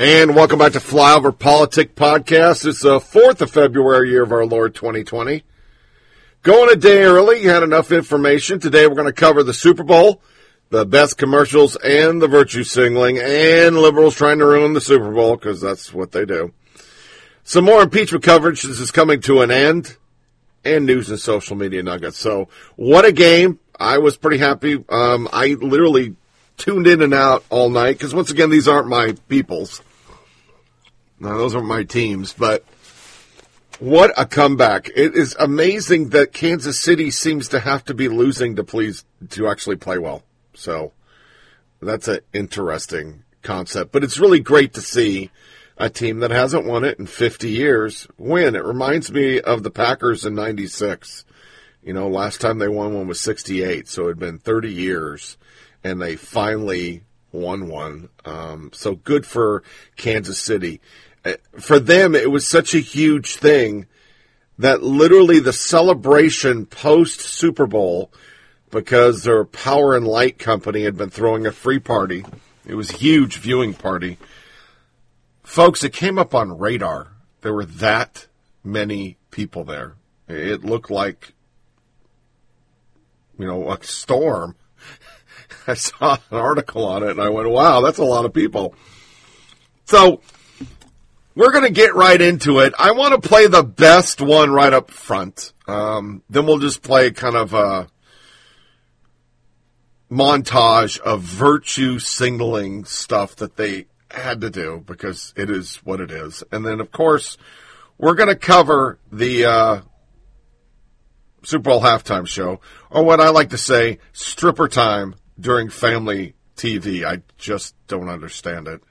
And welcome back to Flyover Politic Podcast. It's the 4th of February, year of our Lord 2020. Going a day early, you had enough information. Today we're going to cover the Super Bowl, the best commercials, and the virtue signaling, and liberals trying to ruin the Super Bowl, because that's what they do. Some more impeachment coverage. This is coming to an end, and news and social media nuggets. So, what a game. I was pretty happy. Um, I literally tuned in and out all night, because once again, these aren't my peoples. No, those aren't my teams, but what a comeback. It is amazing that Kansas City seems to have to be losing to please to actually play well. So that's an interesting concept, but it's really great to see a team that hasn't won it in 50 years win. It reminds me of the Packers in 96. You know, last time they won one was 68, so it had been 30 years and they finally won one. Um, so good for Kansas City. For them, it was such a huge thing that literally the celebration post Super Bowl, because their Power and Light company had been throwing a free party. It was a huge viewing party. Folks, it came up on radar. There were that many people there. It looked like, you know, a storm. I saw an article on it and I went, wow, that's a lot of people. So we're going to get right into it. I want to play the best one right up front. Um, then we'll just play kind of a montage of virtue signaling stuff that they had to do because it is what it is. And then, of course, we're going to cover the uh, Super Bowl halftime show, or what I like to say, stripper time during family TV. I just don't understand it.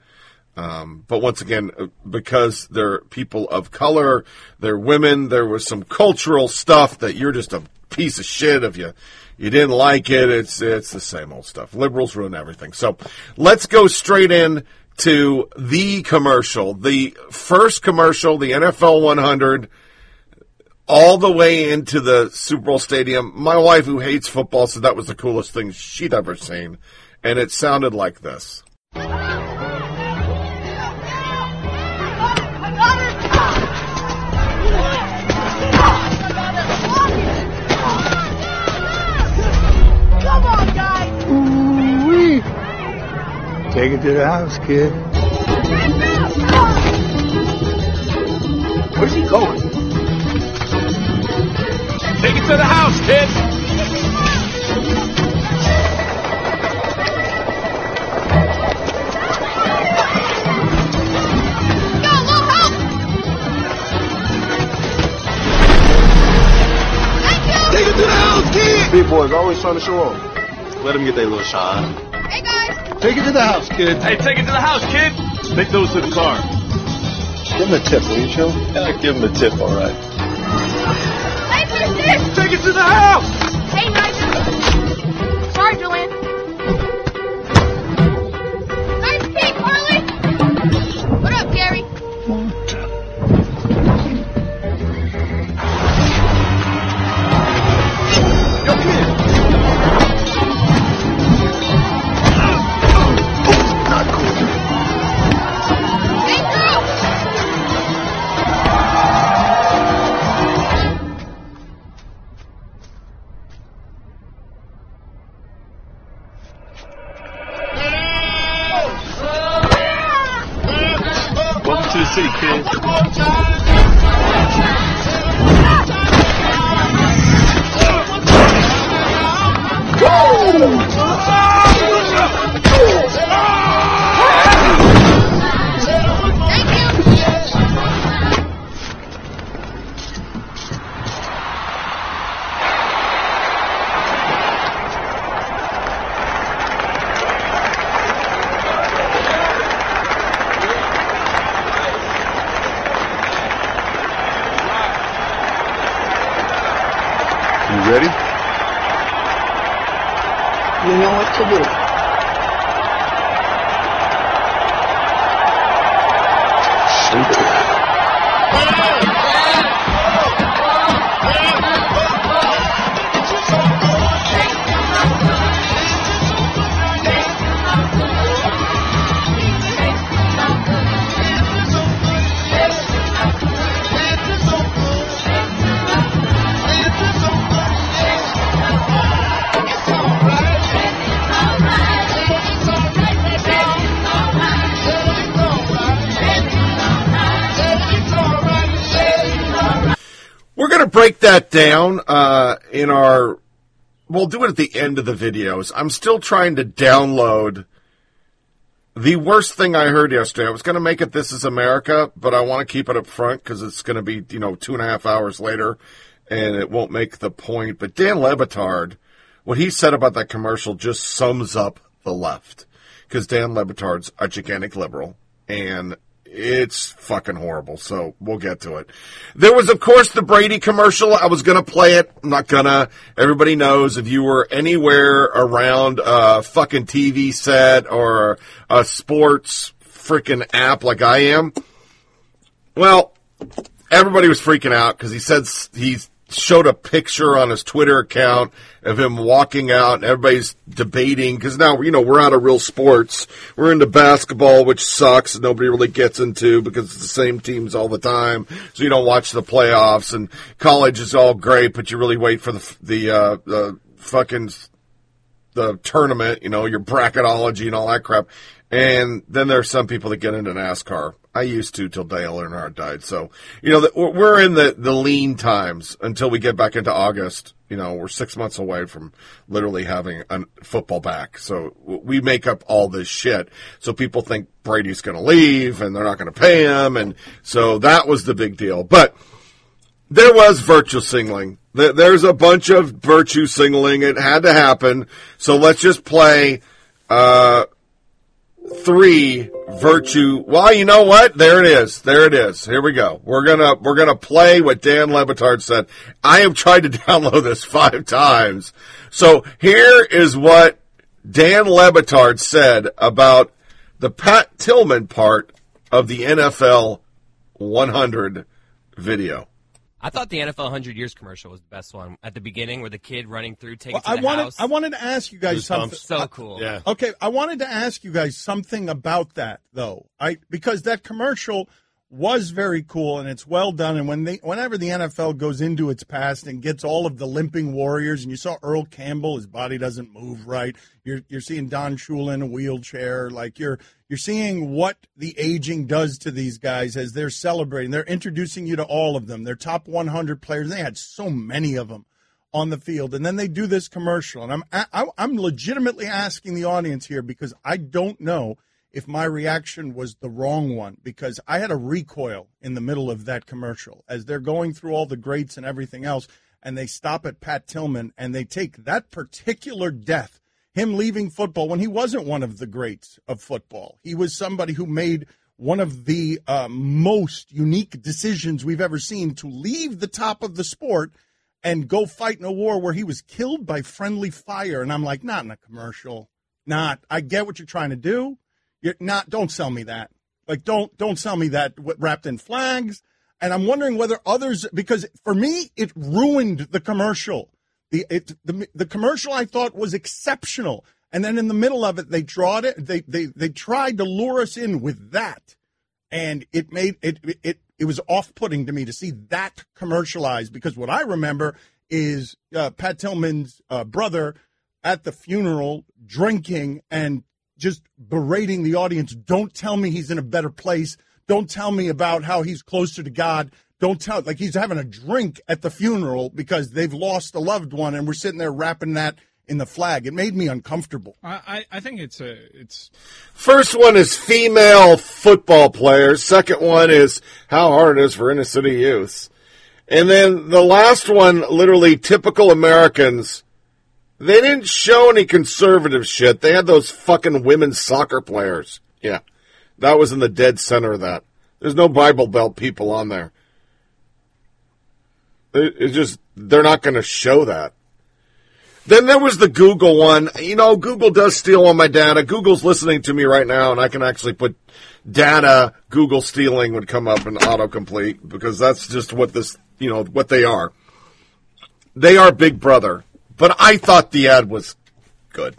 Um, but once again, uh, because they're people of color, they're women, there was some cultural stuff that you're just a piece of shit if you you didn't like it. It's it's the same old stuff. Liberals ruin everything. So let's go straight in to the commercial, the first commercial, the NFL 100 all the way into the Super Bowl stadium. My wife, who hates football, said that was the coolest thing she'd ever seen. And it sounded like this. Take it to the house, kid. Where's he going? Take it to the house, kid. Thank you! Take it to the house, kid! Big boys always trying to show off. Let him get their little shot. Hey, guys! Take it to the house, kid. Hey, take it to the house, kid. Take those to the car. Give him a tip, will you, Joe? Yeah, give him a tip, all right. Hey, sister! Take it to the house. Hey, Nigel! Sorry, Joanne. Break that down uh, in our. We'll do it at the end of the videos. I'm still trying to download the worst thing I heard yesterday. I was going to make it This Is America, but I want to keep it up front because it's going to be, you know, two and a half hours later and it won't make the point. But Dan Le Batard, what he said about that commercial just sums up the left because Dan Le Batard's a gigantic liberal and it's fucking horrible. So we'll get to it. There was, of course, the Brady commercial. I was going to play it. I'm not gonna. Everybody knows if you were anywhere around a fucking TV set or a sports freaking app like I am, well, everybody was freaking out because he said he's showed a picture on his Twitter account of him walking out and everybody's debating because now, you know, we're out of real sports. We're into basketball, which sucks nobody really gets into because it's the same teams all the time. So you don't watch the playoffs and college is all great, but you really wait for the, the, uh, the fucking the tournament, you know, your bracketology and all that crap. And then there are some people that get into NASCAR. I used to till Dale Earnhardt died. So, you know, we're- in the, the lean times until we get back into August. You know, we're six months away from literally having a football back. So we make up all this shit. So people think Brady's going to leave and they're not going to pay him. And so that was the big deal. But there was virtue signaling. There's a bunch of virtue signaling. It had to happen. So let's just play uh, three virtue. Well, you know what? There it is. There it is. Here we go. We're gonna we're gonna play what Dan Le Batard said. I have tried to download this five times. So here is what Dan Le Batard said about the Pat Tillman part of the NFL 100 video. I thought the NFL 100 Years commercial was the best one at the beginning, where the kid running through taking Well, I the wanted house. I wanted to ask you guys something. so cool. Yeah. Okay, I wanted to ask you guys something about that though. I because that commercial was very cool and it's well done. And when they whenever the NFL goes into its past and gets all of the limping warriors, and you saw Earl Campbell, his body doesn't move right. You're you're seeing Don Shula in a wheelchair. Like you're you're seeing what the aging does to these guys as they're celebrating. They're introducing you to all of them. They're top 100 players. They had so many of them on the field, and then they do this commercial. And I'm I, I'm legitimately asking the audience here because I don't know if my reaction was the wrong one because I had a recoil in the middle of that commercial as they're going through all the greats and everything else, and they stop at Pat Tillman and they take that particular death. Him leaving football when he wasn't one of the greats of football. He was somebody who made one of the uh, most unique decisions we've ever seen to leave the top of the sport and go fight in a war where he was killed by friendly fire. And I'm like, not in a commercial. Not. I get what you're trying to do. You're not. Don't sell me that. Like, don't don't sell me that wrapped in flags. And I'm wondering whether others, because for me, it ruined the commercial. The it the the commercial I thought was exceptional, and then in the middle of it, they drawed it. They they they tried to lure us in with that and it made it it it was off-putting to me to see that commercialized because what I remember is uh, Pat Tillman's uh, brother at the funeral drinking and just berating the audience. Don't tell me he's in a better place. Don't tell me about how he's closer to God. Don't tell like he's having a drink at the funeral because they've lost a loved one, and we're sitting there wrapping that in the flag. It made me uncomfortable. I, I I think it's a it's First one is female football players. Second one is how hard it is for inner city youths. And then the last one, literally typical Americans. They didn't show any conservative shit. They had those fucking women's soccer players. Yeah. That was in the dead center of that. There's no Bible Belt people on there. It- It's just, they're not going to show that. Then there was the Google one. You know, Google does steal all my data. Google's listening to me right now, and I can actually put data Google stealing would come up in autocomplete because that's just what this, you know, what they are. They are Big Brother, but I thought the ad was good.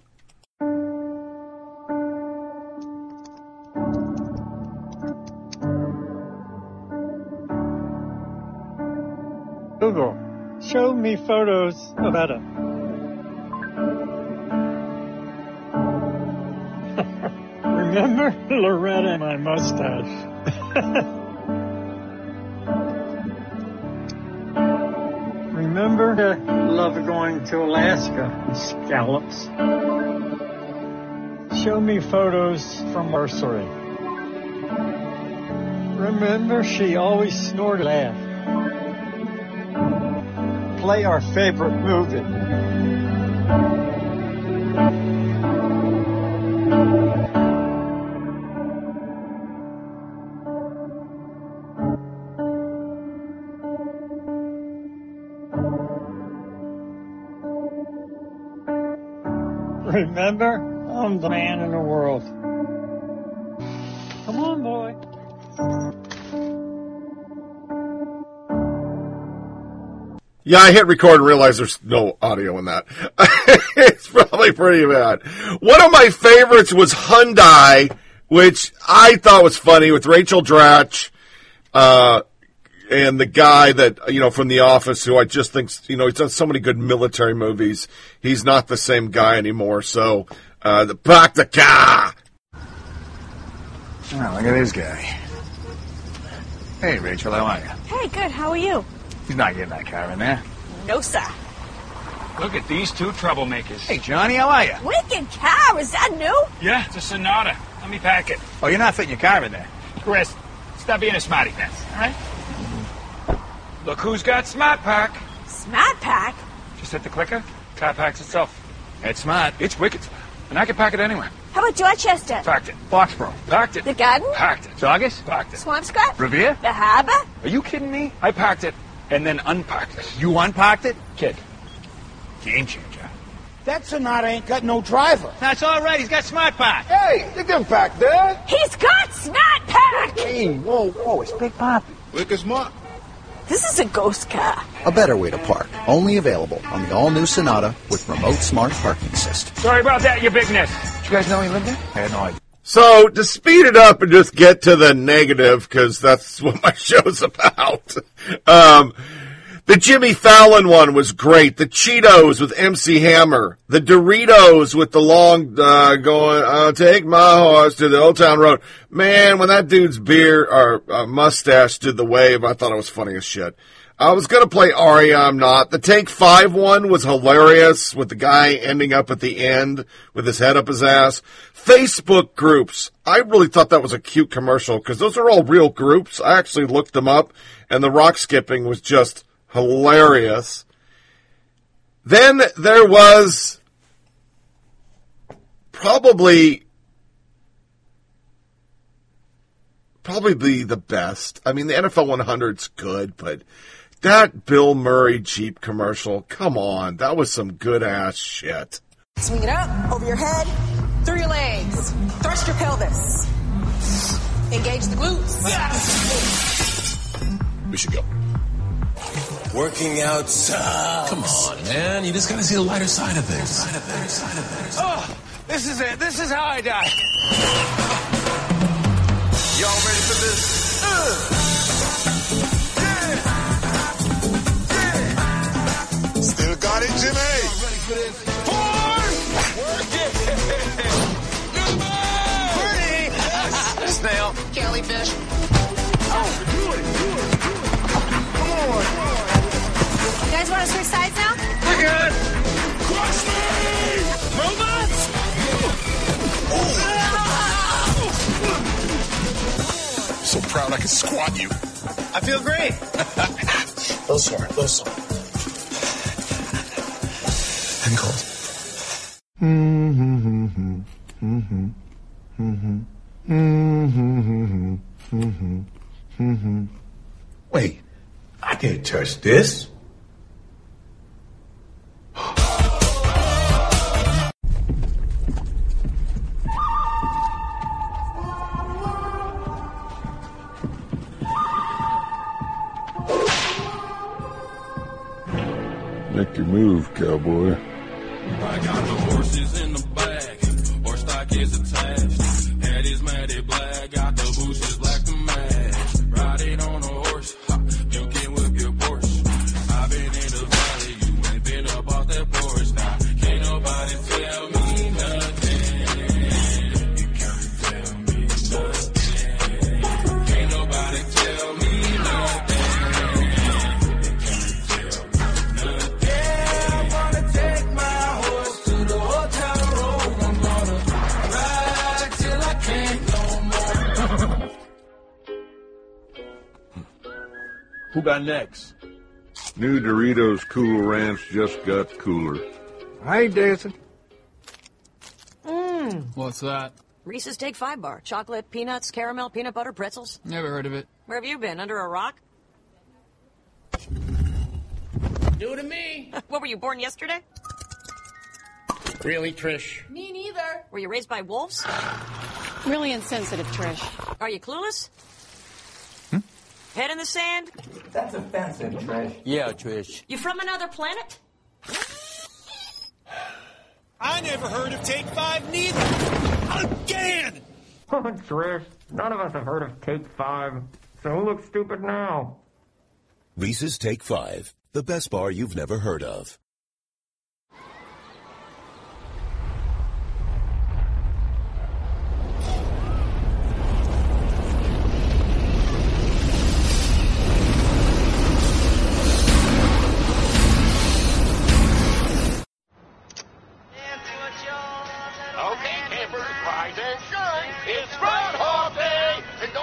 Google, show me photos of Etta. Remember Loretta and my mustache? Remember the love going to Alaska and scallops? Show me photos from nursery. Remember she always snorted laugh. Play our favorite movie. Remember, I'm the man in the world. Come on, boy. Yeah, I hit record and realized there's no audio in that. it's probably pretty bad. One of my favorites was Hyundai, which I thought was funny with Rachel Dratch, uh, and the guy that, you know, from The Office who I just think, you know, he's done so many good military movies. He's not the same guy anymore. So, uh, the back the car. Oh, look at this guy. Hey, Rachel, how are you? Hey, good. How are you? He's not getting that car in there. No, sir. Look at these two troublemakers. Hey, Johnny, how are you? Wicked car. Is that new? Yeah, it's a Sonata. Let me pack it. Oh, you're not fitting your car in there. Chris, stop being a smarty pants, all right? Look who's got Smart Pack. Smart pack. Just hit the clicker. Car packs itself. It's smart. It's wicked smart. And I can pack it anywhere. How about Dorchester? Packed it. Foxborough. Packed it. The garden? Packed it. Saugus? Packed it. Swampscott? Revere? The harbor? Are you kidding me? I packed it and then unpacked it. You unpacked it? Kid. Game changer. That Sonata ain't got no driver. That's all right. He's got Smart Pack. Hey, look them back there. He's got Smart pack. Hey, whoa, whoa, it's Big Papi. Look at smart. This is a ghost car. A better way to park. Only available on the all-new Sonata with remote smart parking assist. Sorry about that, your bigness. Did you guys know he lived there? I had no idea. So to speed it up and just get to the negative, because that's what my show's about. Um, the Jimmy Fallon one was great. The Cheetos with MC Hammer. The Doritos with the long uh, going. I'll take my horse to the Old Town Road. Man, when that dude's beard or uh, mustache did the wave, I thought it was funny as shit. I was gonna play Aria, I'm not. The Take Five one was hilarious with the guy ending up at the end with his head up his ass. Facebook groups. I really thought that was a cute commercial because those are all real groups. I actually looked them up and the rock skipping was just hilarious. Then there was probably probably the the best. I mean, the NFL 100's good, but that Bill Murray Jeep commercial, come on, that was some good ass shit. Swing it up, over your head, through your legs. Thrust your pelvis. Engage the glutes. We should go. Working out sucks. Come on, man. You just gotta see the lighter side of things. Side of things. Side of things. Oh, this is it. This is how I die. Y'all ready for this? Uh, Still got it, Jimmy. Want to switch sides now? We're good. So proud I can squat you. I feel great. little sore, little sore. And cold. Mm-hmm. Mm-hmm. Mm-hmm. Wait, I didn't touch this. Make your move, cowboy. I got the horses in the back, stock is a Who got next? New Doritos Cool Ranch just got cooler. I ain't dancing. Mmm. What's that? Reese's Take Five Bar. Chocolate, peanuts, caramel, peanut butter, pretzels. Never heard of it. Where have you been? Under a rock? Do to me. what were you born yesterday? Really, Trish? Me neither. Were you raised by wolves? Really insensitive, Trish. Are you clueless? Head in the sand? That's offensive, Trish. Yeah, Trish. You from another planet? I never heard of Take Five neither. Again! Oh, Trish, none of us have heard of Take Five. So who looks stupid now? Reese's Take Five, the best bar you've never heard of.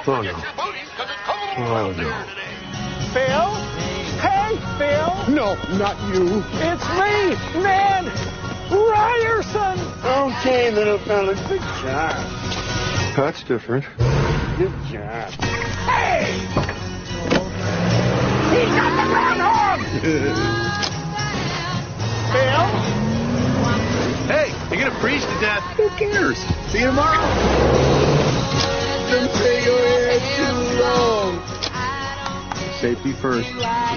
Oh, no. your booties, because it's cold Oh, no. Phil? Hey, Phil! No, not you. It's me, man! Ryerson! Okay, little fella. Good job. That's different. Good job. Hey! He got the groundhog! Phil? Hey, you're gonna freeze to death. Who cares? See you tomorrow. Don't stay your head too long. Safety first. Yeah!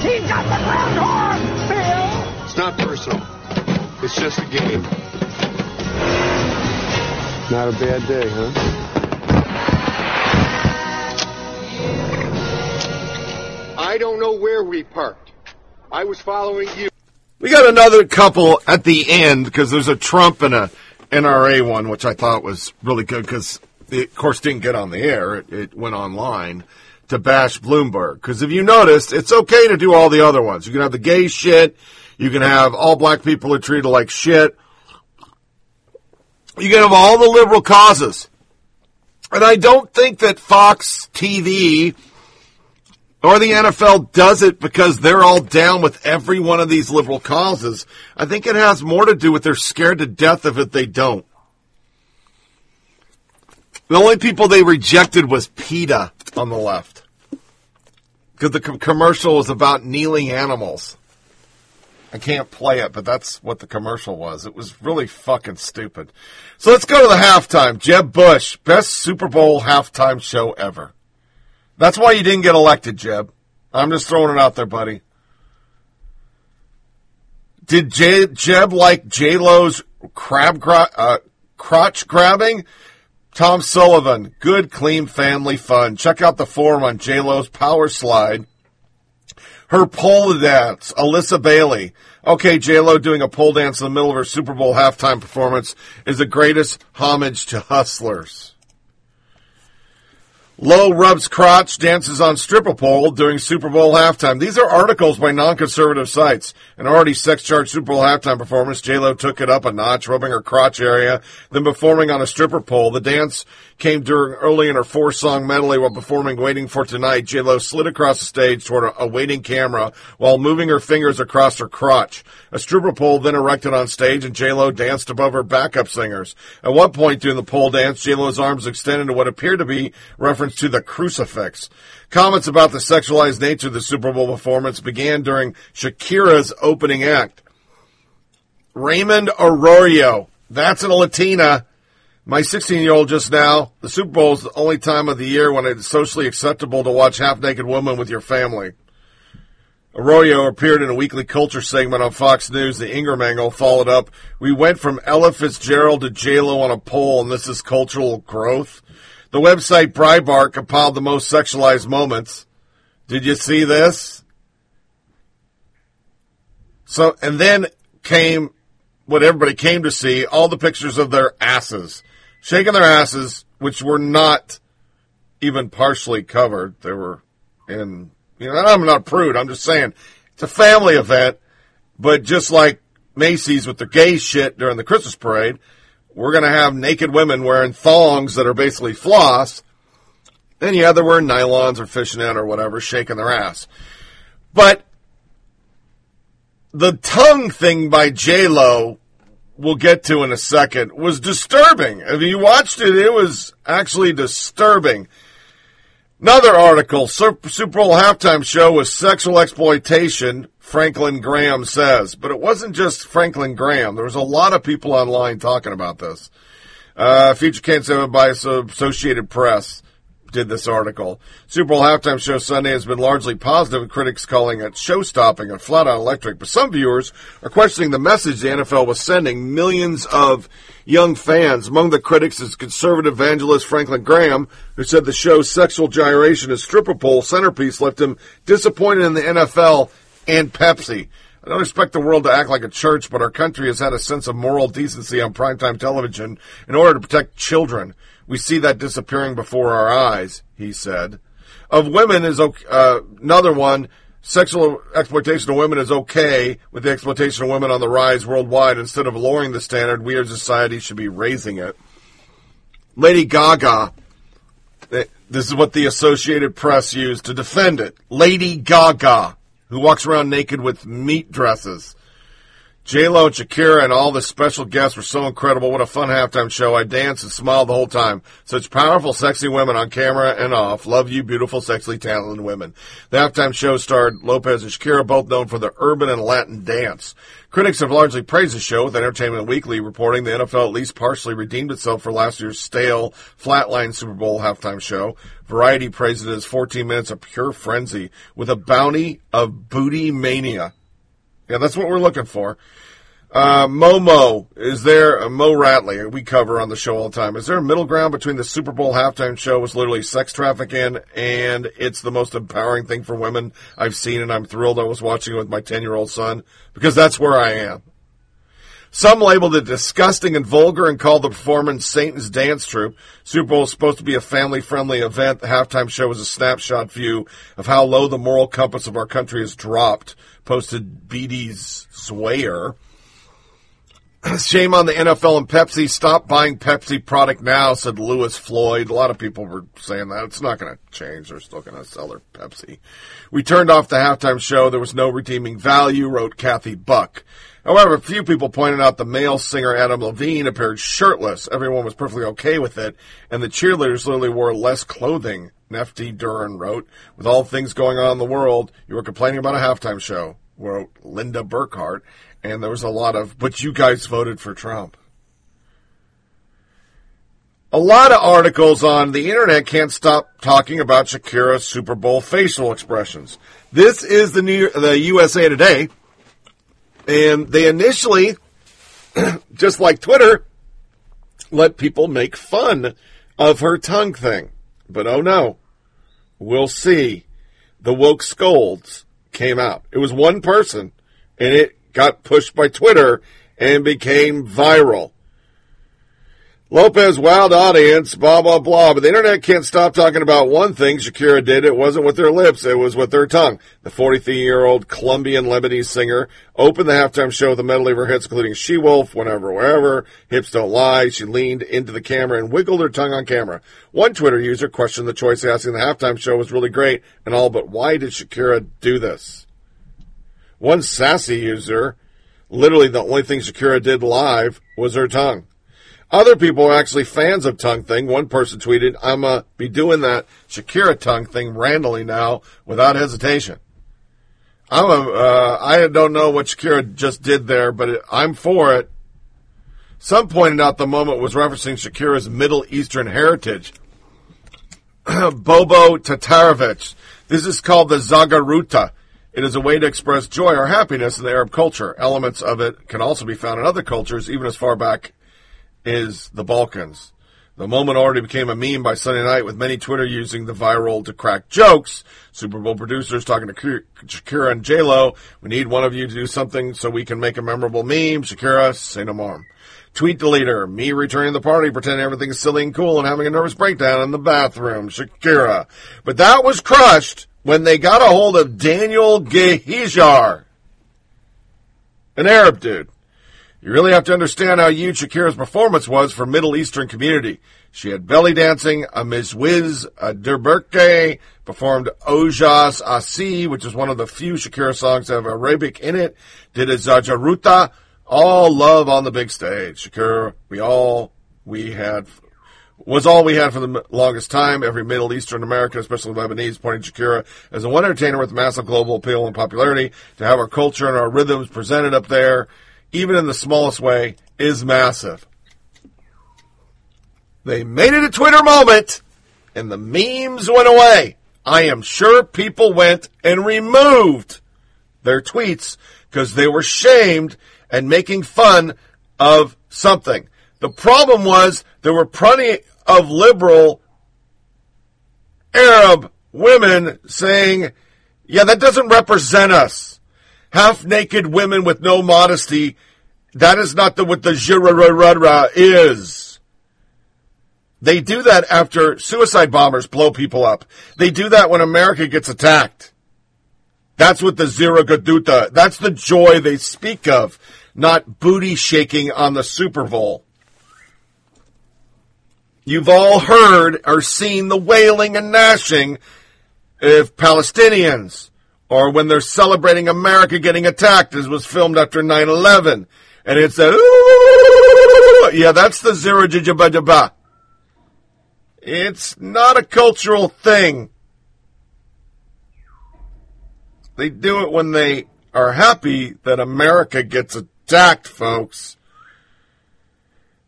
He got the groundhog! Phil! It's not personal. It's just a game. Not a bad day, huh? I don't know where we parked. I was following you. We got another couple at the end because there's a Trump and a NRA one, which I thought was really good because it, of course, didn't get on the air. It, it went online to bash Bloomberg. Because if you noticed, it's okay to do all the other ones. You can have the gay shit. You can have all black people are treated like shit. You can have all the liberal causes. And I don't think that Fox TV or the NFL does it because they're all down with every one of these liberal causes. I think it has more to do with they're scared to death of it they don't. The only people they rejected was PETA on the left. Because the com- commercial was about kneeling animals. I can't play it, but that's what the commercial was. It was really fucking stupid. So let's go to the halftime. Jeb Bush, best Super Bowl halftime show ever. That's why you didn't get elected, Jeb. I'm just throwing it out there, buddy. Did Jeb like J Lo's crab gra- uh, crotch grabbing? Tom Sullivan, good, clean family fun. Check out the forum on J Lo's power slide. Her pole dance, Alyssa Bailey. Okay, J Lo doing a pole dance in the middle of her Super Bowl halftime performance is the greatest homage to hustlers. Low rubs crotch, dances on stripper pole during Super Bowl halftime. These are articles by non-conservative sites. An already sex-charged Super Bowl halftime performance, J-Lo took it up a notch, rubbing her crotch area, then performing on a stripper pole. The dance came during early in her four-song medley while performing Waiting for Tonight. J-Lo slid across the stage toward a, waiting camera while moving her fingers across her crotch. A stripper pole then erected on stage and J-Lo danced above her backup singers. At one point during the pole dance, J-Lo's arms extended to what appeared to be reference to the crucifix. Comments about the sexualized nature of the Super Bowl performance began during Shakira's opening act. Raymond Arroyo. That's a Latina. My 16 year old just now. The Super Bowl is the only time of the year when it's socially acceptable to watch half naked women with your family. Arroyo appeared in a weekly culture segment on Fox News. The Ingraham Angle followed up. We went from Ella Fitzgerald to J-Lo on a pole, and this is cultural growth. The website Breitbart compiled the most sexualized moments. Did you see this? So, and then came what everybody came to see, all the pictures of their asses. Shaking their asses, which were not even partially covered. They were in, you know, I'm not prude. I'm just saying it's a family event, but just like Macy's with their gay shit during the Christmas parade, we're going to have naked women wearing thongs that are basically floss. Then, yeah, they're wearing nylons or fishnet or whatever, shaking their ass. But the tongue thing by J Lo, we'll get to in a second, was disturbing. If you watched it, it was actually disturbing. Another article: Super Bowl halftime show was sexual exploitation. Franklin Graham says, but it wasn't just Franklin Graham. There was a lot of people online talking about this. Uh, feature canceled by Associated Press did this article. Super Bowl halftime show Sunday has been largely positive, with critics calling it show stopping and flat out electric. But some viewers are questioning the message the NFL was sending millions of young fans. Among the critics is conservative evangelist Franklin Graham, who said the show's sexual gyration as stripper pole centerpiece left him disappointed in the NFL and Pepsi. I don't expect the world to act like a church, but our country has had a sense of moral decency on primetime television in order to protect children. We see that disappearing before our eyes, he said. Of women is uh, another one. Sexual exploitation of women is okay, with the exploitation of women on the rise worldwide. Instead of lowering the standard, we as society should be raising it. Lady Gaga, eh, this is what the Associated Press used to defend it. Lady Gaga, who walks around naked with meat dresses. J Lo and Shakira and all the special guests were so incredible. What a fun halftime show. I danced and smiled the whole time. Such powerful, sexy women on camera and off. Love you, beautiful, sexily talented women. The halftime show starred Lopez and Shakira, both known for their urban and Latin dance. Critics have largely praised the show, with Entertainment Weekly reporting the NFL at least partially redeemed itself for last year's stale, flatline Super Bowl halftime show. Variety praised it as 14 minutes of pure frenzy with a bounty of booty mania. Yeah, that's what we're looking for. Uh, Momo, is there a Mo Ratley? We cover on the show all the time. Is there a middle ground between the Super Bowl halftime show was literally sex trafficking and it's the most empowering thing for women I've seen and I'm thrilled I was watching it with my 10 year old son because that's where I am. Some labeled it disgusting and vulgar and called the performance Satan's Dance Troupe. Super Bowl is supposed to be a family friendly event. The halftime show was a snapshot view of how low the moral compass of our country has dropped, posted BD's Swayer. Shame on the NFL and Pepsi. Stop buying Pepsi product now, said Lewis Floyd. A lot of people were saying that. It's not going to change. They're still going to sell their Pepsi. We turned off the halftime show. There was no redeeming value, wrote Kathy Buck. However, a few people pointed out the male singer Adam Levine appeared shirtless. Everyone was perfectly okay with it, and the cheerleaders literally wore less clothing. Nefty Duran wrote, With all things going on in the world, you were complaining about a halftime show, wrote Linda Burkhart, and there was a lot of, but you guys voted for Trump. A lot of articles on the internet can't stop talking about Shakira's Super Bowl facial expressions. This is the New the USA Today, and they initially, just like Twitter, let people make fun of her tongue thing. But oh no, we'll see. The woke scolds came out. It was one person, and it got pushed by Twitter and became viral. Lopez wild audience, blah, blah, blah. But the internet can't stop talking about one thing Shakira did. It wasn't with her lips, it was with her tongue. The 43 year old Colombian Lebanese singer opened the halftime show with a medley of her hits, including She Wolf, Whenever, Wherever, Hips Don't Lie. She leaned into the camera and wiggled her tongue on camera. One Twitter user questioned the choice, asking the halftime show was really great and all, but why did Shakira do this? One sassy user, literally the only thing Shakira did live was her tongue. Other people are actually fans of tongue thing. One person tweeted, I'm going to be doing that Shakira tongue thing randomly now without hesitation. I'm a, uh, I don't know what Shakira just did there, but it, I'm for it. Some pointed out the moment was referencing Shakira's Middle Eastern heritage. Bobo Tatarovich. This is called the Zagaruta. It is a way to express joy or happiness in the Arab culture. Elements of it can also be found in other cultures, even as far back as the Balkans. The moment already became a meme by Sunday night with many Twitter using the viral to crack jokes. Super Bowl producers talking to Shakira and J-Lo. We need one of you to do something so we can make a memorable meme. Shakira, say no more. Tweet deleter, me returning the party, pretending everything's silly and cool and having a nervous breakdown in the bathroom. Shakira. But that was crushed when they got a hold of Daniel Gehijar, an Arab dude. You really have to understand how huge Shakira's performance was for Middle Eastern community. She had belly dancing, a Ms. Wiz, a Derberke, performed Ojos Así, which is one of the few Shakira songs that have Arabic in it, did a Zajaruta, all love on the big stage. Shakira, we all, we had, was all we had for the longest time. Every Middle Eastern American, especially Lebanese, pointing Shakira as a one entertainer with massive global appeal and popularity. To have our culture and our rhythms presented up there, even in the smallest way, is massive. They made it a Twitter moment, and the memes went away. I am sure people went and removed their tweets because they were shamed and making fun of something. The problem was there were plenty of liberal Arab women saying, yeah, that doesn't represent us. Half naked women with no modesty, that is not the, what the jirararara is. They do that after suicide bombers blow people up. They do that when America gets attacked. That's what the Zero Gaduta, that's the joy they speak of, not booty shaking on the Super Bowl. You've all heard or seen the wailing and gnashing of Palestinians, or when they're celebrating America getting attacked, as was filmed after 9 11. And it's that, yeah, that's the Zero Jijabajaba. It's not a cultural thing. They do it when they are happy that America gets attacked, folks.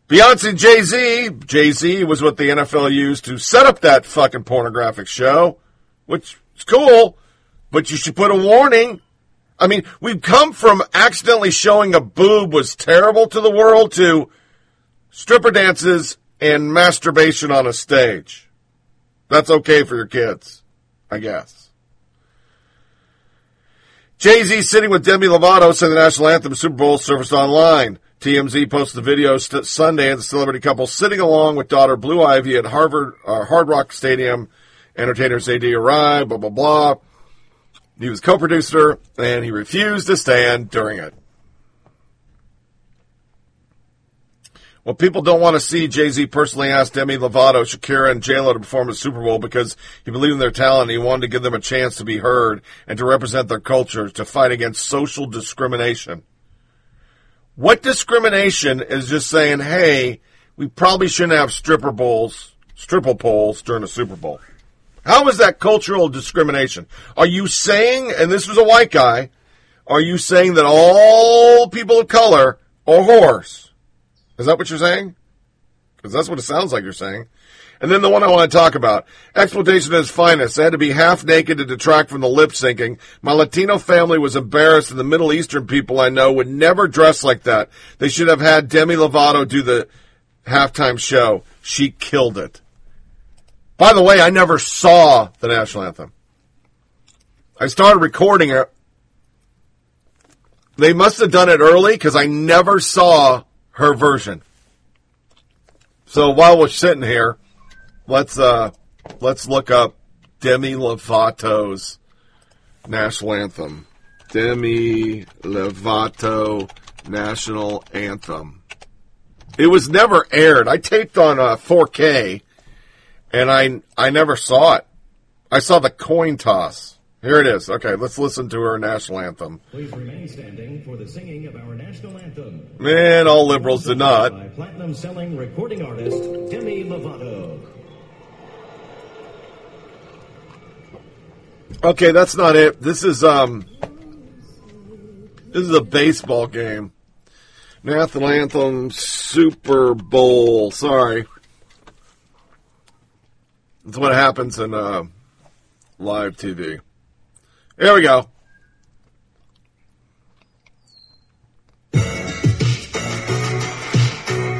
Beyonce Jay Z. Jay Z was what the NFL used to set up that fucking pornographic show, which is cool, but you should put a warning. I mean, we've come from accidentally showing a boob was terrible to the world to stripper dances and masturbation on a stage. That's okay for your kids, I guess. Jay Z sitting with Demi Lovato sang the national anthem Super Bowl surfaced online. TMZ posted the video st- Sunday of the celebrity couple sitting along with daughter Blue Ivy at Harvard uh, Hard Rock Stadium. Entertainers AD arrived, blah blah blah. He was co-producer and he refused to stand during it. Well, people don't want to see Jay Z personally ask Demi Lovato, Shakira, and J Lo to perform at Super Bowl because he believed in their talent and he wanted to give them a chance to be heard and to represent their culture to fight against social discrimination. What discrimination is just saying, hey, we probably shouldn't have stripper bowls, stripper poles during a Super Bowl? How is that cultural discrimination? Are you saying, and this was a white guy, are you saying that all people of color are whores? Is that what you're saying? Because that's what it sounds like you're saying. And then the one I want to talk about. Exploitation at its finest. I had to be half naked to detract from the lip syncing. My Latino family was embarrassed and the Middle Eastern people I know would never dress like that. They should have had Demi Lovato do the halftime show. She killed it. By the way, I never saw the national anthem. I started recording it. They must have done it early because I never saw her version. So while we're sitting here, let's uh let's look up Demi Lovato's national anthem. Demi Lovato national anthem. It was never aired. I taped on uh, 4K, and I I never saw it. I saw the coin toss. Here it is. Okay, let's listen to her national anthem. Please remain standing for the singing of our national anthem. Man, all liberals did not. By platinum selling recording artist Demi Lovato. Okay, that's not it. This is um this is a baseball game. National anthem Super Bowl. Sorry. That's what happens in uh, live TV. Here we go.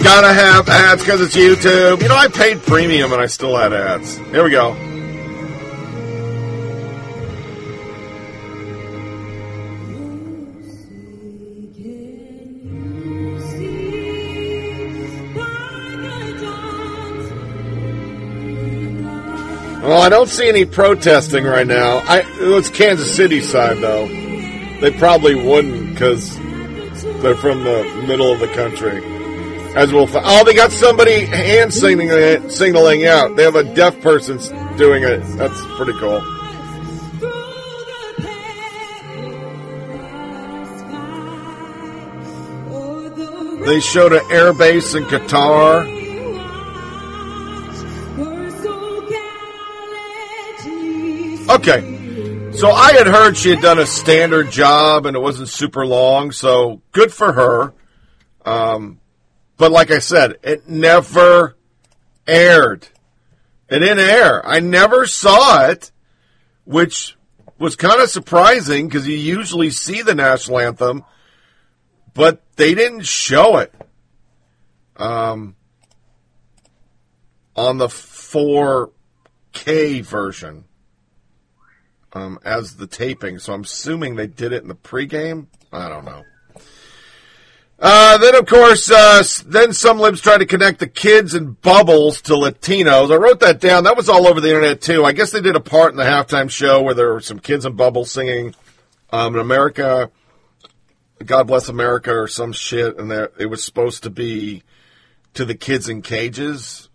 Gotta have ads because it's YouTube. You know, I paid premium and I still had ads. Here we go. Well, I don't see any protesting right now. I it's Kansas City side though. They probably wouldn't because they're from the middle of the country. As we'll fi- oh, they got somebody hand signaling signaling out. They have a deaf person doing it. That's pretty cool. They showed an air base in Qatar. Okay. So I had heard she had done a standard job and it wasn't super long, so good for her. Um, but like I said, it never aired. It didn't air. I never saw it, which was kind of surprising because you usually see the national anthem, but they didn't show it. Um, on the 4K version um, as the taping. So I'm assuming they did it in the pregame. I don't know. Uh, then of course, uh, then some libs tried to connect the kids and bubbles to Latinos. I wrote that down. That was all over the internet too. I guess they did a part in the halftime show where there were some kids and bubbles singing, um, in America, God bless America or some shit. And there, it was supposed to be to the kids in cages,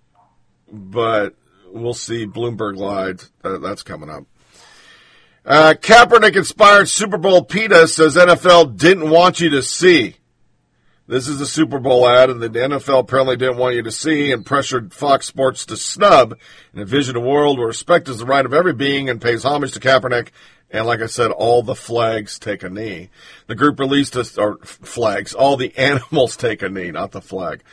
but we'll see. Bloomberg lied. Uh, that's coming up. Uh, Kaepernick inspired Super Bowl PETA says NFL didn't want you to see. This is a Super Bowl ad, and the NFL apparently didn't want you to see and pressured Fox Sports to snub and envision a world where respect is the right of every being and pays homage to Kaepernick. And like I said, all the flags take a knee. The group released a, or flags, all the animals take a knee, not the flag.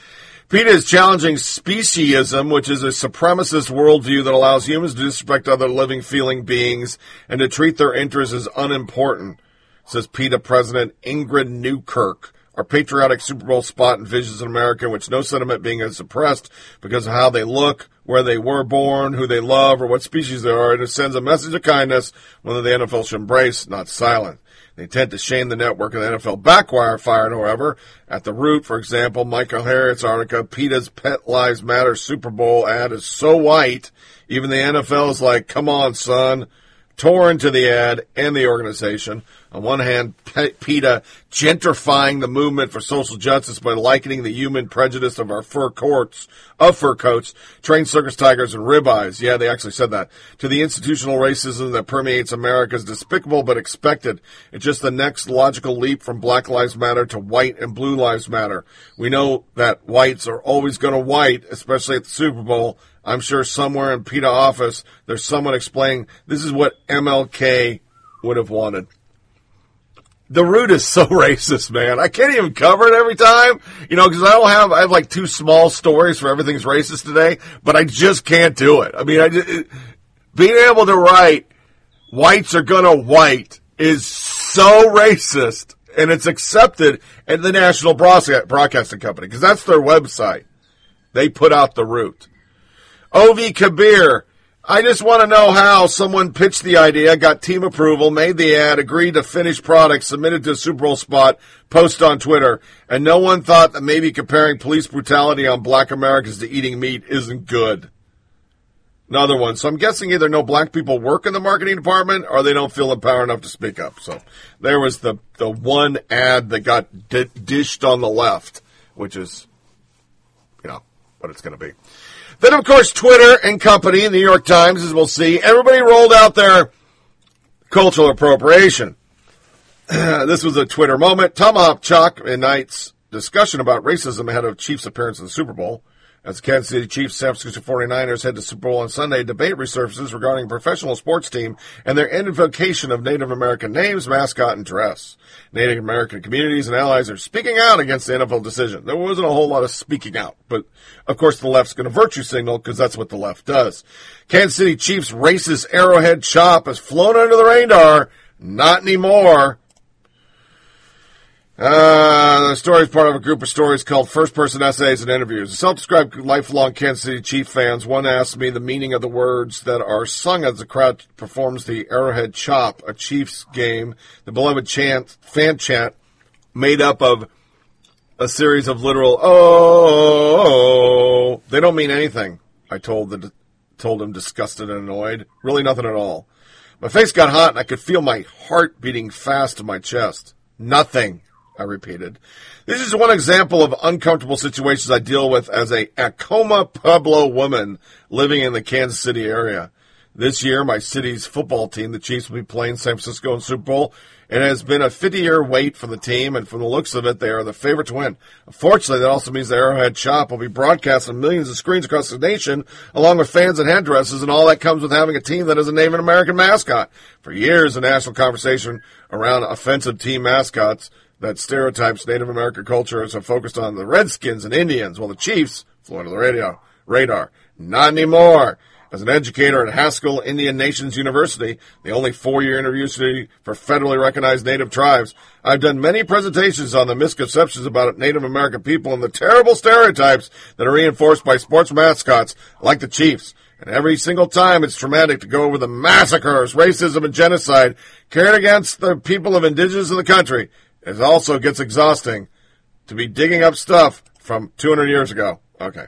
PETA is challenging speciesism, which is a supremacist worldview that allows humans to disrespect other living, feeling beings and to treat their interests as unimportant, says PETA President Ingrid Newkirk. Our patriotic Super Bowl spot envisions an America in which no sentiment being is suppressed because of how they look, where they were born, who they love, or what species they are, and it sends a message of kindness, whether the NFL should embrace, not silence. The intent to shame the network and the NFL backfired, however. At the root, for example, Michael Harriot's article, PETA's Pet Lives Matter Super Bowl ad is so white, even the NFL is like, come on, son. Tore to the ad and the organization. On one hand, PETA gentrifying the movement for social justice by likening the human prejudice of our fur coats, of fur coats, trained circus tigers, and ribeyes. Yeah, they actually said that. To the institutional racism that permeates America is despicable but expected. It's just the next logical leap from Black Lives Matter to White and Blue Lives Matter. We know that whites are always going to white, especially at the Super Bowl. I'm sure somewhere in PETA office, there's someone explaining this is what MLK would have wanted. The root is so racist, man. I can't even cover it every time, you know, because I don't have, I have like two small stories for everything's racist today, but I just can't do it. I mean, I just, it, being able to write whites are gonna white is so racist and it's accepted at the National Broadca- Broadcasting Company because that's their website. They put out the root. Ovi Kabir. I just want to know how someone pitched the idea, got team approval, made the ad, agreed to finished product, submitted to a Super Bowl spot, post on Twitter, and no one thought that maybe comparing police brutality on black Americans to eating meat isn't good. Another one. So I'm guessing either no black people work in the marketing department or they don't feel empowered enough to speak up. So there was the, the one ad that got di- dished on the left, which is, you know, what it's going to be. Then, of course, Twitter and company, the New York Times, as we'll see, everybody rolled out their cultural appropriation. this was a Twitter moment. Tomahawk Chop in night's discussion about racism ahead of Chiefs' appearance in the Super Bowl. As Kansas City Chiefs, San Francisco 49ers head to Super Bowl on Sunday, debate resurfaces regarding professional sports team and their invocation of Native American names, mascot, and dress. Native American communities and allies are speaking out against the NFL decision. There wasn't a whole lot of speaking out, but of course the left's going to virtue signal because that's what the left does. Kansas City Chiefs racist arrowhead chop has flown under the radar. Not anymore. Uh, the story is part of a group of stories called First Person Essays and Interviews. Self-described lifelong Kansas City Chief fans, one asked me the meaning of the words that are sung as the crowd performs the Arrowhead Chop, a Chiefs game, the beloved chant, fan chant, made up of a series of literal oh. They don't mean anything. I told the told him disgusted and annoyed. Really nothing at all. My face got hot and I could feel my heart beating fast in my chest. Nothing. I repeated. This is one example of uncomfortable situations I deal with as a Acoma Pueblo woman living in the Kansas City area. This year, my city's football team, the Chiefs, will be playing San Francisco in Super Bowl. It has been a 50-year wait for the team, and from the looks of it, they are the favorite to win. Unfortunately, that also means the Arrowhead Chop will be broadcast on millions of screens across the nation, along with fans and headdresses, and all that comes with having a team that has a Native American mascot. For years, the national conversation around offensive team mascots that stereotypes Native American culture is focused on the Redskins and Indians, while the Chiefs flew under the radio radar. Not anymore. As an educator at Haskell Indian Nations University, the only four-year university for federally recognized Native tribes, I've done many presentations on the misconceptions about Native American people and the terrible stereotypes that are reinforced by sports mascots like the Chiefs. And every single time it's traumatic to go over the massacres, racism, and genocide carried against the people of indigenous in the country. It also gets exhausting to be digging up stuff from 200 years ago. Okay.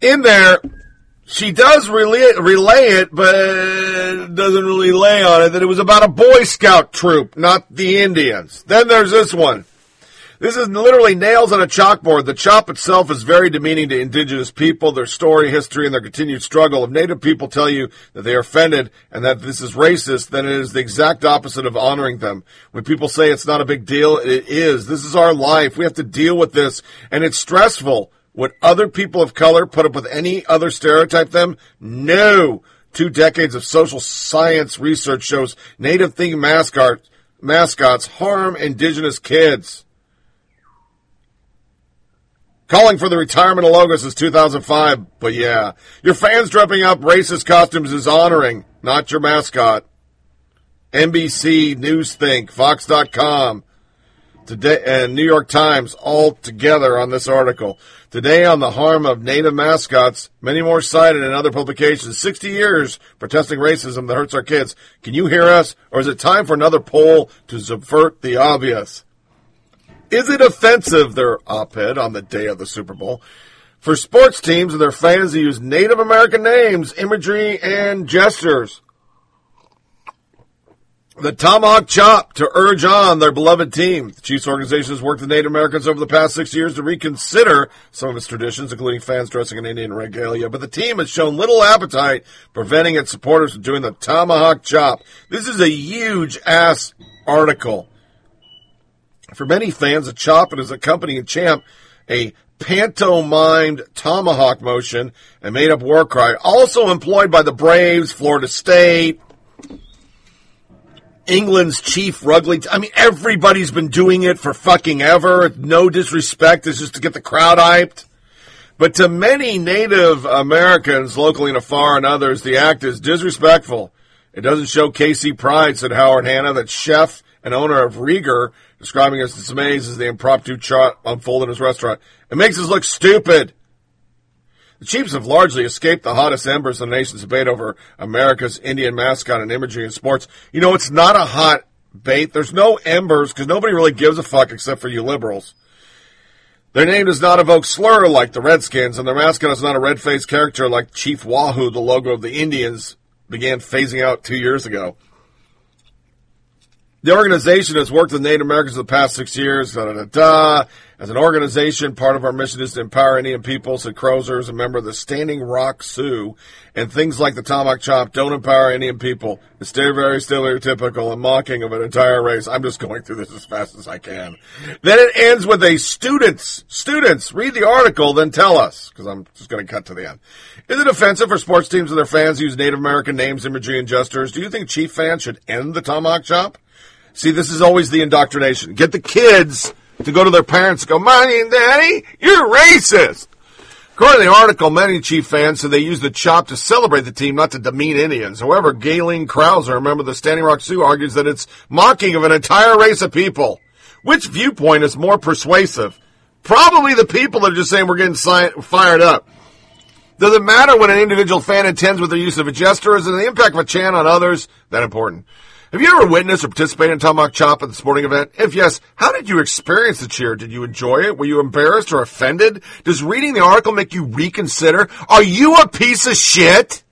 In there, she does relay, relay it, but doesn't really lay on it that it was about a Boy Scout troop, not the Indians. Then there's this one. This is literally nails on a chalkboard. The chop itself is very demeaning to indigenous people, their story, history, and their continued struggle. If native people tell you that they are offended and that this is racist, then it is the exact opposite of honoring them. When people say it's not a big deal, it is. This is our life. We have to deal with this, and it's stressful. Would other people of color put up with any other stereotype them? No. Two decades of social science research shows native mascot, mascots harm indigenous kids. Calling for the retirement of logo since 2005, but yeah. Your fans dressing up racist costumes is honoring, not your mascot. NBC, Newsthink, Fox.com, today, and New York Times all together on this article. Today on the harm of native mascots, many more cited in other publications. 60 years protesting racism that hurts our kids. Can you hear us? Or is it time for another poll to subvert the obvious? Is it offensive, their op-ed on the day of the Super Bowl, for sports teams and their fans to use Native American names, imagery, and gestures? The Tomahawk Chop to urge on their beloved team. The Chiefs organization has worked with Native Americans over the past six years to reconsider some of its traditions, including fans dressing in Indian regalia, but the team has shown little appetite, preventing its supporters from doing the Tomahawk Chop. This is a huge ass article. For many fans, a chop and his accompanying champ, a pantomimed tomahawk motion and made up war cry, also employed by the Braves, Florida State, England's chief rugby. T- I mean, everybody's been doing it for fucking ever. No disrespect. It's just to get the crowd hyped. But to many Native Americans, locally and afar, and others, the act is disrespectful. It doesn't show KC pride, said Howard Hanna, that chef and owner of Rieger, describing his dismays as the impromptu chart unfolded in his restaurant. It makes us look stupid. The Chiefs have largely escaped the hottest embers of the nation's debate over America's Indian mascot and imagery in sports. You know, it's not a hot bait. There's no embers because nobody really gives a fuck except for you liberals. Their name does not evoke slur like the Redskins, and their mascot is not a red-faced character like Chief Wahoo, the logo of the Indians began phasing out two years ago. The organization has worked with Native Americans for the past six years. Da, da, da. As an organization, part of our mission is to empower Indian people, said Crouser, as a member of the Standing Rock Sioux. And things like the Tomahawk Chop don't empower Indian people. It's very stereotypical and mocking of an entire race. I'm just going through this as fast as I can. Then it ends with a students, students, read the article, then tell us, because I'm just going to cut to the end. Is it offensive for sports teams and their fans use Native American names, imagery, and gestures? Do you think Chief fans should end the Tomahawk Chop? See, this is always the indoctrination. Get the kids to go to their parents and go, Mommy and Daddy, you're racist. According to the article, many Chief fans said they used the chop to celebrate the team, not to demean Indians. However, Galen Crouser, a member of the Standing Rock Sioux, argues that it's mocking of an entire race of people. Which viewpoint is more persuasive? Probably the people that are just saying we're getting si- fired up. Does it matter when an individual fan intends with the use of a gesture, is the impact of a chant on others that important? Have you ever witnessed or participated in Tomahawk Chop at the sporting event? If yes, how did you experience the cheer? Did you enjoy it? Were you embarrassed or offended? Does reading the article make you reconsider? Are you a piece of shit?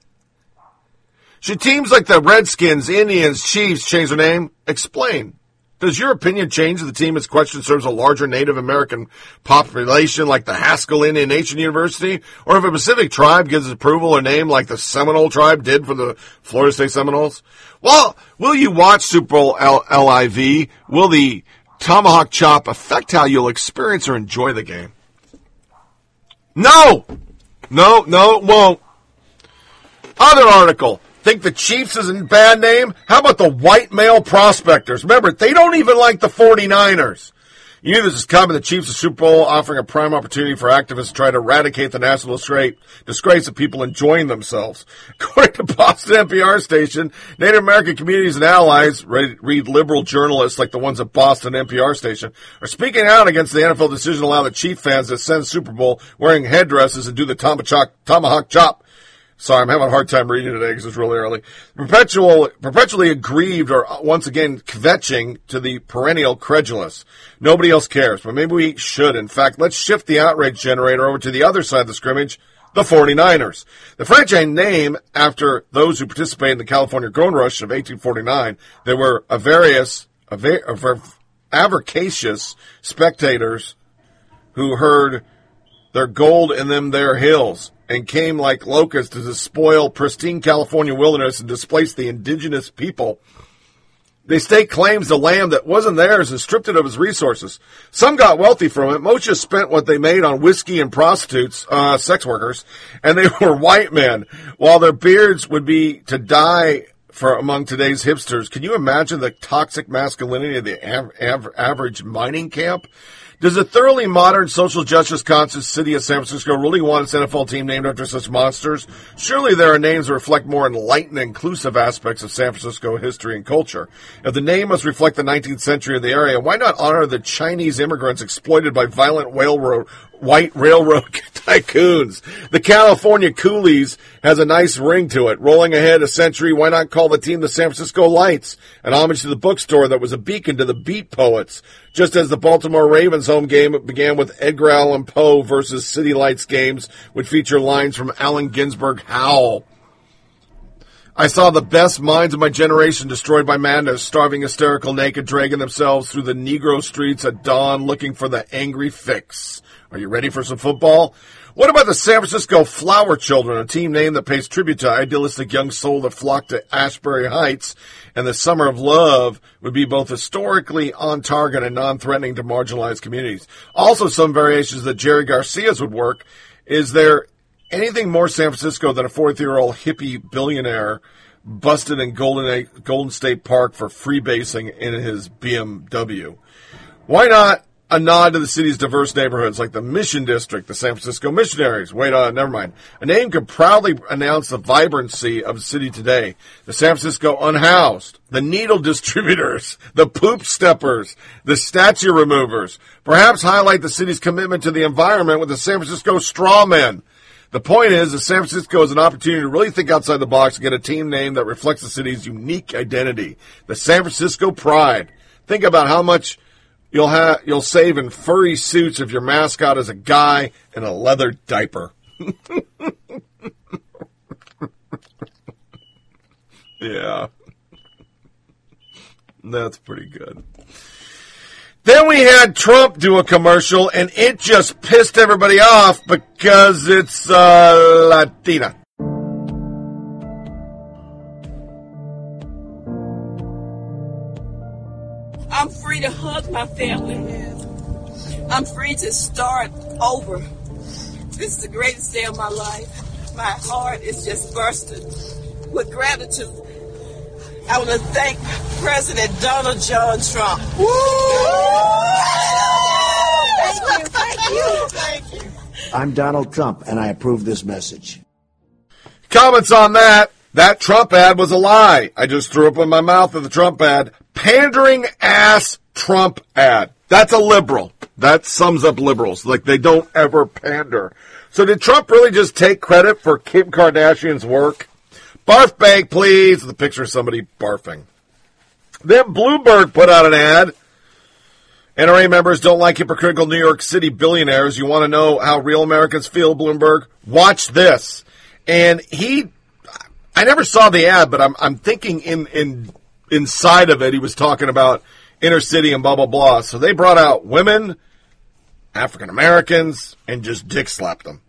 Should teams like the Redskins, Indians, Chiefs change their name? Explain. Does your opinion change if the team is questioned serves a larger Native American population like the Haskell Indian Nation University? Or if a Pacific tribe gives approval a name like the Seminole tribe did for the Florida State Seminoles? Well, will you watch Super Bowl LIV? Will the tomahawk chop affect how you'll experience or enjoy the game? No! No, no, it won't. Other article. Think the Chiefs is a bad name? How about the white male prospectors? Remember, they don't even like the 49ers. You knew this is coming. The Chiefs of Super Bowl offering a prime opportunity for activists to try to eradicate the national disgrace, of people enjoying themselves. According to Boston NPR station, Native American communities and allies, read, read liberal journalists like the ones at Boston NPR station, are speaking out against the NFL decision to allow the Chief fans to send Super Bowl wearing headdresses and do the tomahawk, tomahawk chop. Sorry, I'm having a hard time reading today because it's really early. Perpetual, perpetually aggrieved or uh, once again kvetching to the perennial credulous. Nobody else cares, but maybe we should. In fact, let's shift the outrage generator over to the other side of the scrimmage, the 49ers. The franchise name after those who participated in the California Gold Rush of 1849. There were a various, a va- a avaricious spectators who heard their gold in them their hills and came like locusts to despoil pristine California wilderness and displace the indigenous people. They staked claims to land that wasn't theirs and stripped it of its resources. Some got wealthy from it. Most just spent what they made on whiskey and prostitutes, uh, sex workers, and they were white men, while their beards would be to die for among today's hipsters. Can you imagine the toxic masculinity of the av- av- average mining camp? Does a thoroughly modern social justice conscious city of San Francisco really want its NFL team named after such monsters? Surely there are names that reflect more enlightened and inclusive aspects of San Francisco history and culture. If the name must reflect the 19th century of the area, why not honor the Chinese immigrants exploited by violent railroad, white railroad tycoons? The California Coolies has a nice ring to it. Rolling ahead a century, why not call the team the San Francisco Lights? An homage to the bookstore that was a beacon to the beat poets. Just as the Baltimore Ravens home game began with Edgar Allan Poe versus City Lights games would feature lines from Allen Ginsberg Howl. I saw the best minds of my generation destroyed by madness, starving, hysterical, naked, dragging themselves through the Negro streets at dawn looking for the angry fix. Are you ready for some football? What about the San Francisco Flower Children, a team name that pays tribute to idealistic young soul that flocked to Ashbury Heights and the Summer of Love would be both historically on target and non-threatening to marginalized communities. Also, some variations that Jerry Garcia's would work. Is there anything more San Francisco than a 40-year-old hippie billionaire busted in Golden, Golden State Park for freebasing in his BMW? Why not a nod to the city's diverse neighborhoods like the Mission District, the San Francisco Missionaries. Wait, uh, never mind. A name could proudly announce the vibrancy of the city today. The San Francisco Unhoused, the Needle Distributors, the Poop Steppers, the Statue Removers. Perhaps highlight the city's commitment to the environment with the San Francisco Strawmen. The point is that San Francisco is an opportunity to really think outside the box and get a team name that reflects the city's unique identity. The San Francisco Pride. Think about how much You'll have you'll save in furry suits if your mascot is a guy in a leather diaper. yeah. That's pretty good. Then we had Trump do a commercial and it just pissed everybody off because it's uh, Latina. I'm free to hug my family. I'm free to start over. This is the greatest day of my life. My heart is just bursting with gratitude. I want to thank President Donald John Trump. Woo! Thank you, thank you, thank you. I'm Donald Trump, and I approve this message. Comments on that. That Trump ad was a lie. I just threw up in my mouth of the Trump ad. Pandering ass Trump ad. That's a liberal. That sums up liberals. Like they don't ever pander. So did Trump really just take credit for Kim Kardashian's work? Barf bag, please. The picture of somebody barfing. Then Bloomberg put out an ad. NRA members don't like hypocritical New York City billionaires. You want to know how real Americans feel, Bloomberg? Watch this. And he, I never saw the ad, but I'm, I'm thinking in, in, inside of it, he was talking about inner city and blah, blah, blah. So they brought out women, African Americans, and just dick slapped them.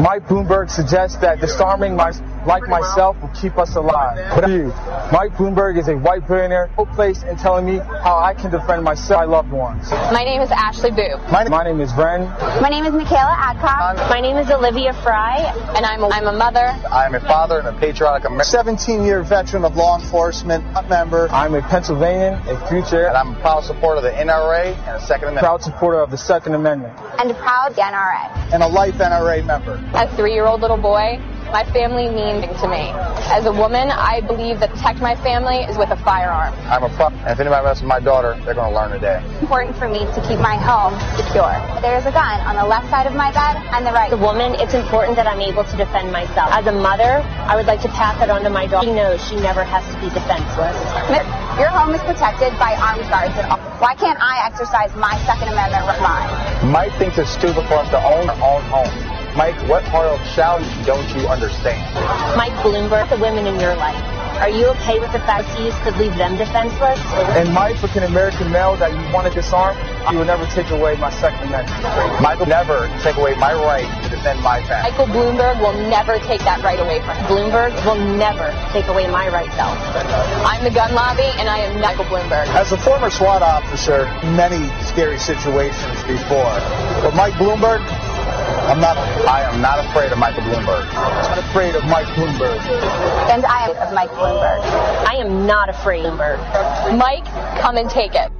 Mike Bloomberg suggests that disarming my, like myself will keep us alive. But you, Mike Bloomberg is a white billionaire, no place in telling me how I can defend myself, my loved ones. My name is Ashley Boo. My, my name is Ren. My name is Michaela Adcock. My name is Olivia Fry, and I'm a, I'm a mother. I am a father and a patriotic American. 17-year veteran of law enforcement, a member. I'm a Pennsylvanian, a future. And I'm a proud supporter of the NRA and a Second Amendment. Proud supporter of the Second Amendment. And a proud NRA. And a life NRA member. A three-year-old little boy, my family means to me. As a woman, I believe that protect my family is with a firearm. I'm a pro, and if anybody messes with my daughter, they're going to learn today. Important for me to keep my home secure. There's a gun on the left side of my bed and the right. As a woman, it's important that I'm able to defend myself. As a mother, I would like to pass that on to my daughter. She knows she never has to be defenseless. Your home is protected by armed guards. at all. Why can't I exercise my Second Amendment right? Mike thinks it's stupid for us to own our own home. Mike, what part of challenge don't you understand? Mike Bloomberg, the women in your life. Are you okay with the fact you could leave them defenseless? And my African American male that you want to disarm, you will never take away my Second Amendment. Michael never take away my right to defend my family. Michael Bloomberg will never take that right away from me. Bloomberg will never take away my right self. I'm the gun lobby, and I am Michael Bloomberg. As a former SWAT officer, many scary situations before. But Mike Bloomberg, I'm not. I am not afraid of Michael Bloomberg. I'm not afraid of Mike Bloomberg. And I am of Mike Bloomberg. I am not afraid of Bloomberg. Mike, come and take it.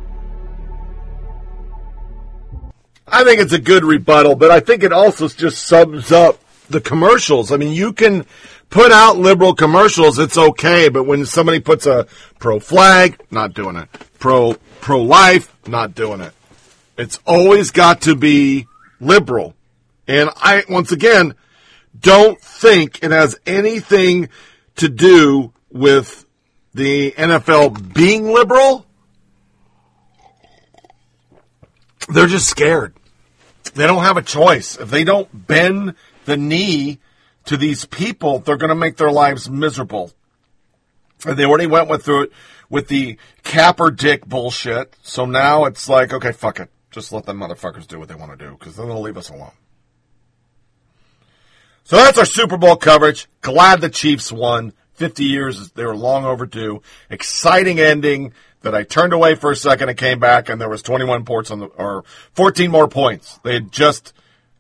I think it's a good rebuttal, but I think it also just sums up the commercials. I mean, you can put out liberal commercials, it's okay, but when somebody puts a pro flag, not doing it. Pro pro life, not doing it. It's always got to be liberal. And I once again don't think it has anything to do with the NFL being liberal. They're just scared. They don't have a choice. If they don't bend the knee to these people, they're going to make their lives miserable. And they already went with through it with the capper dick bullshit. So now it's like, okay, fuck it. Just let them motherfuckers do what they want to do because then they'll leave us alone. So that's our Super Bowl coverage. Glad the Chiefs won. 50 years, they were long overdue. Exciting ending that I turned away for a second and came back, and there was 21 points on the, or 14 more points. They had just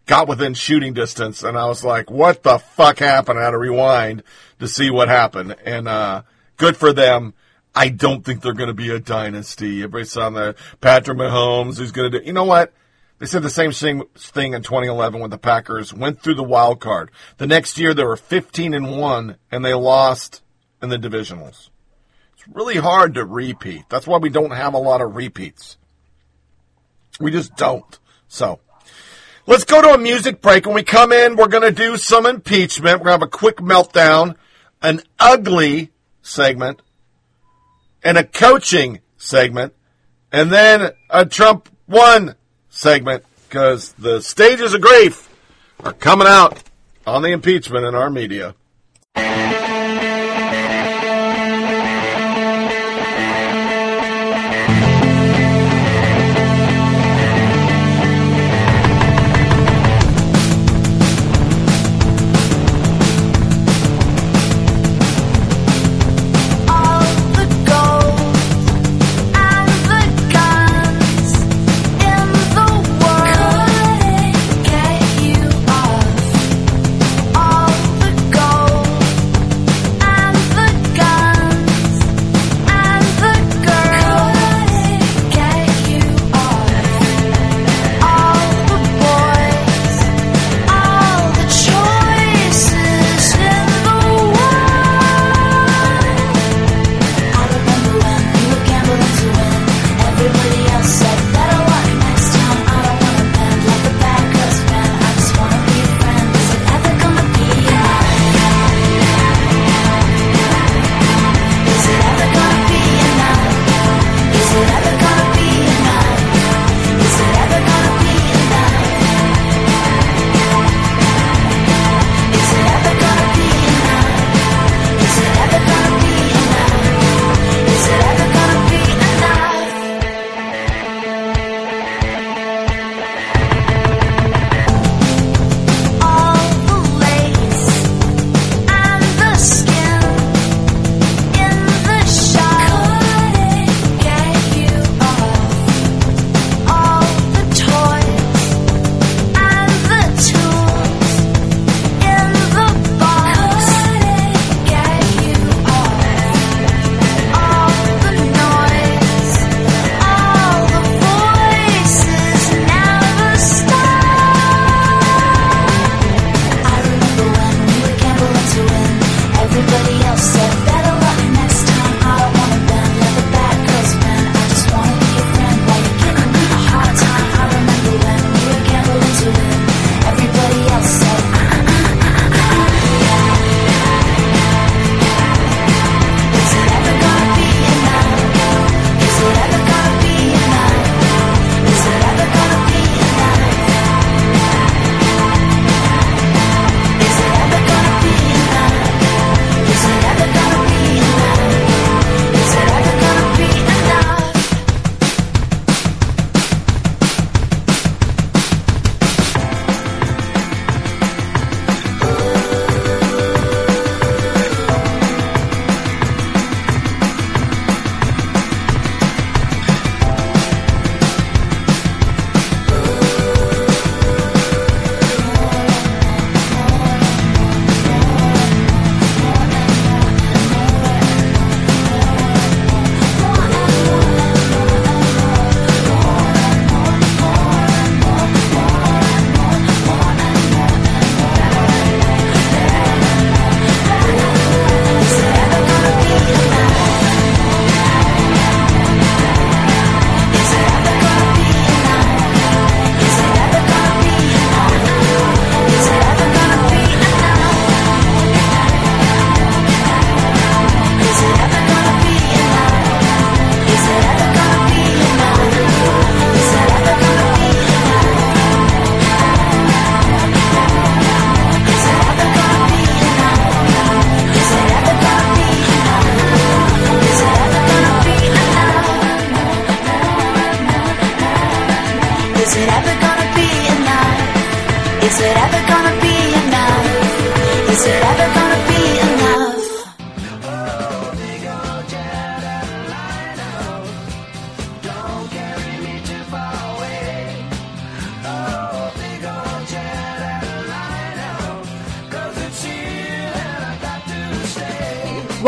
got within shooting distance, and I was like, what the fuck happened? I had to rewind to see what happened. And, uh, good for them. I don't think they're going to be a dynasty. Everybody's on the Patrick Mahomes who's going to do, you know what? They said the same thing, in 2011 when the Packers went through the wild card. The next year they were 15 and 1 and they lost in the divisionals. It's really hard to repeat. That's why we don't have a lot of repeats. We just don't. So, let's go to a music break. When we come in, we're going to do some impeachment. We're going to have a quick meltdown, an ugly segment, and a coaching segment, and then a Trump one segment because the stages of grief are coming out on the impeachment in our media.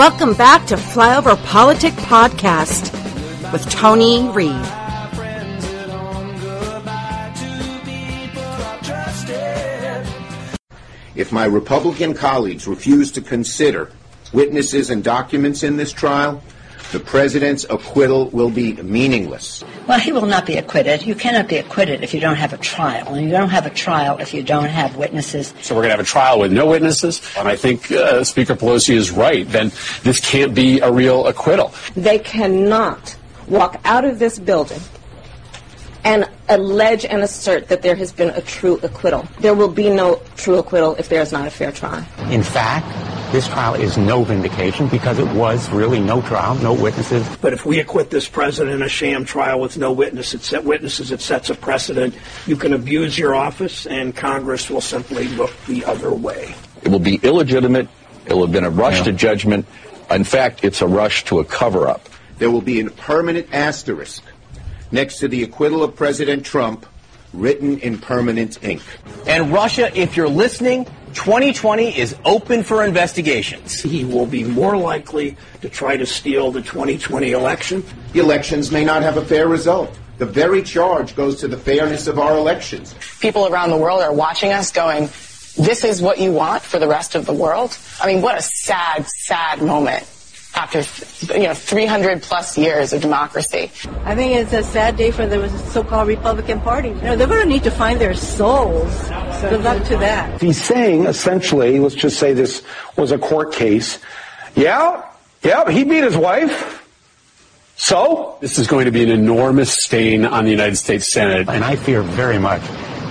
Welcome back to Flyover Politic Podcast with Tony Reed. If my Republican colleagues refuse to consider witnesses and documents in this trial, the president's acquittal will be meaningless. Well, he will not be acquitted. You cannot be acquitted if you don't have a trial. And you don't have a trial if you don't have witnesses. So we're going to have a trial with no witnesses. And I think uh, Speaker Pelosi is right. Then this can't be a real acquittal. They cannot walk out of this building and allege and assert that there has been a true acquittal. There will be no true acquittal if there is not a fair trial. In fact, this trial is no vindication because it was really no trial, no witnesses. But if we acquit this president in a sham trial with no witness, it set witnesses, it sets a precedent. You can abuse your office, and Congress will simply look the other way. It will be illegitimate. It will have been a rush yeah. to judgment. In fact, it's a rush to a cover up. There will be a permanent asterisk next to the acquittal of President Trump, written in permanent ink. And Russia, if you're listening, 2020 is open for investigations. He will be more likely to try to steal the 2020 election. The elections may not have a fair result. The very charge goes to the fairness of our elections. People around the world are watching us going, this is what you want for the rest of the world? I mean, what a sad, sad moment after you know 300 plus years of democracy. I think it's a sad day for the so-called Republican Party. You know, they're going to need to find their souls. Good luck to that. He's saying essentially, let's just say this was a court case. Yeah, yeah, he beat his wife. So? This is going to be an enormous stain on the United States Senate. And I fear very much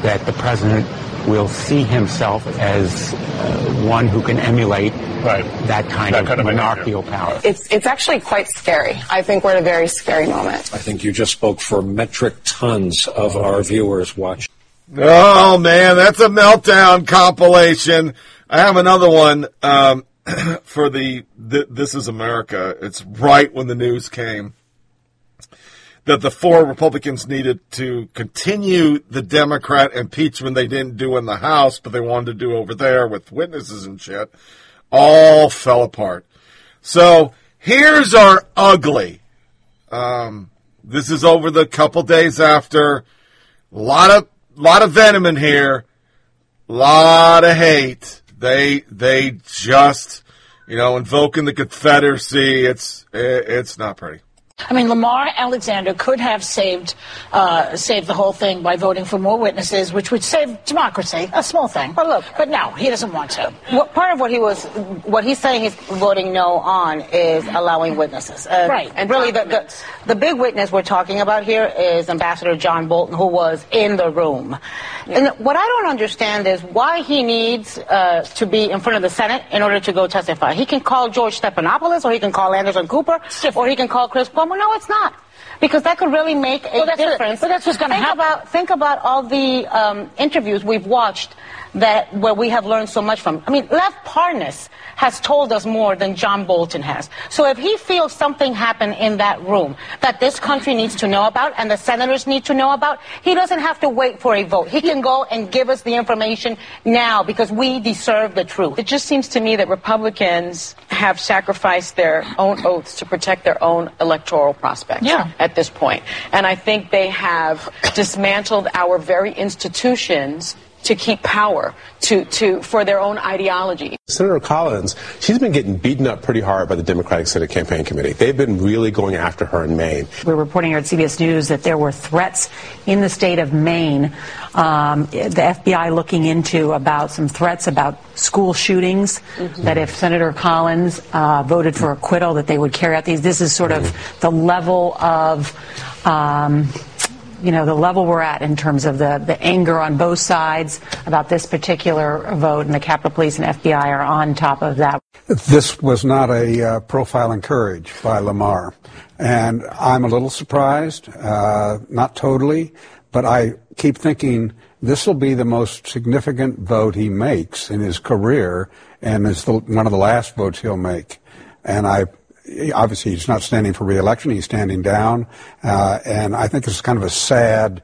that the president will see himself as uh, one who can emulate right. that kind that of kind of monarchical of power. It's it's actually quite scary. I think we're at a very scary moment. I think you just spoke for metric tons of our viewers watching. Oh man, that's a meltdown compilation. I have another one um, for the, the This Is America. It's right when the news came that the four Republicans needed to continue the Democrat impeachment they didn't do in the House, but they wanted to do over there with witnesses and shit, all fell apart. So here's our ugly. Um, this is over the couple days after. A lot of lot of venom in here. A lot of hate. They they just you know invoking the Confederacy. It's it's not pretty. I mean, Lamar Alexander could have saved uh, saved the whole thing by voting for more witnesses, which would save democracy. A small thing. But look, but no, he doesn't want to. What, part of what he was, what he's saying he's voting no on is allowing witnesses. Uh, right. And really, the, the, the big witness we're talking about here is Ambassador John Bolton, who was in the room. Yeah. And what I don't understand is why he needs uh, to be in front of the Senate in order to go testify. He can call George Stephanopoulos, or he can call Anderson Cooper, or he can call Chris Cuomo. Well, no, it's not. Because that could really make a well, difference. but that's what's going to happen. About, think about all the um, interviews we've watched that where we have learned so much from. I mean, Lev Parnas has told us more than John Bolton has. So if he feels something happened in that room that this country needs to know about and the senators need to know about, he doesn't have to wait for a vote. He can go and give us the information now because we deserve the truth. It just seems to me that Republicans have sacrificed their own oaths to protect their own electoral prospects yeah. at this point. And I think they have dismantled our very institutions to keep power to, to for their own ideology. Senator Collins, she's been getting beaten up pretty hard by the Democratic Senate Campaign Committee. They've been really going after her in Maine. We're reporting here at CBS News that there were threats in the state of Maine. Um, the FBI looking into about some threats about school shootings. Mm-hmm. That if Senator Collins uh, voted for acquittal, that they would carry out these. This is sort of the level of. Um, you know, the level we're at in terms of the, the anger on both sides about this particular vote, and the Capitol Police and FBI are on top of that. This was not a uh, profile encouraged by Lamar. And I'm a little surprised, uh, not totally, but I keep thinking this will be the most significant vote he makes in his career and is the, one of the last votes he'll make. And I obviously he's not standing for reelection. He's standing down, uh, and I think it's kind of a sad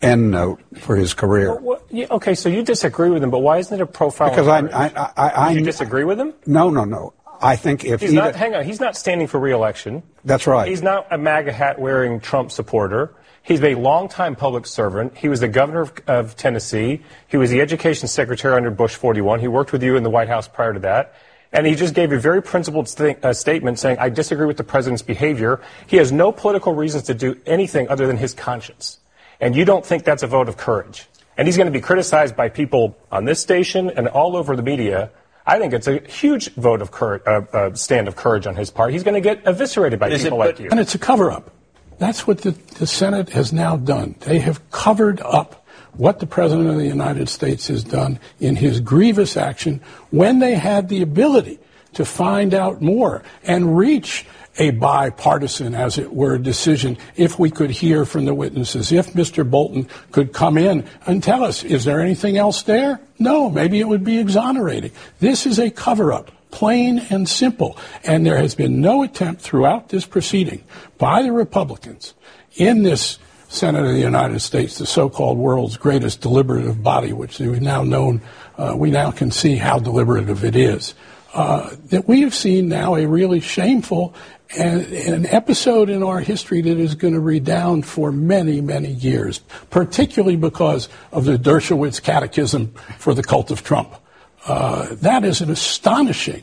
end note for his career. Well, well, okay, so you disagree with him, but why isn't it a profile? Because I, I, I, I, you disagree with him? No, no, no. I think if he's not, hang on, he's not standing for reelection. That's right. He's not a MAGA hat wearing Trump supporter. He's a longtime public servant. He was the governor of, of, Tennessee. He was the education secretary under Bush 41. He worked with you in the White House prior to that. And he just gave a very principled st- uh, statement saying, I disagree with the president's behavior. He has no political reasons to do anything other than his conscience. And you don't think that's a vote of courage. And he's going to be criticized by people on this station and all over the media I think it's a huge vote of courage, uh, uh, stand of courage on his part. He's going to get eviscerated by people it, like you. And it's a cover up. That's what the, the Senate has now done. They have covered up what the President of the United States has done in his grievous action when they had the ability to find out more and reach a bipartisan, as it were, decision if we could hear from the witnesses, if Mr. Bolton could come in and tell us, is there anything else there? No, maybe it would be exonerating. This is a cover up. Plain and simple. And there has been no attempt throughout this proceeding by the Republicans in this Senate of the United States, the so-called world's greatest deliberative body, which we've now known, uh, we now can see how deliberative it is. Uh, that we have seen now a really shameful and an episode in our history that is going to redound for many, many years, particularly because of the Dershowitz Catechism for the cult of Trump. Uh, that is an astonishing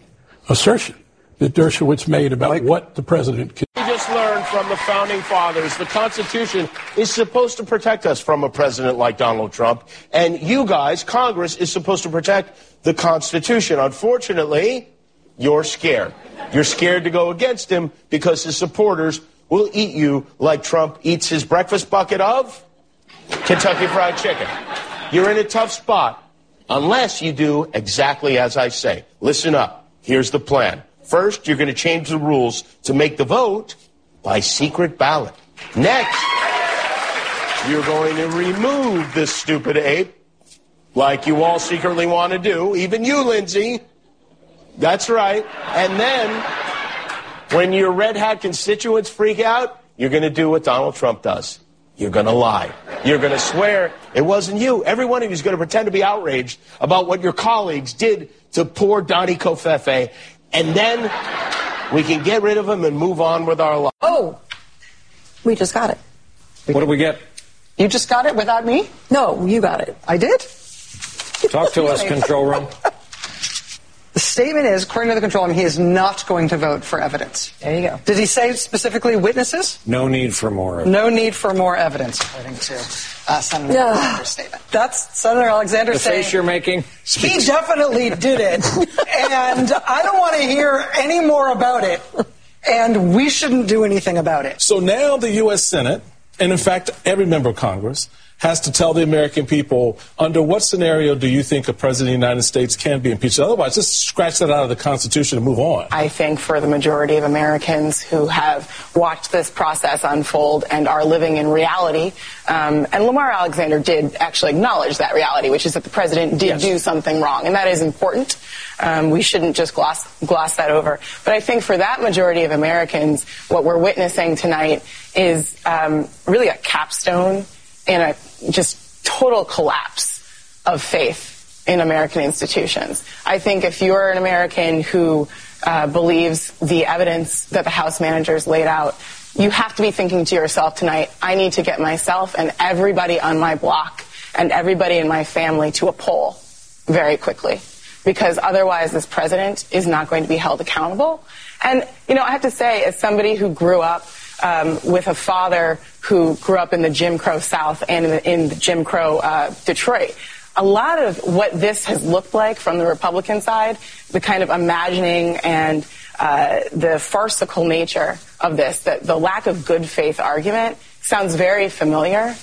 assertion that Dershowitz made about like, what the president can. Learned from the founding fathers the Constitution is supposed to protect us from a president like Donald Trump, and you guys, Congress, is supposed to protect the Constitution. Unfortunately, you're scared. You're scared to go against him because his supporters will eat you like Trump eats his breakfast bucket of Kentucky Fried Chicken. You're in a tough spot unless you do exactly as I say. Listen up. Here's the plan. First, you're going to change the rules to make the vote by secret ballot. Next, you're going to remove this stupid ape like you all secretly want to do, even you, Lindsey. That's right. And then, when your red hat constituents freak out, you're going to do what Donald Trump does. You're going to lie. You're going to swear it wasn't you. Every one of you is going to pretend to be outraged about what your colleagues did to poor Donnie Covfefe. And then we can get rid of them and move on with our life. Oh, we just got it. What do we get? You just got it without me? No, you got it. I did? Talk to us, control room. The statement is, according to the control room, he is not going to vote for evidence. There you go. Did he say specifically witnesses? No need for more evidence. No need for more evidence, according to uh, Senator yeah. Alexander's statement. That's Senator Alexander the saying. The face you're making? He definitely did it. and I don't want to hear any more about it. And we shouldn't do anything about it. So now the U.S. Senate, and in fact, every member of Congress, has to tell the American people under what scenario do you think a president of the United States can be impeached? Otherwise, just scratch that out of the Constitution and move on. I think for the majority of Americans who have watched this process unfold and are living in reality, um, and Lamar Alexander did actually acknowledge that reality, which is that the president did yes. do something wrong, and that is important. Um, we shouldn't just gloss, gloss that over. But I think for that majority of Americans, what we're witnessing tonight is um, really a capstone in a just total collapse of faith in American institutions. I think if you're an American who uh, believes the evidence that the House managers laid out, you have to be thinking to yourself tonight, I need to get myself and everybody on my block and everybody in my family to a poll very quickly. Because otherwise, this president is not going to be held accountable. And, you know, I have to say, as somebody who grew up um, with a father who grew up in the Jim Crow South and in the, in the Jim Crow uh, Detroit. A lot of what this has looked like from the Republican side, the kind of imagining and uh, the farcical nature of this, the, the lack of good faith argument, sounds very familiar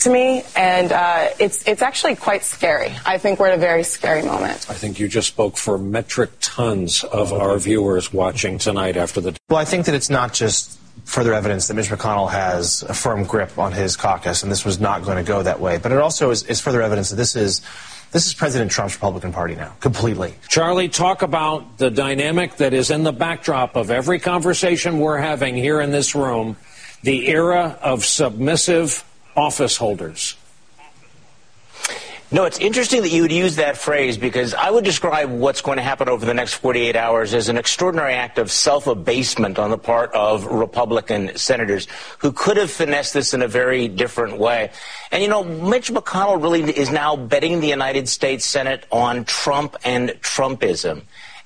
to me, and uh, it's it's actually quite scary. I think we're at a very scary moment. I think you just spoke for metric tons of our viewers watching tonight after the. Well, I think that it's not just further evidence that Mitch McConnell has a firm grip on his caucus, and this was not going to go that way. But it also is, is further evidence that this is this is President Trump's Republican Party now, completely. Charlie, talk about the dynamic that is in the backdrop of every conversation we're having here in this room the era of submissive office holders. No, it's interesting that you would use that phrase because I would describe what's going to happen over the next 48 hours as an extraordinary act of self abasement on the part of Republican senators who could have finessed this in a very different way. And, you know, Mitch McConnell really is now betting the United States Senate on Trump and Trumpism.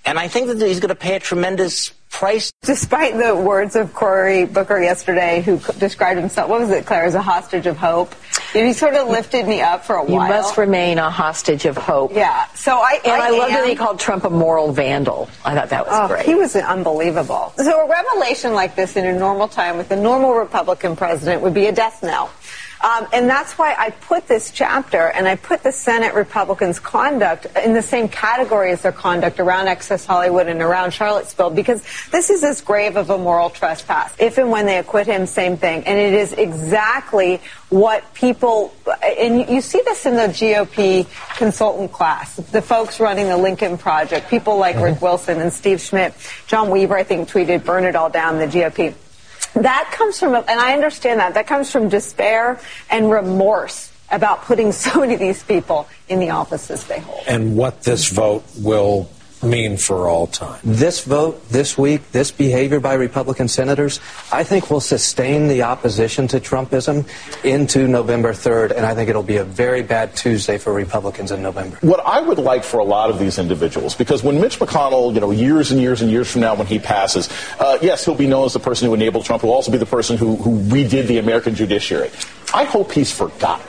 And I think that he's going to pay a tremendous price. Despite the words of Cory Booker yesterday, who described himself, what was it, Claire, as a hostage of hope? he sort of lifted me up for a while. You must remain a hostage of hope. Yeah. So I and I, I love that he called Trump a moral vandal. I thought that was oh, great. He was unbelievable. So a revelation like this in a normal time with a normal Republican president would be a death knell. Um, and that's why I put this chapter and I put the Senate Republicans' conduct in the same category as their conduct around Access Hollywood and around Charlottesville because this is as grave of a moral trespass. If and when they acquit him, same thing. And it is exactly what people, and you see this in the GOP consultant class, the folks running the Lincoln Project, people like Rick Wilson and Steve Schmidt. John Weaver, I think, tweeted, burn it all down, the GOP that comes from, and I understand that, that comes from despair and remorse about putting so many of these people in the offices they hold. And what this vote will mean for all time. This vote, this week, this behavior by Republican senators, I think will sustain the opposition to Trumpism into November 3rd, and I think it'll be a very bad Tuesday for Republicans in November. What I would like for a lot of these individuals, because when Mitch McConnell, you know, years and years and years from now when he passes, uh, yes, he'll be known as the person who enabled Trump, he'll also be the person who, who redid the American judiciary. I hope he's forgotten.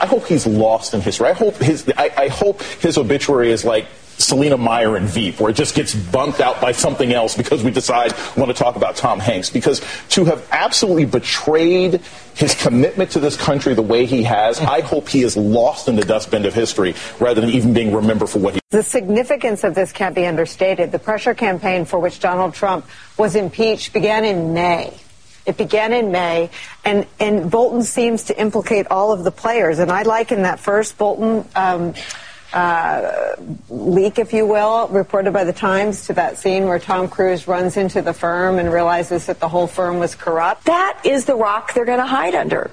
I hope he's lost in history. I hope his I, I hope his obituary is like Selina Meyer and Veep, where it just gets bumped out by something else because we decide we want to talk about Tom Hanks. Because to have absolutely betrayed his commitment to this country the way he has, I hope he is lost in the dustbin of history rather than even being remembered for what he. The significance of this can't be understated. The pressure campaign for which Donald Trump was impeached began in May. It began in May, and, and Bolton seems to implicate all of the players. And I liken that first Bolton. Um, uh, leak, if you will, reported by the Times to that scene where Tom Cruise runs into the firm and realizes that the whole firm was corrupt. That is the rock they're going to hide under.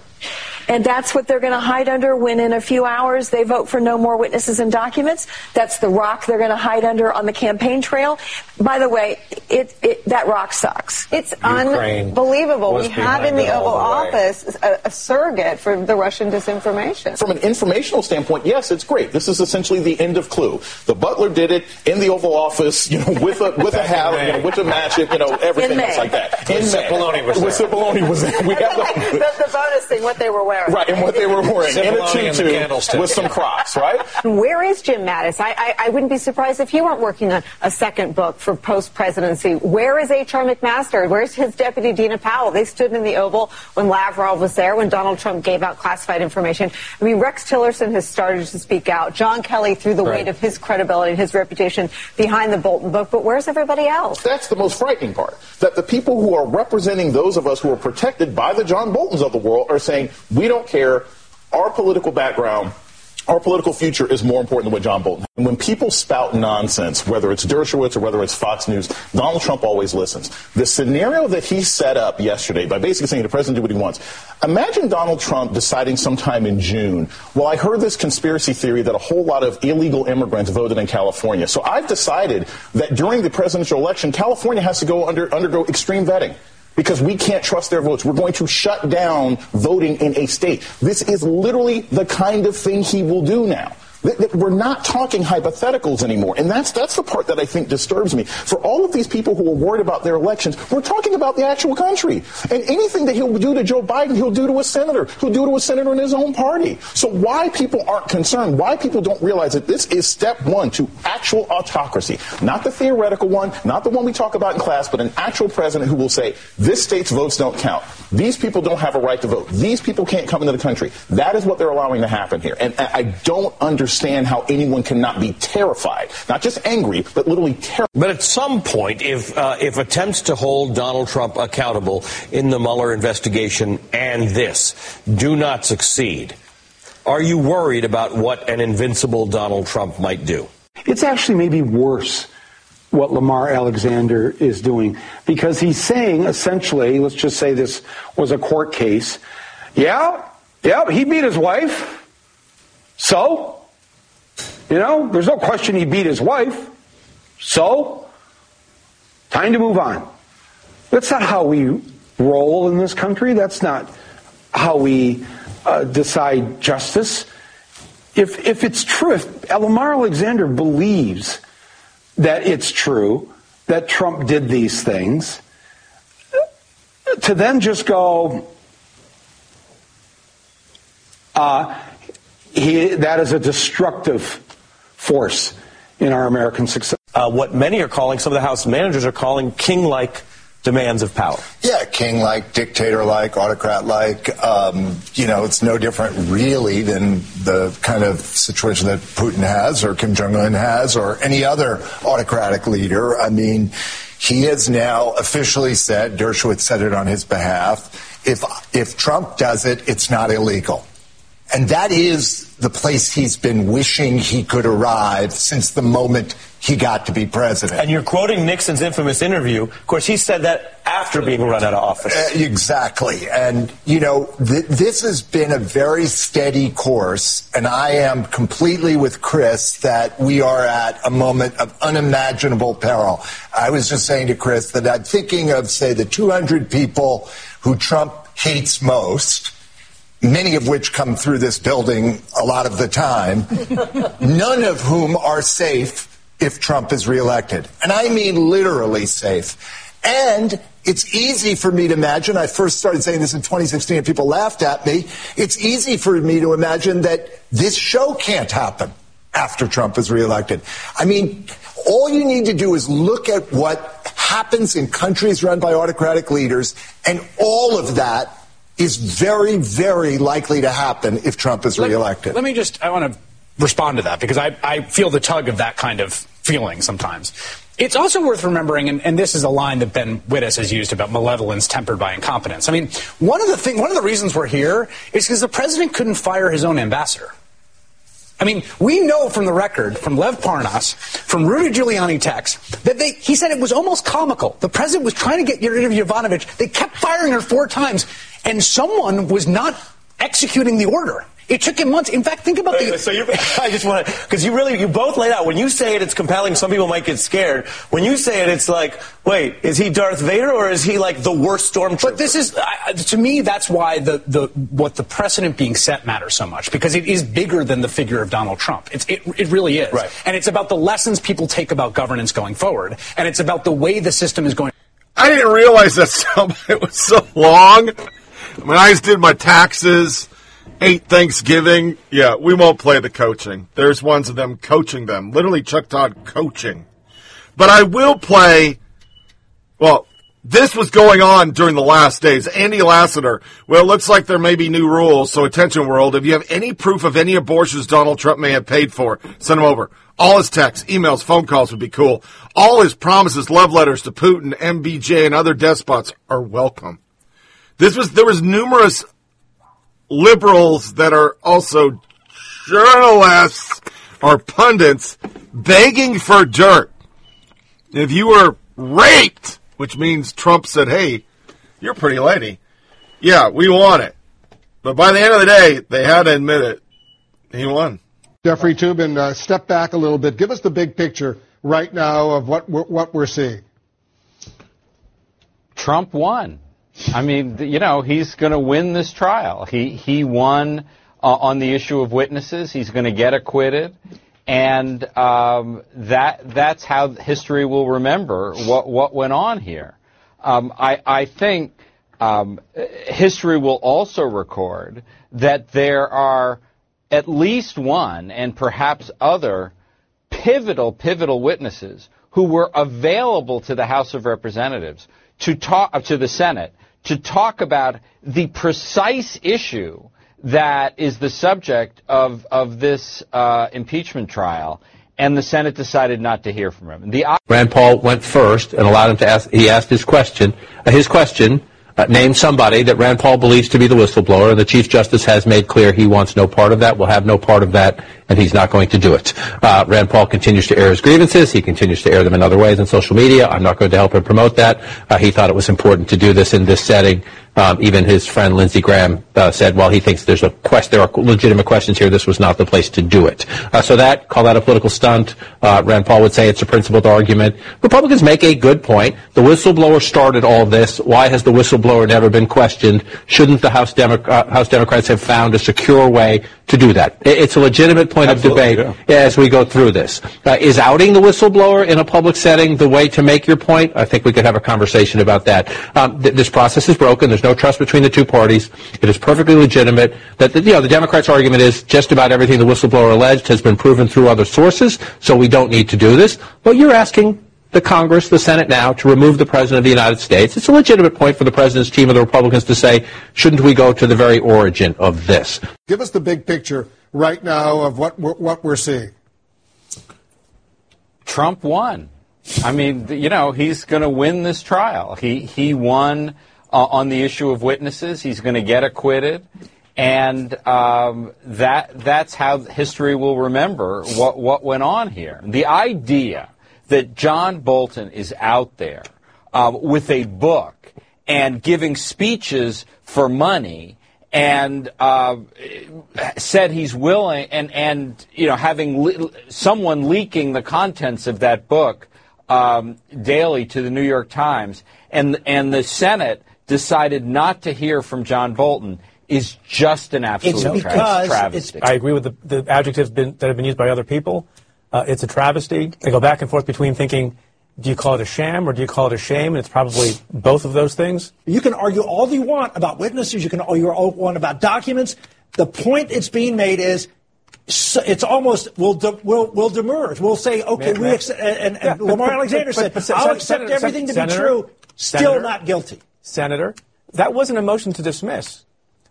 And that's what they're going to hide under when in a few hours they vote for no more witnesses and documents. That's the rock they're going to hide under on the campaign trail. By the way, it, it that rock sucks. It's Ukraine unbelievable. We have in the Oval the Office a, a, surrogate for the Russian disinformation. From an informational standpoint, yes, it's great. This is essentially the end of Clue. The butler did it in the Oval Office, you know, with a with a hat, you know, with a match, you know, everything else like that. In Cipollone was there. Cipollone was there. We have the, the, the bonus thing, what they were wearing. Right, and what they were wearing. in a tutu with some Crocs, right? Where is Jim Mattis? I, I, I, wouldn't be surprised if he weren't working on a second book for post-presidency. Where is H.R. McMaster? Where's his deputy, Dina Powell? They stood in the Oval when Lavrov was there, when Donald Trump gave out classified information. I mean, Rex Tillerson has started to speak out. John Kelly threw the right. weight of his credibility and his reputation behind the Bolton book, but where's everybody else? That's the most frightening part. That the people who are representing those of us who are protected by the John Boltons of the world are saying, we don't care our political background, our political future is more important than what John Bolton. And when people spout nonsense, whether it's Dershowitz or whether it's Fox News, Donald Trump always listens. The scenario that he set up yesterday by basically saying the president do what he wants. Imagine Donald Trump deciding sometime in June, well, I heard this conspiracy theory that a whole lot of illegal immigrants voted in California. So I've decided that during the presidential election, California has to go under, undergo extreme vetting because we can't trust their votes. We're going to shut down voting in a state. This is literally the kind of thing he will do now. We're not talking hypotheticals anymore. And that's, that's the part that I think disturbs me. For all of these people who are worried about their elections, we're talking about the actual country. And anything that he'll do to Joe Biden, he'll do to a senator. He'll do to a senator in his own party. So why people aren't concerned, why people don't realize that this is step one to actual autocracy. Not the theoretical one, not the one we talk about in class, but an actual president who will say, this state's votes don't count. These people don't have a right to vote. These people can't come into the country. That is what they're allowing to happen here. And I don't understand understand how anyone cannot be terrified, not just angry, but literally terrified. But at some point, if uh, if attempts to hold Donald Trump accountable in the Mueller investigation and this do not succeed, are you worried about what an invincible Donald Trump might do? It's actually maybe worse what Lamar Alexander is doing because he's saying essentially, let's just say this was a court case. Yeah, yeah, he beat his wife. So? You know, there's no question he beat his wife. So, time to move on. That's not how we roll in this country. That's not how we uh, decide justice. If, if it's true, if Lamar Alexander believes that it's true that Trump did these things, to then just go, uh, he, that is a destructive force in our American success. Uh, what many are calling, some of the House managers are calling king like demands of power. Yeah, king like, dictator like, autocrat like. Um, you know, it's no different really than the kind of situation that Putin has or Kim Jong un has or any other autocratic leader. I mean, he has now officially said, Dershowitz said it on his behalf, if, if Trump does it, it's not illegal. And that is the place he's been wishing he could arrive since the moment he got to be president. And you're quoting Nixon's infamous interview. Of course, he said that after being run out of office. Uh, exactly. And, you know, th- this has been a very steady course. And I am completely with Chris that we are at a moment of unimaginable peril. I was just saying to Chris that I'm thinking of, say, the 200 people who Trump hates most many of which come through this building a lot of the time, none of whom are safe if Trump is reelected. And I mean literally safe. And it's easy for me to imagine, I first started saying this in 2016 and people laughed at me. It's easy for me to imagine that this show can't happen after Trump is reelected. I mean, all you need to do is look at what happens in countries run by autocratic leaders, and all of that is very, very likely to happen if Trump is reelected. Let me just, I want to respond to that because I, I feel the tug of that kind of feeling sometimes. It's also worth remembering, and, and, this is a line that Ben Wittes has used about malevolence tempered by incompetence. I mean, one of the thing, one of the reasons we're here is because the president couldn't fire his own ambassador. I mean, we know from the record, from Lev Parnas, from Rudy Giuliani texts, that they, he said it was almost comical. The president was trying to get Yuriv Yovanovitch. They kept firing her four times, and someone was not executing the order. It took him months. In fact, think about the. So you, I just want to, because you really, you both laid out. When you say it, it's compelling. Some people might get scared. When you say it, it's like, wait, is he Darth Vader or is he like the worst stormtrooper? But this is, uh, to me, that's why the, the what the precedent being set matters so much because it is bigger than the figure of Donald Trump. It's, it, it really is. Right. And it's about the lessons people take about governance going forward, and it's about the way the system is going. I didn't realize that so, it was so long. When I just did my taxes ate Thanksgiving. Yeah, we won't play the coaching. There's ones of them coaching them. Literally Chuck Todd coaching. But I will play, well, this was going on during the last days. Andy Lassner. Well, it looks like there may be new rules. So attention world, if you have any proof of any abortions Donald Trump may have paid for, send them over. All his texts, emails, phone calls would be cool. All his promises, love letters to Putin, MBJ, and other despots are welcome. This was, there was numerous liberals that are also journalists or pundits begging for dirt. If you were raped, which means Trump said, hey, you're a pretty lady. Yeah, we want it. But by the end of the day, they had to admit it. He won. Jeffrey Toobin, uh, step back a little bit. Give us the big picture right now of what we're, what we're seeing. Trump won. I mean, you know, he's going to win this trial. He he won uh, on the issue of witnesses. He's going to get acquitted, and um, that that's how history will remember what what went on here. Um, I I think um, history will also record that there are at least one and perhaps other pivotal pivotal witnesses who were available to the House of Representatives to talk to the Senate to talk about the precise issue that is the subject of, of this uh, impeachment trial, and the Senate decided not to hear from him. The Rand Paul went first and allowed him to ask. He asked his question. Uh, his question uh, named somebody that Rand Paul believes to be the whistleblower, and the Chief Justice has made clear he wants no part of that. Will have no part of that and he's not going to do it. Uh, Rand Paul continues to air his grievances. He continues to air them in other ways on social media. I'm not going to help him promote that. Uh, he thought it was important to do this in this setting. Um, even his friend Lindsey Graham uh, said, "Well, he thinks there's a quest, there are legitimate questions here. This was not the place to do it." Uh, so that call that a political stunt. Uh, Rand Paul would say it's a principled argument. Republicans make a good point. The whistleblower started all this. Why has the whistleblower never been questioned? Shouldn't the House, Demo- uh, House Democrats have found a secure way to do that? It's a legitimate point Absolutely, of debate yeah. as we go through this. Uh, is outing the whistleblower in a public setting the way to make your point? I think we could have a conversation about that. Um, th- this process is broken. There's no trust between the two parties. It is perfectly legitimate that the, you know the Democrats' argument is just about everything the whistleblower alleged has been proven through other sources, so we don't need to do this. But you're asking the Congress, the Senate now, to remove the President of the United States. It's a legitimate point for the President's team of the Republicans to say, shouldn't we go to the very origin of this? Give us the big picture right now of what we're, what we're seeing. Trump won. I mean, you know, he's going to win this trial. He he won uh, on the issue of witnesses. He's going to get acquitted, and um, that that's how history will remember what what went on here. The idea that John Bolton is out there um, with a book and giving speeches for money and uh, said he's willing and and you know having le- someone leaking the contents of that book um, daily to the New York Times and and the Senate decided not to hear from John Bolton is just an absolute it's because travesty. It's, I agree with the, the adjectives been, that have been used by other people. Uh, it's a travesty. They go back and forth between thinking, do you call it a sham or do you call it a shame? And it's probably both of those things. You can argue all you want about witnesses. You can argue all you want about documents. The point it's being made is it's almost we'll de, we'll we'll demurge. We'll say okay, we accept, and, and yeah, Lamar but, Alexander but, but, said I'll accept Senator, everything to Senator, be true. Still Senator, not guilty. Senator, that wasn't a motion to dismiss.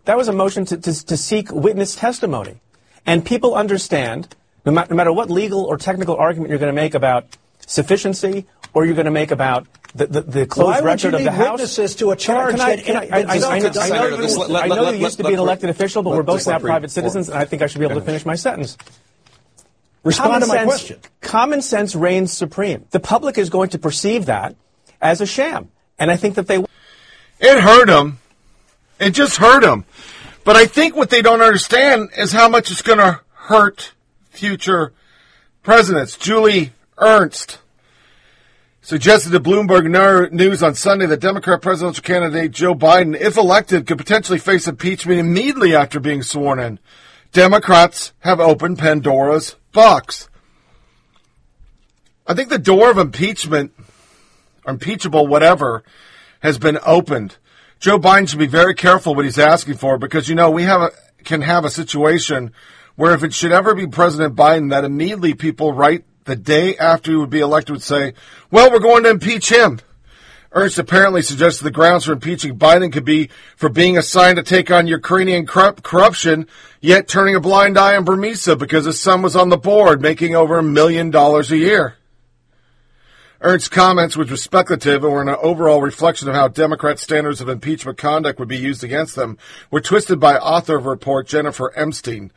That was a motion to, to, to seek witness testimony, and people understand no, ma- no matter what legal or technical argument you're going to make about sufficiency or you're going to make about the, the, the closed record of the House. witnesses to a charge can I, can I, I, I, I, know, I know you used to be an elected official, but we're both now private citizens, and I think I should be able to finish my sentence. Respond common to my sense, question. Common sense reigns supreme. The public is going to perceive that as a sham, and I think that they. It hurt them. It just hurt them. But I think what they don't understand is how much it's going to hurt future presidents. Joni Ernst suggested to Bloomberg News on Sunday that Democrat presidential candidate Joe Biden, if elected, could potentially face impeachment immediately after being sworn in. Democrats have opened Pandora's box. I think the door of impeachment, impeachable whatever, has been opened. Joe Biden should be very careful what he's asking for because you know we have a, can have a situation where if it should ever be President Biden, that immediately people right the day after he would be elected would say, well, we're going to impeach him. Ernst apparently suggested the grounds for impeaching Biden could be for being assigned to take on Ukrainian corruption, yet turning a blind eye on Burisma because his son was on the board, making over a million dollars a year. Ernst's comments, which were speculative and were an overall reflection of how Democrat standards of impeachment conduct would be used against them, were twisted by author of a report Jennifer Epstein.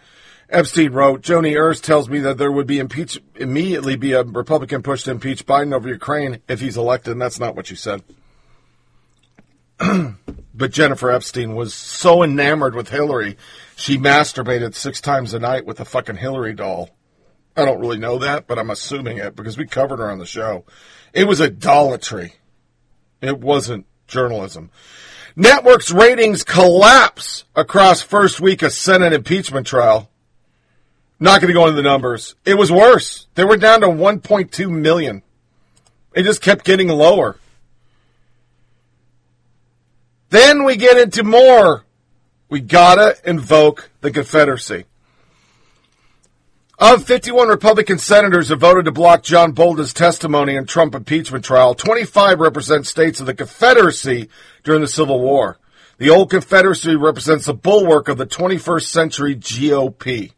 Epstein wrote, Joni Ernst tells me that there would be impeach immediately be a Republican push to impeach Biden over Ukraine if he's elected, and that's not what she said. but Jennifer Epstein was so enamored with Hillary, she masturbated six times a night with a fucking Hillary doll. I don't really know that, but I'm assuming it because we covered her on the show. It was idolatry. It wasn't journalism. Networks ratings collapse across first week of Senate impeachment trial. Not going to go into the numbers. It was worse. They were down to 1.2 million. It just kept getting lower. Then we get into more. We gotta invoke the Confederacy. Of 51 Republican senators who voted to block John Bolton's testimony in Trump impeachment trial, 25 represent states of the Confederacy during the Civil War. The old Confederacy represents the bulwark of the 21st century GOP.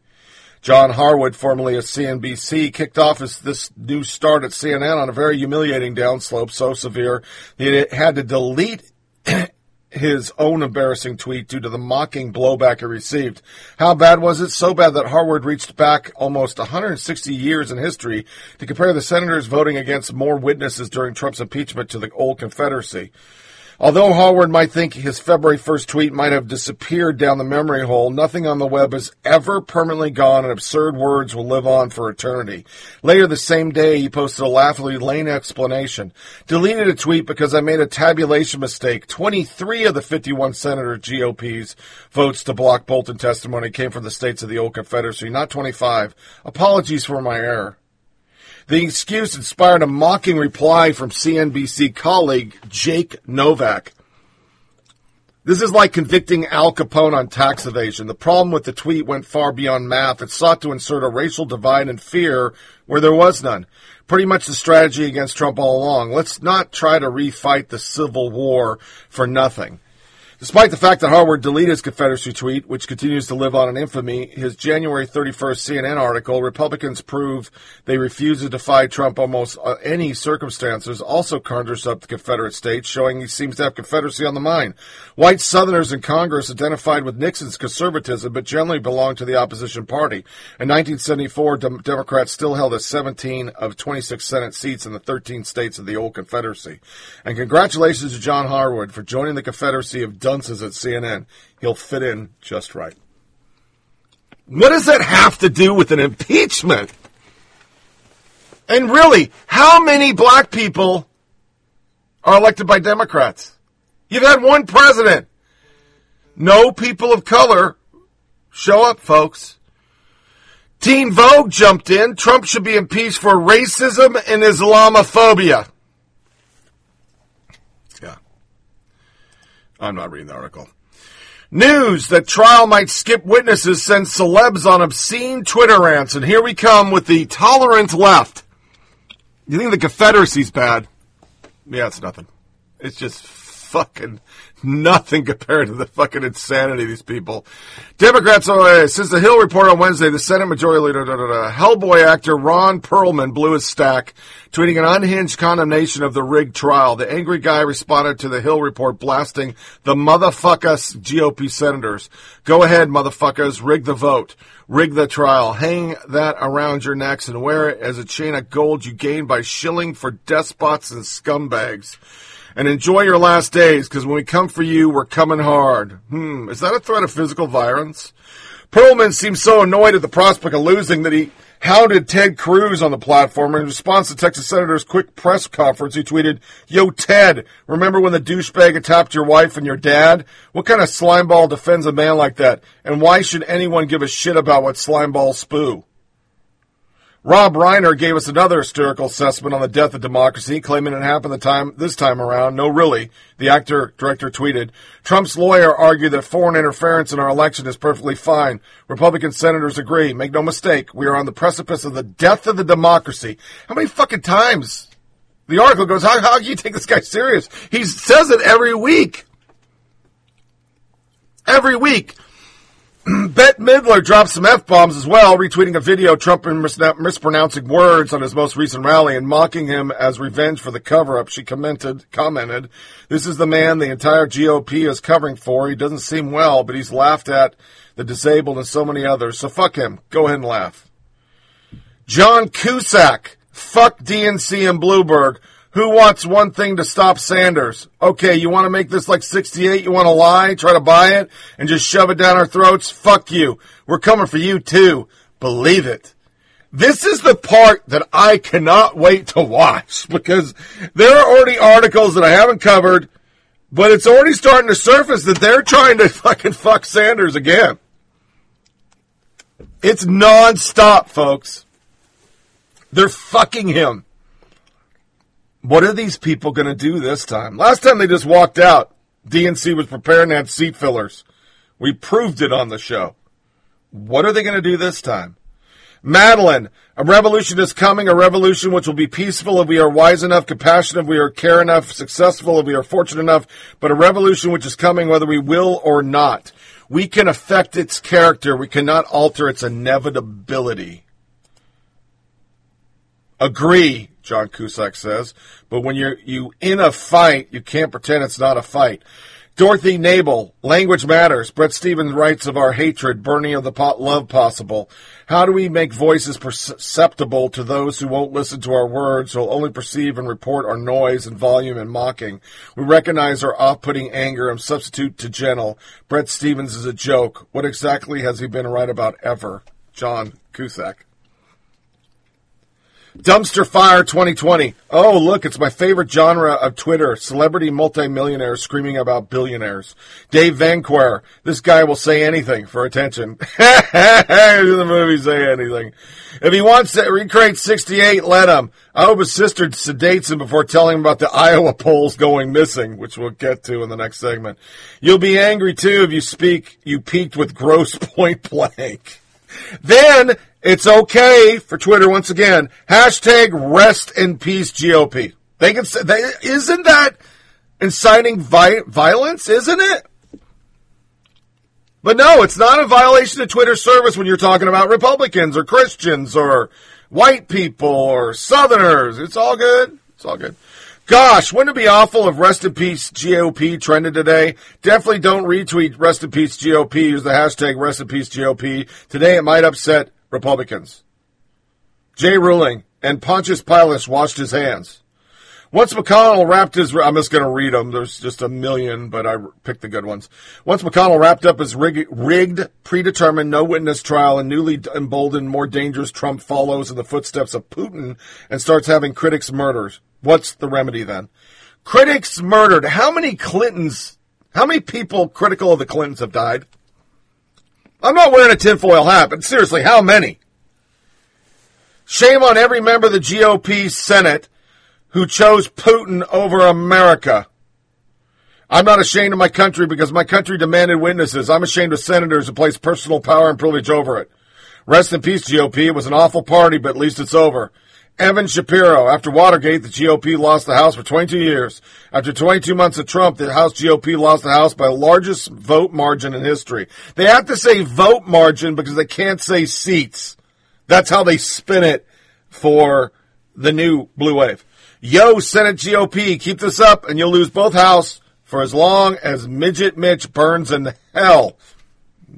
John Harwood, formerly of CNBC, kicked off his, this new start at CNN on a very humiliating downslope, so severe he had to delete his own embarrassing tweet due to the mocking blowback he received. How bad was it? So bad that Harwood reached back almost 160 years in history to compare the senators voting against more witnesses during Trump's impeachment to the old Confederacy. Although Harwood might think his February 1st tweet might have disappeared down the memory hole, nothing on the web is ever permanently gone and absurd words will live on for eternity. Later the same day, he posted a laughably lame explanation. Deleted a tweet because I made a tabulation mistake. 23 of the 51 senator GOP's votes to block Bolton testimony came from the states of the old Confederacy, not 25. Apologies for my error. The excuse inspired a mocking reply from CNBC colleague Jake Novak. This is like convicting Al Capone on tax evasion. The problem with the tweet went far beyond math. It sought to insert a racial divide and fear where there was none. Pretty much the strategy against Trump all along. Let's not try to refight the Civil War for nothing. Despite the fact that Harwood deleted his Confederacy tweet, which continues to live on in infamy, his January 31st CNN article, Republicans prove they refuse to defy Trump almost uh, any circumstances, also conjures up the Confederate states, showing he seems to have Confederacy on the mind. White Southerners in Congress identified with Nixon's conservatism, but generally belonged to the opposition party. In 1974, Dem- Democrats still held a 17 of 26 Senate seats in the 13 states of the old Confederacy. And congratulations to John Harwood for joining the Confederacy of dunces at CNN. He'll fit in just right. What does that have to do with an impeachment? And really, how many black people are elected by Democrats? You've had one president. No people of color show up, folks. Teen Vogue jumped in. Trump should be impeached for racism and Islamophobia. I'm not reading the article. News that trial might skip witnesses sends celebs on obscene Twitter rants. And here we come with the tolerant left. You think the Confederacy's bad? Yeah, it's nothing. It's just fucking nothing compared to the fucking insanity of these people. Democrats, oh, uh, since the Hill report on Wednesday, the Senate Majority Leader, da, da, da, Hellboy actor Ron Perlman blew his stack, tweeting an unhinged condemnation of the rigged trial. The angry guy responded to the Hill report, blasting the motherfuckers GOP senators. Go ahead, motherfuckers, rig the vote. Rig the trial. Hang that around your necks and wear it as a chain of gold you gain by shilling for despots and scumbags and enjoy your last days because when we come for you, we're coming hard. Hmm, is that a threat of physical violence? Perlman seems so annoyed at the prospect of losing that he hounded Ted Cruz on the platform. In response to Texas Senator's quick press conference, he tweeted, Yo, Ted, remember when the douchebag attacked your wife and your dad? What kind of slimeball defends a man like that? And why should anyone give a shit about what slimeballs spew? Rob Reiner gave us another hysterical assessment on the death of democracy, claiming it happened the time this time around. No, really. The actor director tweeted. Trump's lawyer argued that foreign interference in our election is perfectly fine. Republican senators agree. Make no mistake, we are on the precipice of the death of the democracy. How many fucking times? The article goes, how, how can you take this guy serious? He says it every week. Every week. Bette Midler dropped some F bombs as well, retweeting a video Trump mis- mispronouncing words on his most recent rally and mocking him as revenge for the cover up. She commented, commented, This is the man the entire GOP is covering for. He doesn't seem well, but he's laughed at the disabled and so many others. So fuck him. Go ahead and laugh. John Cusack. Fuck DNC and Bloomberg. Who wants one thing to stop Sanders? Okay, you want to make this like 68? You want to lie, try to buy it, and just shove it down our throats? Fuck you. We're coming for you too. Believe it. This is the part that I cannot wait to watch because there are already articles that I haven't covered, but it's already starting to surface that they're trying to fucking fuck Sanders again. It's nonstop, folks. They're fucking him. What are these people going to do this time? Last time they just walked out. DNC was preparing to have seat fillers. We proved it on the show. What are they going to do this time? Madeline, a revolution is coming, a revolution which will be peaceful if we are wise enough, compassionate if we are care enough, successful if we are fortunate enough, but a revolution which is coming whether we will or not. We can affect its character. We cannot alter its inevitability. Agree, John Cusack says. But when you're you in a fight, you can't pretend it's not a fight. Dorothy Nabel, language matters. Bret Stephens writes of our hatred, burning of the pot love possible. How do we make voices perceptible to those who won't listen to our words, who will only perceive and report our noise and volume and mocking? We recognize our off-putting anger and substitute to gentle. Bret Stephens is a joke. What exactly has he been right about ever? John Cusack. Dumpster Fire 2020. Oh, look, it's my favorite genre of Twitter. Celebrity multimillionaires screaming about billionaires. Dave Vanquer. This guy will say anything for attention. The movie, say anything. If he wants to recreate 68, let him. I hope his sister sedates him before telling him about the Iowa polls going missing, which we'll get to in the next segment. You'll be angry too if you speak, you peaked with gross point blank. Then it's okay for Twitter once again. Hashtag rest in peace GOP. They can say, they, isn't that inciting vi- violence? Isn't it? But no, it's not a violation of Twitter service when you're talking about Republicans or Christians or white people or Southerners. It's all good. It's all good. Gosh, wouldn't it be awful if Rest in Peace GOP trended today? Definitely don't retweet Rest in Peace GOP. Use the hashtag Rest in Peace GOP. Today it might upset Republicans. Jay Ruling and Pontius Pilate washed his hands. Once McConnell wrapped his, I'm just going to read them. There's just a million, but I picked the good ones. Once McConnell wrapped up his rig, rigged, predetermined, no witness trial and newly emboldened, more dangerous Trump follows in the footsteps of Putin and starts having critics murdered. What's the remedy then? Critics murdered. How many Clintons, how many people critical of the Clintons have died? I'm not wearing a tinfoil hat, but seriously, how many? Shame on every member of the GOP Senate who chose Putin over America. I'm not ashamed of my country because my country demanded witnesses. I'm ashamed of senators who placed personal power and privilege over it. Rest in peace, GOP. It was an awful party, but at least it's over. Evan Shapiro. After Watergate, the GOP lost the House for 22 years. After 22 months of Trump, the House GOP lost the House by the largest vote margin in history. They have to say vote margin because they can't say seats. That's how they spin it for the new blue wave. Yo, Senate GOP, keep this up and you'll lose both House for as long as Midget Mitch burns in hell.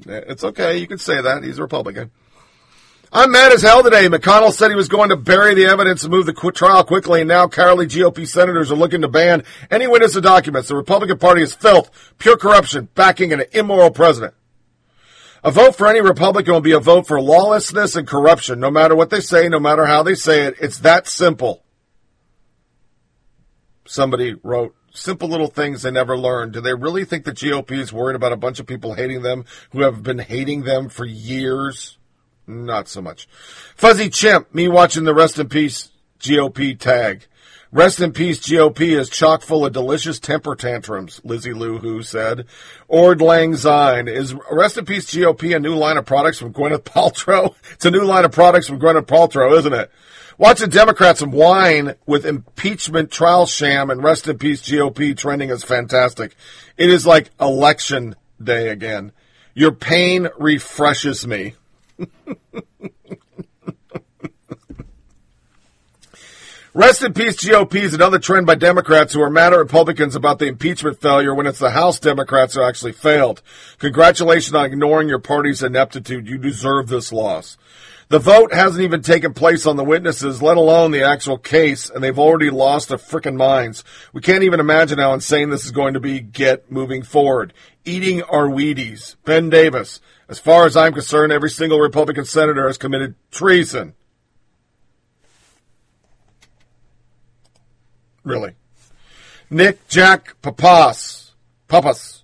It's okay. You can say that. He's a Republican. I'm mad as hell today. McConnell said he was going to bury the evidence and move the qu- trial quickly, and now cowardly GOP senators are looking to ban any witness of documents. The Republican Party is filth, pure corruption, backing an immoral president. A vote for any Republican will be a vote for lawlessness and corruption, no matter what they say, no matter how they say it. It's that simple. Somebody wrote, simple little things they never learned. Do they really think the GOP is worried about a bunch of people hating them who have been hating them for years? Not so much. Fuzzy Chimp, me watching the Rest in Peace GOP tag. Rest in peace, GOP is chock full of delicious temper tantrums, Lizzie Lou Who said. Ord Lang Syne, is Rest in peace, GOP a new line of products from Gwyneth Paltrow? It's a new line of products from Gwyneth Paltrow, isn't it? Watching Democrats whine with impeachment trial sham and Rest in peace, GOP trending is fantastic. It is like election day again. Your pain refreshes me. Rest in peace, GOP is another trend by Democrats who are mad at Republicans about the impeachment failure when it's the House Democrats who actually failed. Congratulations on ignoring your party's ineptitude. You deserve this loss. The vote hasn't even taken place on the witnesses, let alone the actual case, and they've already lost their frickin' minds. We can't even imagine how insane this is going to be get moving forward. Eating our Wheaties. Ben Davis. As far as I'm concerned, every single Republican senator has committed treason. Really. Nick Jack Papas. Papas.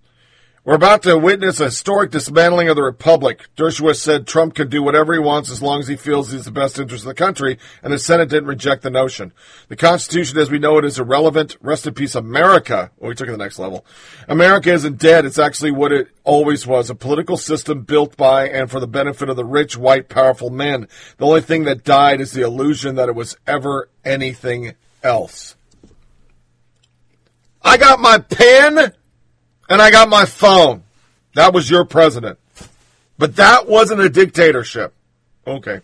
We're about to witness a historic dismantling of the Republic. Dershowitz said Trump can do whatever he wants as long as he feels he's the best interest of the country, and the Senate didn't reject the notion. The Constitution as we know it is irrelevant. Rest in peace, America. Oh, well, we took it to the next level. America isn't dead. It's actually what it always was. A political system built by and for the benefit of the rich, white, powerful men. The only thing that died is the illusion that it was ever anything else. I got my pen and I got my phone. That was your president. But that wasn't a dictatorship. Okay.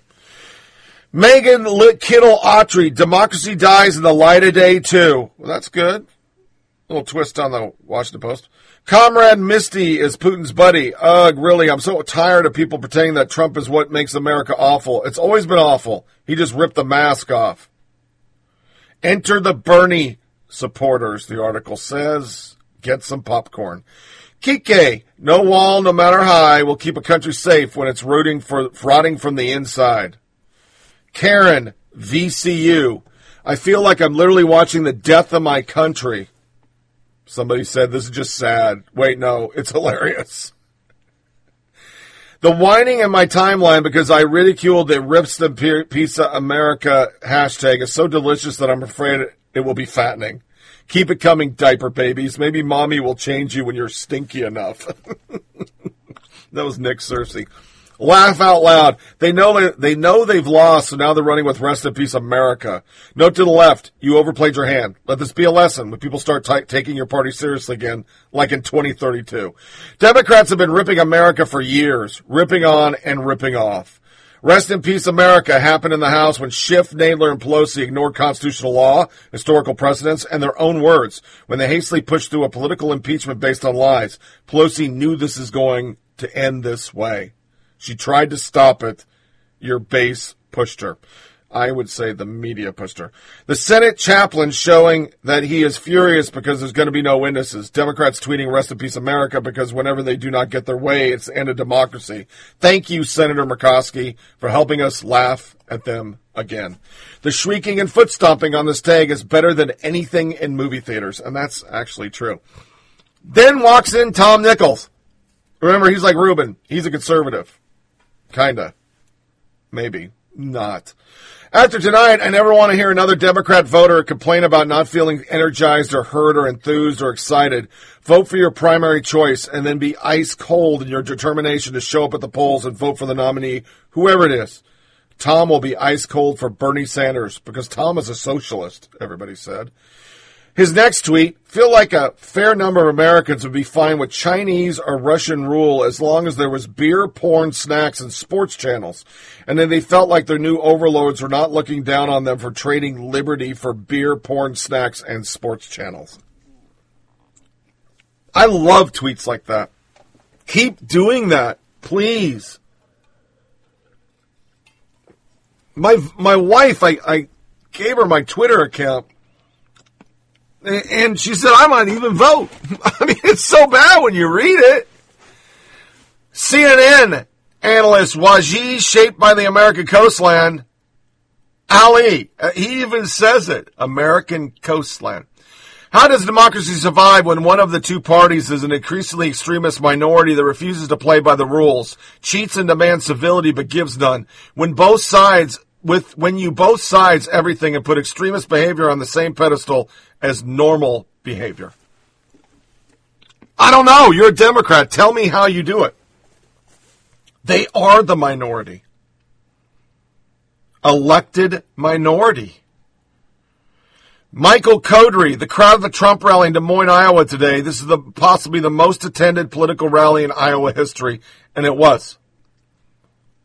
Megan Kittle Autry, democracy dies in the light of day too. Well, that's good. A little twist on the Washington Post. Comrade Misty is Putin's buddy. Ugh, really, I'm so tired of people pretending that Trump is what makes America awful. It's always been awful. He just ripped the mask off. Enter the Bernie supporters, the article says. Get some popcorn. Kike, no wall, no matter high, will keep a country safe when it's rooting for rotting from the inside. Karen, VCU. I feel like I'm literally watching the death of my country. Somebody said this is just sad. Wait, no, it's hilarious. The whining in my timeline because I ridiculed the rips the pizza America hashtag is so delicious that I'm afraid it will be fattening. Keep it coming, diaper babies. Maybe mommy will change you when you're stinky enough. that was Nick Searcy. Laugh out loud. They know they know they've lost, so now they're running with rest in peace America. Note to the left, you overplayed your hand. Let this be a lesson when people start t- taking your party seriously again, like in 2032. Democrats have been ripping America for years, ripping on and ripping off. Rest in peace, America happened in the House when Schiff, Nadler, and Pelosi ignored constitutional law, historical precedents, and their own words when they hastily pushed through a political impeachment based on lies. Pelosi knew this is going to end this way. She tried to stop it. Your base pushed her. I would say the media pushed her. The Senate chaplain showing that he is furious because there's going to be no witnesses. Democrats tweeting rest in peace America because whenever they do not get their way, it's the end of democracy. Thank you, Senator Murkowski, for helping us laugh at them again. The shrieking and foot stomping on this tag is better than anything in movie theaters, and that's actually true. Then walks in Tom Nichols. Remember, he's like Rubin. He's a conservative. Kinda. Maybe. Not. After tonight, I never want to hear another Democrat voter complain about not feeling energized or hurt or enthused or excited. Vote for your primary choice and then be ice cold in your determination to show up at the polls and vote for the nominee, whoever it is. Tom will be ice cold for Bernie Sanders because Tom is a socialist, everybody said. His next tweet feel like a fair number of Americans would be fine with Chinese or Russian rule as long as there was beer, porn, snacks, and sports channels. And then they felt like their new overlords were not looking down on them for trading liberty for beer, porn, snacks, and sports channels. I love tweets like that. Keep doing that, please. My my wife, I, I gave her my Twitter account and she said, I might even vote. I mean, it's so bad when you read it. CNN analyst Wajid, shaped by the American coastline. Ali, uh, he even says it, American coastline. How does democracy survive when one of the two parties is an increasingly extremist minority that refuses to play by the rules, cheats and demands civility but gives none? When both sides with when you both sides everything and put extremist behavior on the same pedestal as normal behavior. I don't know. You're a Democrat. Tell me how you do it. They are the minority. Elected minority. Michael Codry, the crowd of the Trump rally in Des Moines, Iowa today. This is the possibly the most attended political rally in Iowa history, and it was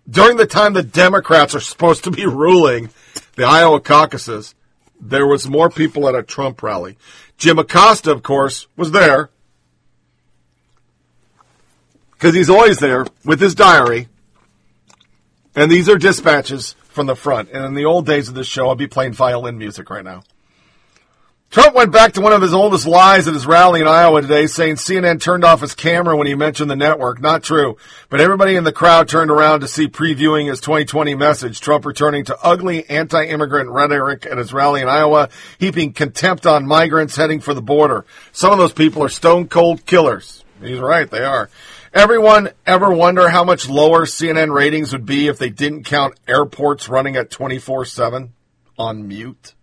during the time the Democrats are supposed to be ruling the Iowa caucuses, there was more people at a Trump rally. Jim Acosta, of course, was there because he's always there with his diary. And these are dispatches from the front. And in the old days of this show, I'd be playing violin music right now. Trump went back to one of his oldest lies at his rally in Iowa today, saying CNN turned off his camera when he mentioned the network. Not true. But everybody in the crowd turned around to see previewing his 2020 message. Trump returning to ugly anti-immigrant rhetoric at his rally in Iowa, heaping contempt on migrants heading for the border. Some of those people are stone cold killers. He's right, they are. Everyone ever wonder how much lower CNN ratings would be if they didn't count airports running at 24-7 on mute?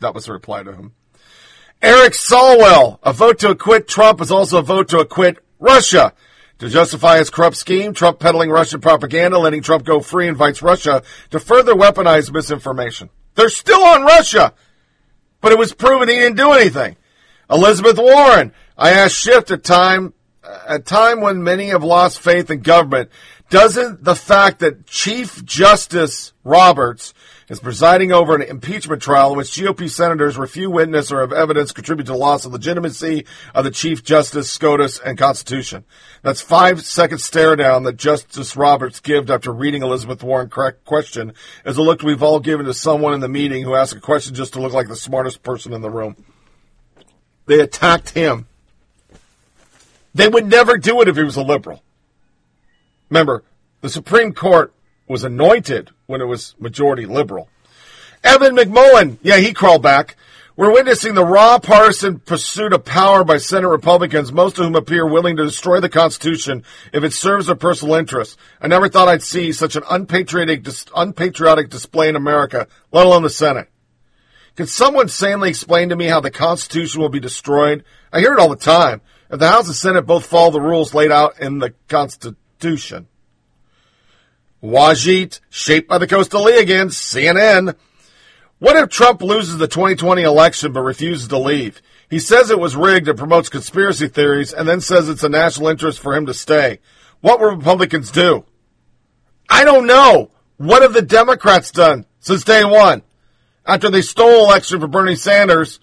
That was the reply to him. Eric Swalwell, a vote to acquit Trump is also a vote to acquit Russia. To justify his corrupt scheme, Trump peddling Russian propaganda, letting Trump go free, invites Russia to further weaponize misinformation. They're still on Russia, but it was proven he didn't do anything. Elizabeth Warren, I asked Schiff at time, a time when many have lost faith in government, doesn't the fact that Chief Justice Roberts is presiding over an impeachment trial in which GOP senators refute witness or have evidence contribute to the loss of legitimacy of the Chief Justice, SCOTUS, and Constitution. That's five second stare down that Justice Roberts gave after reading Elizabeth Warren's question as a look we've all given to someone in the meeting who asked a question just to look like the smartest person in the room. They attacked him. They would never do it if he was a liberal. Remember, the Supreme Court was anointed when it was majority liberal. Evan McMullin, yeah, he crawled back. We're witnessing the raw partisan pursuit of power by Senate Republicans, most of whom appear willing to destroy the Constitution if it serves their personal interests. I never thought I'd see such an unpatriotic, unpatriotic display in America, let alone the Senate. Can someone sanely explain to me how the Constitution will be destroyed? I hear it all the time. If the House and Senate both follow the rules laid out in the Constitution. Wajit, shaped by the Coastal League again, CNN. What if Trump loses the 2020 election but refuses to leave? He says it was rigged and promotes conspiracy theories and then says it's a national interest for him to stay. What will Republicans do? I don't know. What have the Democrats done since day one? After they stole election for Bernie Sanders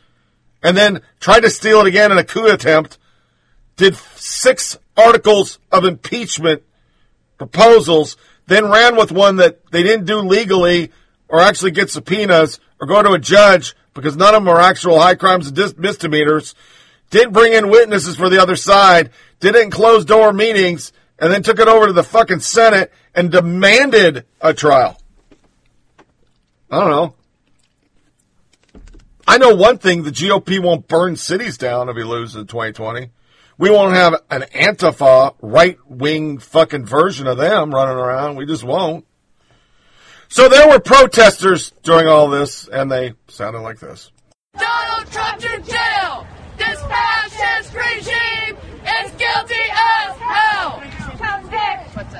and then tried to steal it again in a coup attempt, did six articles of impeachment proposals then ran with one that they didn't do legally or actually get subpoenas or go to a judge because none of them are actual high crimes and misdemeanors, did bring in witnesses for the other side, did it in closed door meetings, and then took it over to the fucking Senate and demanded a trial. I don't know. I know one thing the GOP won't burn cities down if he loses in 2020. We won't have an Antifa right wing fucking version of them running around. We just won't. So there were protesters during all this, and they sounded like this. Donald Trump to jail! This fascist regime is guilty as hell!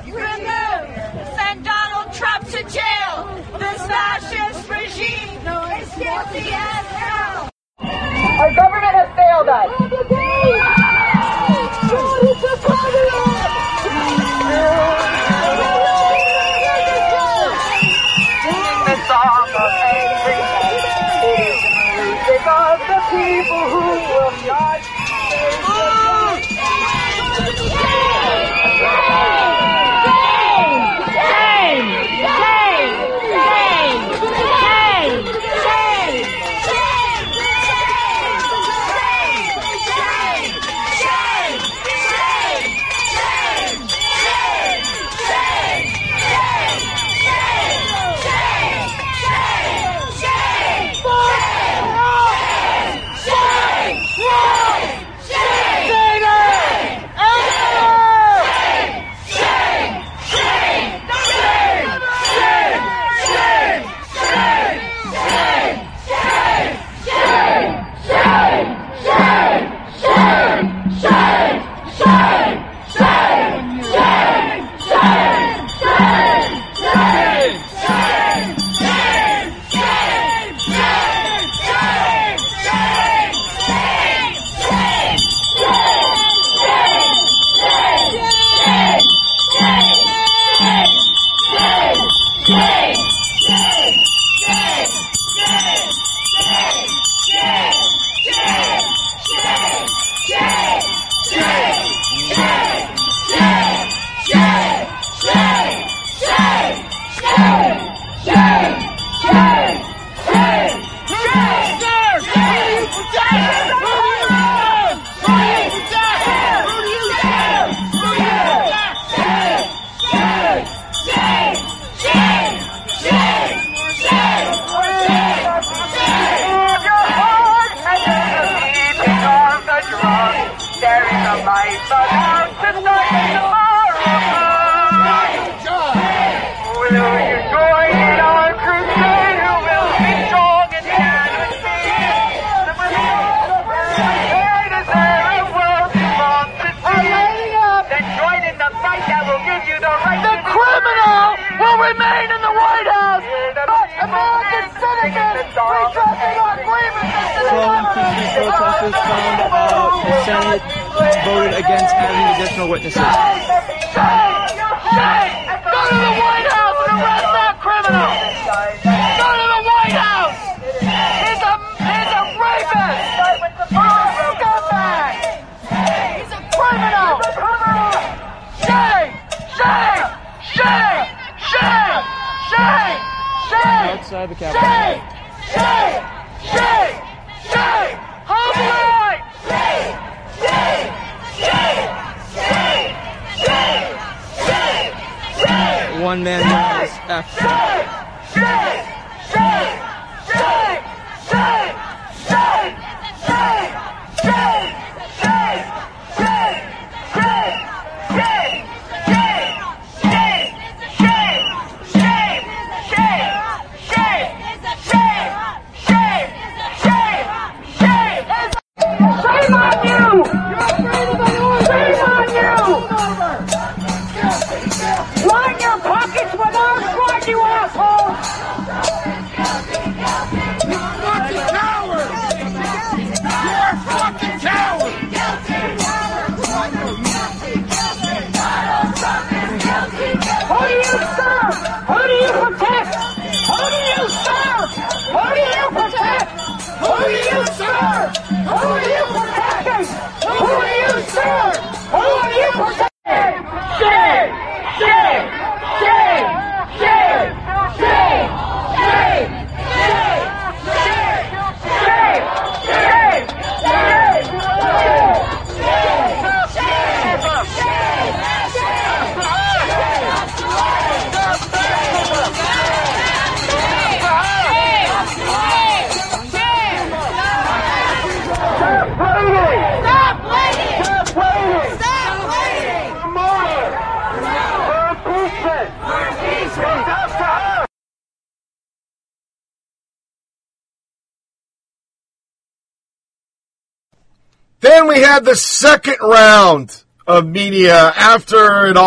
remove! Send Donald Trump to jail! This fascist regime is guilty as hell! Our government has failed us!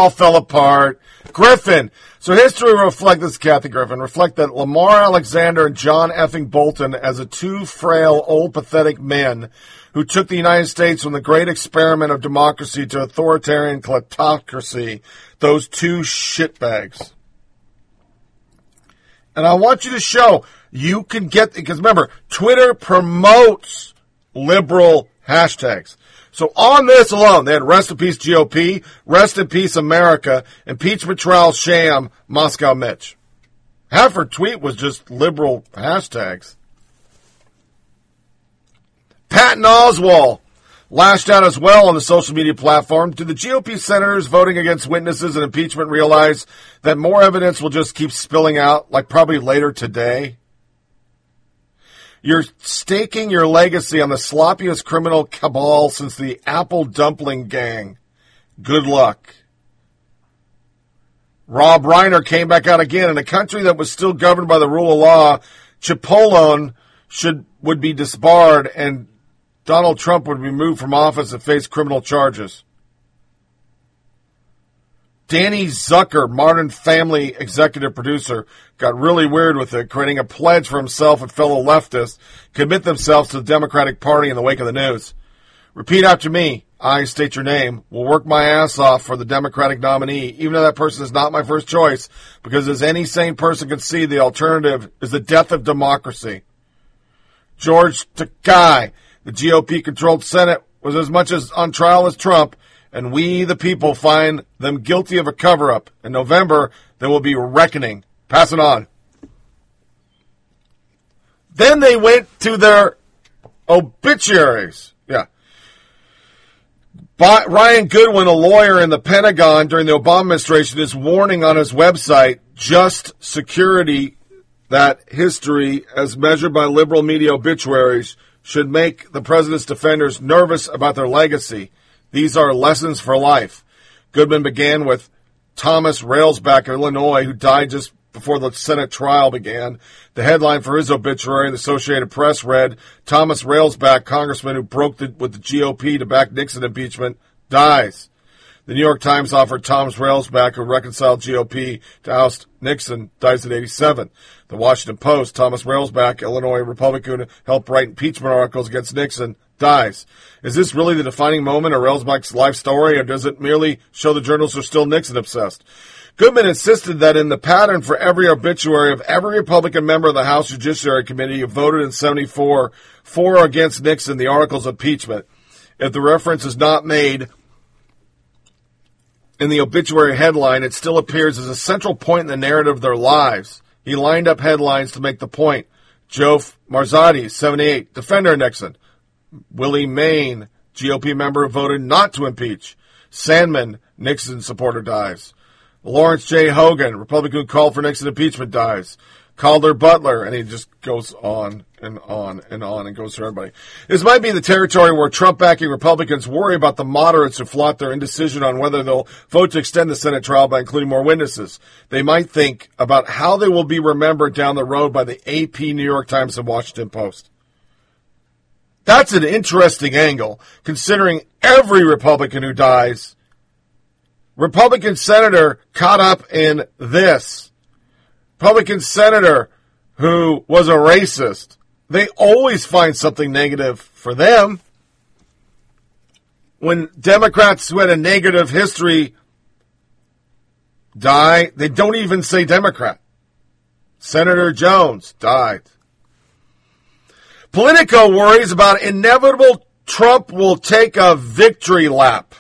All fell apart. Griffin. So history reflect this, Kathy Griffin, reflect that Lamar Alexander and John effing Bolton as a two frail, old, pathetic men who took the United States from the great experiment of democracy to authoritarian kleptocracy. Those two shitbags. And I want you to show you can get, because remember, Twitter promotes liberal hashtags. So on this alone, they had rest in peace GOP, rest in peace America, impeachment trial sham, Moscow Mitch. Half her tweet was just liberal hashtags. Patton Oswalt lashed out as well on the social media platform. Do the GOP senators voting against witnesses and impeachment realize that more evidence will just keep spilling out, like probably later today? You're staking your legacy on the sloppiest criminal cabal since the Apple Dumpling Gang. Good luck. Rob Reiner came back out again in a country that was still governed by the rule of law. Cipollone should would be disbarred, and Donald Trump would be removed from office and face criminal charges. Danny Zucker, Modern Family executive producer, got really weird with it, creating a pledge for himself and fellow leftists commit themselves to the Democratic Party in the wake of the news. Repeat after me. I state your name. Will work my ass off for the Democratic nominee, even though that person is not my first choice, because as any sane person can see, the alternative is the death of democracy. George Takei, the GOP controlled Senate, was as much as on trial as Trump, and we, the people, find them guilty of a cover up. In November, there will be reckoning. Pass it on. Then they went to their obituaries. Yeah. Bi- Ryan Goodman, a lawyer in the Pentagon during the Obama administration, is warning on his website just security that history, as measured by liberal media obituaries, should make the president's defenders nervous about their legacy. These are lessons for life. Goodman began with Thomas Railsback of Illinois, who died just before the Senate trial began. The headline for his obituary in the Associated Press read, Thomas Railsback, congressman who broke the, with the GOP to back Nixon impeachment, dies. The New York Times offered Thomas Railsback, who reconciled GOP to oust Nixon, dies at 87. The Washington Post, Thomas Railsback, Illinois Republican, helped write impeachment articles against Nixon, dies. Is this really the defining moment of Railsback's life story, or does it merely show the journalists are still Nixon obsessed? Goodman insisted that in the pattern for every obituary of every Republican member of the House Judiciary Committee who voted in 74 for or against Nixon, the articles of impeachment, if the reference is not made in the obituary headline, it still appears as a central point in the narrative of their lives. He lined up headlines to make the point. Joe Maraziti, 78, defender Nixon. Wiley Mayne, GOP member voted not to impeach. Sandman, Nixon supporter, dies. Lawrence J. Hogan, Republican who called for Nixon impeachment, dies. Caldwell Butler, and he just goes on and on and on and goes through everybody. This might be the territory where Trump backing Republicans worry about the moderates who flout their indecision on whether they'll vote to extend the Senate trial by including more witnesses. They might think about how they will be remembered down the road by the AP, New York Times, and Washington Post. That's an interesting angle, considering every Republican who dies. Republican senator caught up in this. Republican senator who was a racist. They always find something negative for them. When Democrats who had a negative history die, they don't even say Democrat. Senator Jones died. Politico worries about inevitable Trump will take a victory lap.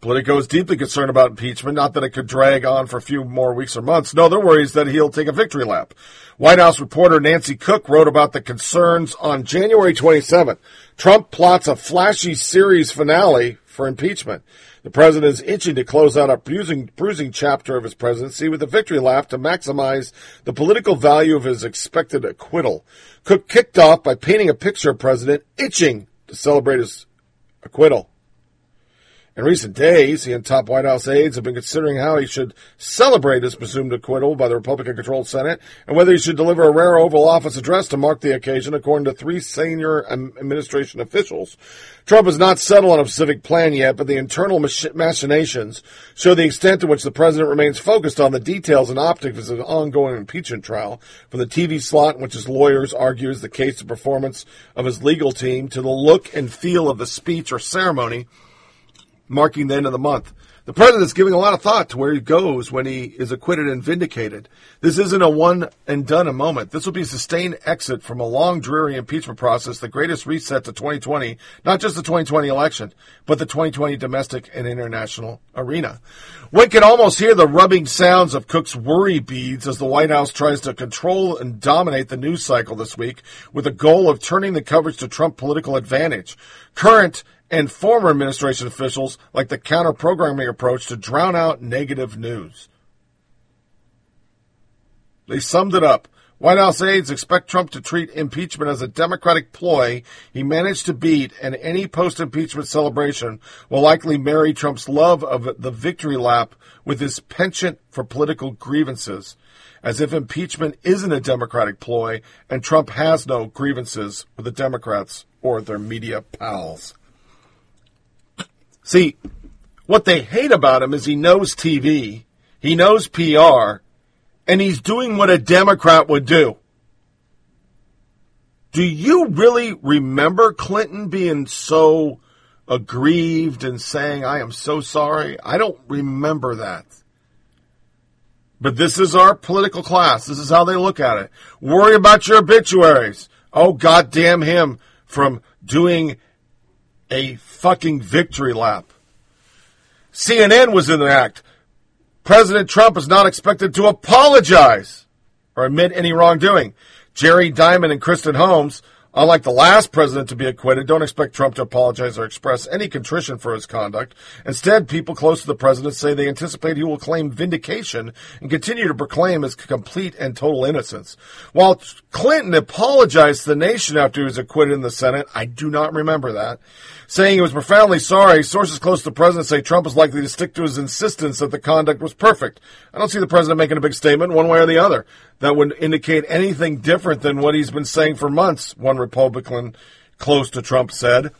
Politico is deeply concerned about impeachment, not that it could drag on for a few more weeks or months. No, their worry is that he'll take a victory lap. White House reporter Nancy Cook wrote about the concerns on January 27th. Trump plots a flashy series finale for impeachment. The president is itching to close out a bruising, bruising chapter of his presidency with a victory lap to maximize the political value of his expected acquittal. Cook kicked off by painting a picture of president itching to celebrate his acquittal. In recent days, he and top White House aides have been considering how he should celebrate his presumed acquittal by the Republican controlled Senate and whether he should deliver a rare Oval Office address to mark the occasion, according to three senior administration officials. Trump has not settled on a specific plan yet, but the internal mach- machinations show the extent to which the president remains focused on the details and optics of his ongoing impeachment trial, from the TV slot in which his lawyers argues the case of performance of his legal team to the look and feel of the speech or ceremony marking the end of the month. The president's giving a lot of thought to where he goes when he is acquitted and vindicated. This isn't a one and done a moment. This will be a sustained exit from a long, dreary impeachment process, the greatest reset to 2020, not just the 2020 election, but the 2020 domestic and international arena. One can almost hear the rubbing sounds of Cook's worry beads as the White House tries to control and dominate the news cycle this week with the goal of turning the coverage to Trump political advantage. Current and former administration officials like the counter programming approach to drown out negative news. They summed it up. White House aides expect Trump to treat impeachment as a Democratic ploy he managed to beat, and any post impeachment celebration will likely marry Trump's love of the victory lap with his penchant for political grievances, as if impeachment isn't a Democratic ploy and Trump has no grievances with the Democrats or their media pals. See, what they hate about him is he knows TV, he knows PR, and he's doing what a Democrat would do. Do you really remember Clinton being so aggrieved and saying, I am so sorry? I don't remember that. But this is our political class. This is how they look at it. Worry about your obituaries. Oh, goddamn him from doing a fucking victory lap. CNN was in the act. President Trump is not expected to apologize or admit any wrongdoing. Jerry Diamond and Kristen Holmes, unlike the last president to be acquitted, don't expect Trump to apologize or express any contrition for his conduct. Instead, people close to the president say they anticipate he will claim vindication and continue to proclaim his complete and total innocence. While Clinton apologized to the nation after he was acquitted in the Senate, I do not remember that saying he was profoundly sorry. Sources close to the president say Trump is likely to stick to his insistence that the conduct was perfect. I don't see the president making a big statement one way or the other that would indicate anything different than what he's been saying for months, one Republican close to Trump said.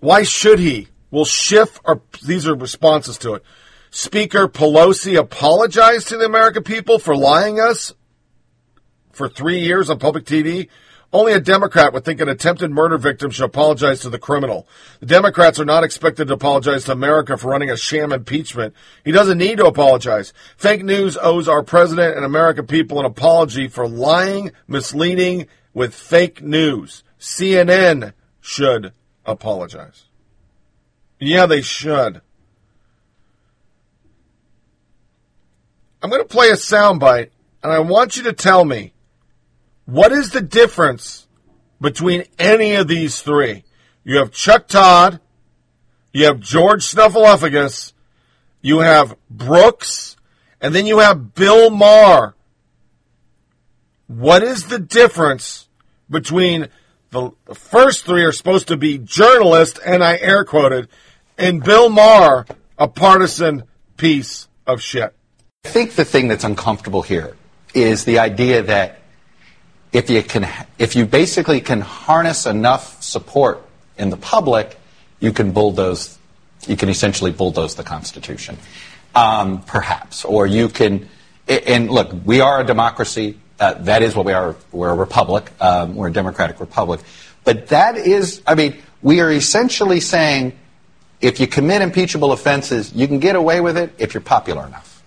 Why should he? Will Schiff, or these are responses to it. Speaker Pelosi apologize to the American people for lying us for three years on public TV only a Democrat would think an attempted murder victim should apologize to the criminal. The Democrats are not expected to apologize to America for running a sham impeachment. He doesn't need to apologize. Fake news owes our president and American people an apology for lying, misleading with fake news. CNN should apologize. Yeah, they should. I'm going to play a soundbite and I want you to tell me what is the difference between any of these three. You have Chuck Todd, you have George Snuffleupagus, you have Brooks, and then you have Bill Maher. What is the difference between the, first three are supposed to be journalists, and I air quoted, and Bill Maher, a partisan piece of shit? I think the thing that's uncomfortable here is the idea that if you can, if you basically can harness enough support in the public, you can bulldoze, you can essentially bulldoze the Constitution, um, perhaps, or you can. And look, we are a democracy. Uh, that is what we are. We're a republic. Um, we're a democratic republic. But that is, I mean, we are essentially saying, if you commit impeachable offenses, you can get away with it if you're popular enough.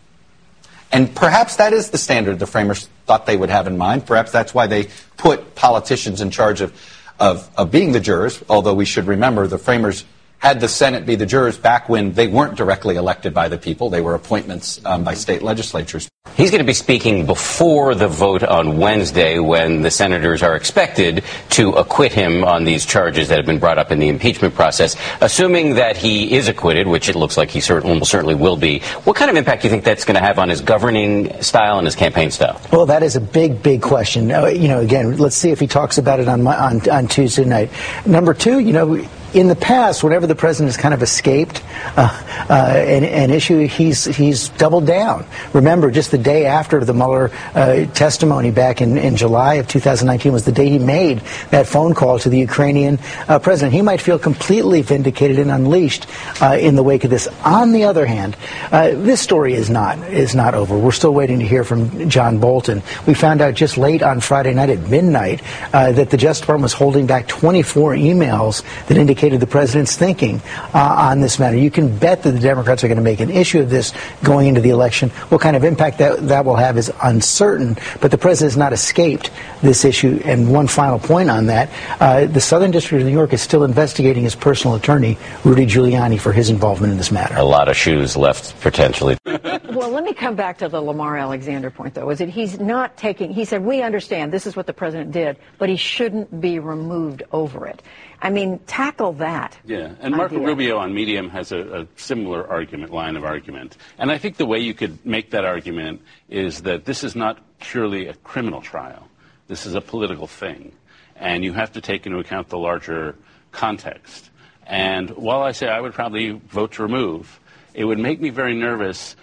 And perhaps that is the standard the framers thought they would have in mind. Perhaps that's why they put politicians in charge of, of, of being the jurors, although we should remember the framers had the Senate be the jurors back when they weren't directly elected by the people. They were appointments um, by state legislatures. He's going to be speaking before the vote on Wednesday when the senators are expected to acquit him on these charges that have been brought up in the impeachment process. Assuming that he is acquitted, which it looks like he almost certainly will be, what kind of impact do you think that's going to have on his governing style and his campaign style? Well, that is a big, big question. Uh, you know, again, let's see if he talks about it on, my, on, on Tuesday night. Number two, you know, in the past, whenever the president has kind of escaped uh, uh, an, an, issue, he's he's doubled down. Remember, just the day after the Mueller uh, testimony back in, in July of 2019 was the day he made that phone call to the Ukrainian uh, president. He might feel completely vindicated and unleashed uh, in the wake of this. On the other hand, uh, this story is not is not over. We're still waiting to hear from John Bolton. We found out just late on Friday night at midnight that the Justice Department was holding back 24 emails that indicate indicated the president's thinking uh, on this matter. You can bet that the Democrats are going to make an issue of this going into the election. What kind of impact that, that will have is uncertain, but the president has not escaped this issue. And one final point on that uh, the Southern District of New York is still investigating his personal attorney, Rudy Giuliani, for his involvement in this matter. A lot of shoes left potentially. well, let me come back to the Lamar Alexander point, though. Is that he's not taking, he said, we understand this is what the president did, but he shouldn't be removed over it. I mean, tackle that. Yeah, and Marco idea. Rubio on Medium has a, a, similar argument, line of argument. And I think the way you could make that argument is that this is not purely a criminal trial. This is a political thing. And you have to take into account the larger context. And while I say I would probably vote to remove, it would make me very nervous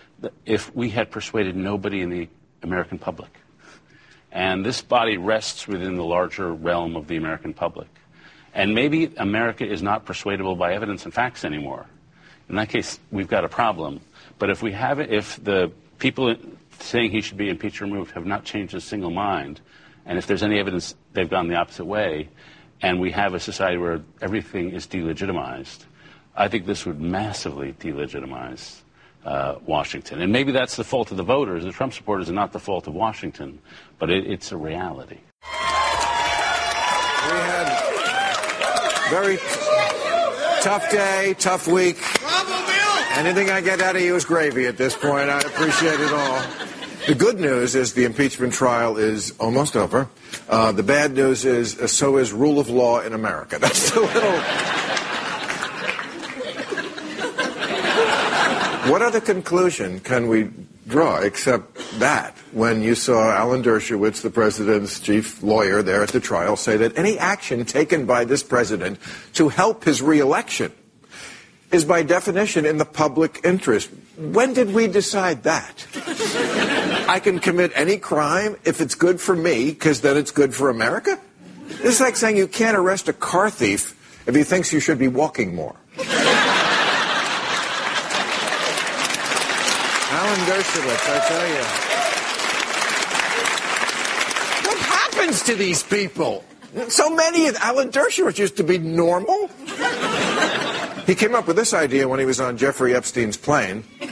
if we had persuaded nobody in the American public. And this body rests within the larger realm of the American public. And maybe America is not persuadable by evidence and facts anymore. In that case, we've got a problem. But if we have it, if the people saying he should be impeached or removed have not changed a single mind, and if there's any evidence they've gone the opposite way, and we have a society where everything is delegitimized, I think this would massively delegitimize uh, Washington. And maybe that's the fault of the voters. The Trump supporters are not the fault of Washington, but it, it's a reality. We had very tough day, tough week. Anything I get out of you is gravy at this point. I appreciate it all. The good news is the impeachment trial is almost over. Uh, the bad news is uh, so is rule of law in America. That's the little. What other conclusion can we draw except that when you saw Alan Dershowitz, the president's chief lawyer there at the trial, say that any action taken by this president to help his reelection is by definition in the public interest. When did we decide that? I can commit any crime if it's good for me because then it's good for America? It's like saying you can't arrest a car thief if he thinks you should be walking more. Alan Dershowitz, I tell you. What happens to these people? So many of Alan Dershowitz used to be normal. He came up with this idea when he was on Jeffrey Epstein's plane, which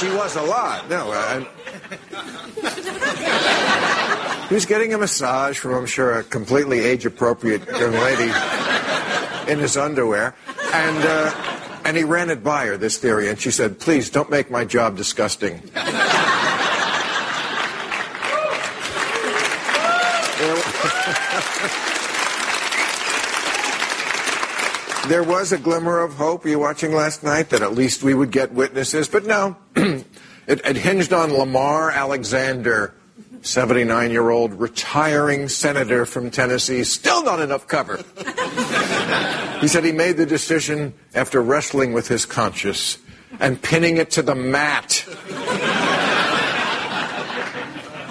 he was a lot. No, uh, he was getting a massage from, I'm sure, a completely age-appropriate young lady in his underwear, and. Uh, and he ran it by her, this theory, and she said, Please don't make my job disgusting. there was a glimmer of hope, you watching last night, that at least we would get witnesses, but no. it, it hinged on Lamar Alexander, 79 year old retiring senator from Tennessee, still not enough cover. he said he made the decision after wrestling with his conscience and pinning it to the mat.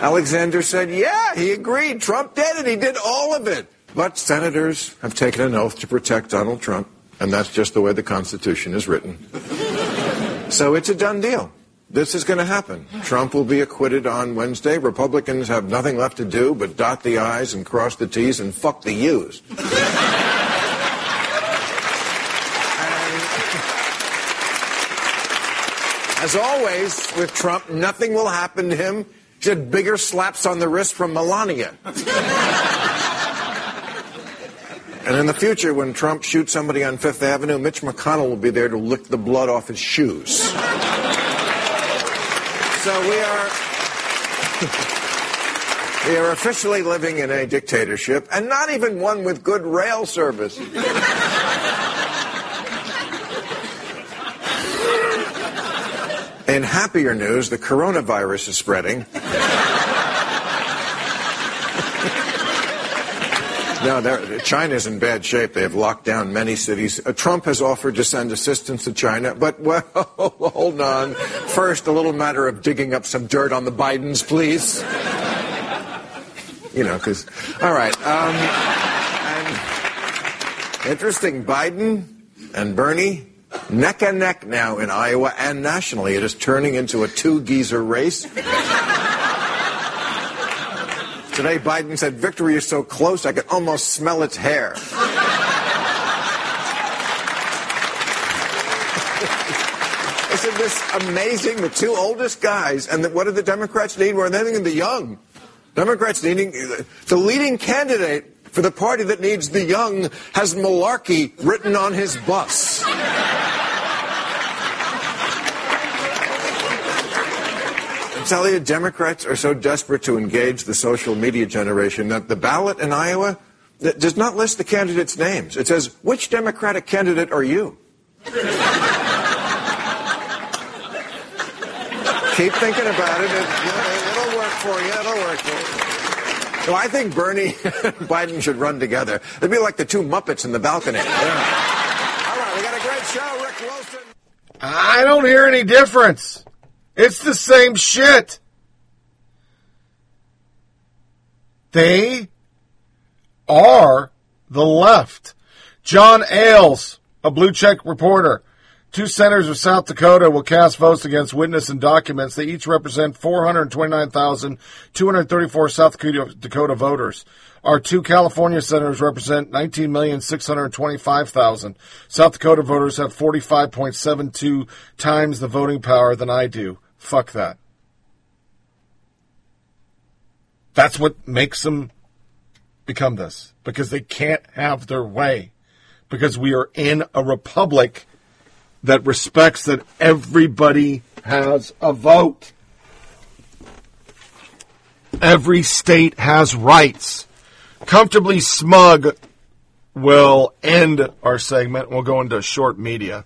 Alexander said, yeah, he agreed. Trump did it. He did all of it. But senators have taken an oath to protect Donald Trump, and that's just the way the Constitution is written. so it's a done deal. This is going to happen. Trump will be acquitted on Wednesday. Republicans have nothing left to do but dot the I's and cross the T's and fuck the U's. As always, with Trump, nothing will happen to him. He had bigger slaps on the wrist from Melania. and in the future, when Trump shoots somebody on Fifth Avenue, Mitch McConnell will be there to lick the blood off his shoes. so we are. We are officially living in a dictatorship, and not even one with good rail service. In happier news, the coronavirus is spreading. No, China's in bad shape. They have locked down many cities. Uh, Trump has offered to send assistance to China, but, well, hold on. First, a little matter of digging up some dirt on the Bidens, please. You know, because, all right. Um, interesting, Biden and Bernie, neck and neck now in Iowa and nationally. It is turning into a two geezer race. Today, Biden said victory is so close I could almost smell its hair. Isn't this amazing? The two oldest guys, and the, what do the Democrats need more than anything? The young. Democrats needing the leading candidate for the party that needs the young has malarkey written on his bus. Tell you, Democrats are so desperate to engage the social media generation that the ballot in Iowa does not list the candidates' names. It says, which Democratic candidate are you? Keep thinking about it. It, will work for you. It'll work for you. So I think Bernie and Biden should run together. They'd be like the two Muppets in the balcony. Yeah. All right, we got a great show. Rick Wilson. I don't hear any difference. It's the same shit. They are the left. John Ailes, a blue check reporter. Two senators of South Dakota will cast votes against witness and documents. They each represent 429,234 South Dakota- voters. Our two California senators represent 19,625,000. South Dakota voters have 45.72 times the voting power than I do. Fuck that. That's what makes them become this. Because they can't have their way. Because we are in a republic that respects that everybody has a vote. Every state has rights. Comfortably smug will end our segment. We'll go into short media.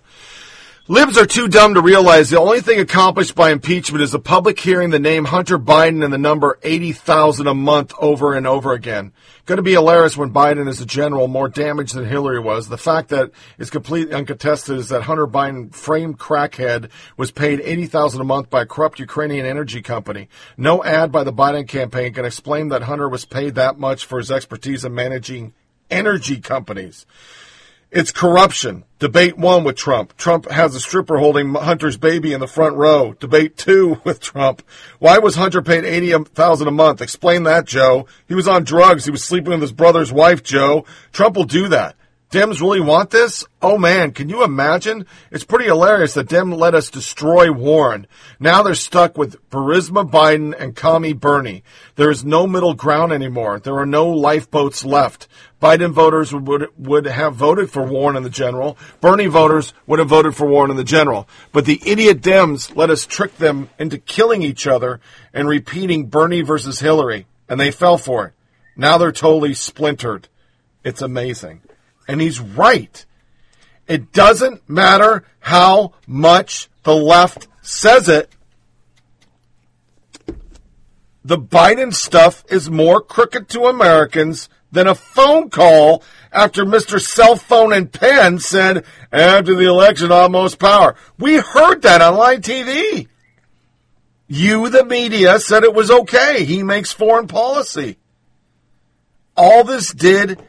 Libs are too dumb to realize the only thing accomplished by impeachment is the public hearing the name Hunter Biden and the number 80,000 a month over and over again. Going to be hilarious when Biden is a general more damaged than Hillary was. The fact that is completely uncontested is that Hunter Biden, framed crackhead, was paid 80,000 a month by a corrupt Ukrainian energy company. No ad by the Biden campaign can explain that Hunter was paid that much for his expertise in managing energy companies. It's corruption. Debate one with Trump. Trump has a stripper holding Hunter's baby in the front row. Debate two with Trump. Why was Hunter paid eighty thousand a month? Explain that, Joe. He was on drugs. He was sleeping with his brother's wife, Joe. Trump will do that. Dems really want this? Oh man, can you imagine? It's pretty hilarious that Dem let us destroy Warren. Now they're stuck with Burisma Biden and Commie Bernie. There is no middle ground anymore. There are no lifeboats left. Biden voters would, would have voted for Warren in the general. Bernie voters would have voted for Warren in the general. But the idiot Dems let us trick them into killing each other and repeating Bernie versus Hillary. And they fell for it. Now they're totally splintered. It's amazing. And he's right. It doesn't matter how much the left says it. The Biden stuff is more crooked to Americans than a phone call after Mr. Cell Phone and Pen said, after the election, almost power. We heard that on live TV. You, the media, said it was okay. He makes foreign policy. All this did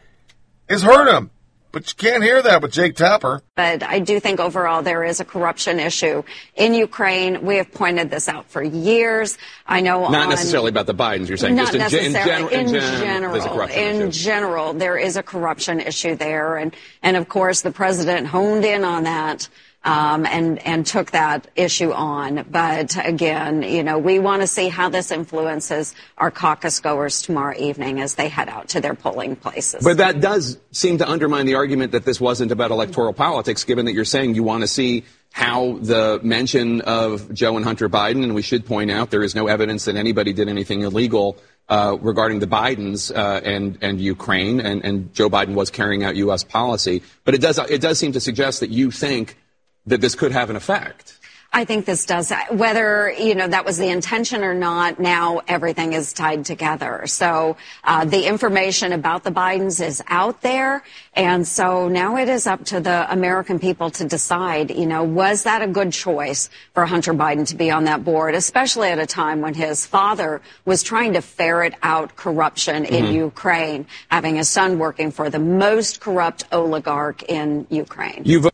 is hurt him. But you can't hear that with Jake Tapper. But I do think overall there is a corruption issue in Ukraine. We have pointed this out for years. I know Not on, necessarily about the Bidens, you're saying. Not just in, ge- in, necessarily. general, in gen- general, there's a corruption in issue. general, there is a corruption issue there, and and of course the president honed in on that. Um, and and took that issue on, but again, you know, we want to see how this influences our caucus goers tomorrow evening as they head out to their polling places. But that does seem to undermine the argument that this wasn't about electoral politics, given that you're saying you want to see how the mention of Joe and Hunter Biden, and we should point out there is no evidence that anybody did anything illegal uh, regarding the Bidens uh, and and Ukraine, and, and Joe Biden was carrying out U.S. policy. But it does it does seem to suggest that you think that this could have an effect. I think this does. Whether you know that was the intention or not, now everything is tied together. So uh, the information about the Bidens is out there, and so now it is up to the American people to decide. You know, was that a good choice for Hunter Biden to be on that board, especially at a time when his father was trying to ferret out corruption in Mhm. Ukraine, having a son working for the most corrupt oligarch in Ukraine. You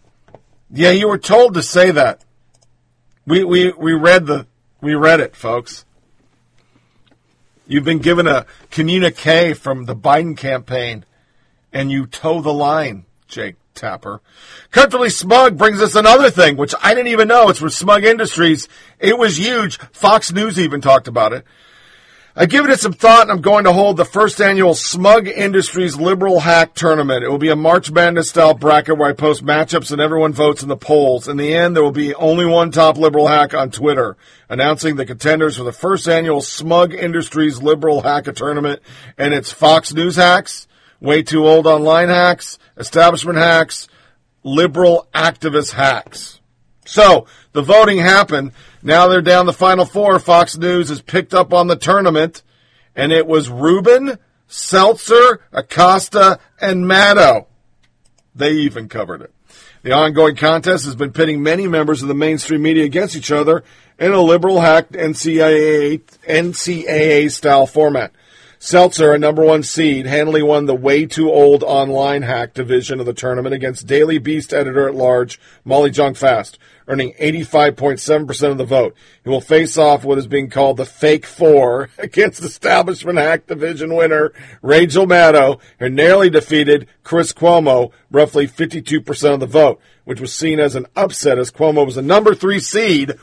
yeah, you were told to say that. We we we read the we read it, folks. You've been given a communique from the Biden campaign, and you toe the line, Jake Tapper. Comfortably Smug brings us another thing, which I didn't even know. It's from Smug Industries. It was huge. Fox News even talked about it. I've given it some thought and I'm going to hold the first annual Smug Industries Liberal Hack Tournament. It will be a March Madness style bracket where I post matchups and everyone votes in the polls. In the end, there will be only one top liberal hack on Twitter, announcing the contenders for the first annual Smug Industries Liberal Hacker Tournament. And it's Fox News hacks, way too old online hacks, establishment hacks, liberal activist hacks. So the voting happened. Now they're down the final four. Fox News has picked up on the tournament, and it was Rubin, Stelter, Acosta, and Maddow. They even covered it. The ongoing contest has been pitting many members of the mainstream media against each other in a liberal hacked NCAA, NCAA style format. Stelter, a number one seed, handily won the way too old online hack division of the tournament against Daily Beast editor at large Molly Jong Fast, earning 85.7% of the vote. He will face off what is being called the Fake Four against establishment hack division winner Rachel Maddow, who narrowly defeated Chris Cuomo, roughly 52% of the vote, which was seen as an upset as Cuomo was a number three seed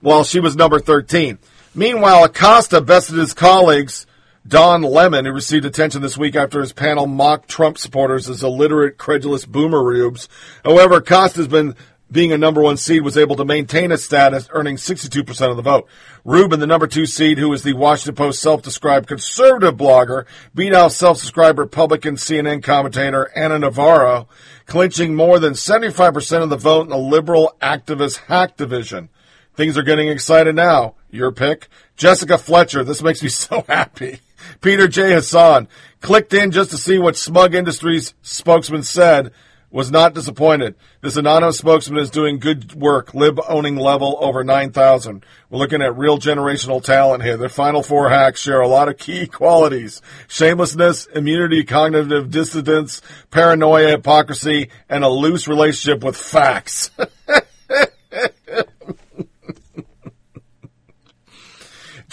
while she was number 13. Meanwhile, Acosta bested his colleagues, Don Lemon, who received attention this week after his panel mocked Trump supporters as illiterate, credulous boomer rubes. However, Acosta's been being a number one seed was able to maintain his status, earning 62% of the vote. Rubin, the number two seed, who is the Washington Post self-described conservative blogger, beat out self-described Republican CNN commentator Ana Navarro, clinching more than 75% of the vote in the liberal activist hack division. Things are getting excited now. Your pick. Jessica Fletcher. This makes me so happy. Peter J. Hasson clicked in just to see what Smug Industries spokesman said. Was not disappointed. This anonymous spokesman is doing good work. Lib owning level over 9,000. We're looking at real generational talent here. Their final four hacks share a lot of key qualities. Shamelessness, immunity, cognitive dissidence, paranoia, hypocrisy, and a loose relationship with facts.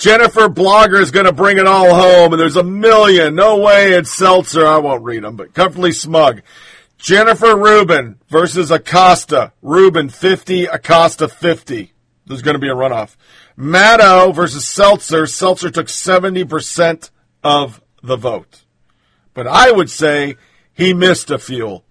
Jennifer Blogger is going to bring it all home, and there's a million. No way it's Stelter. I won't read them, but comfortably smug. Jennifer Rubin versus Acosta. Rubin 50, Acosta 50. There's going to be a runoff. Maddow versus Stelter. Stelter took 70% of the vote. But I would say he missed a few.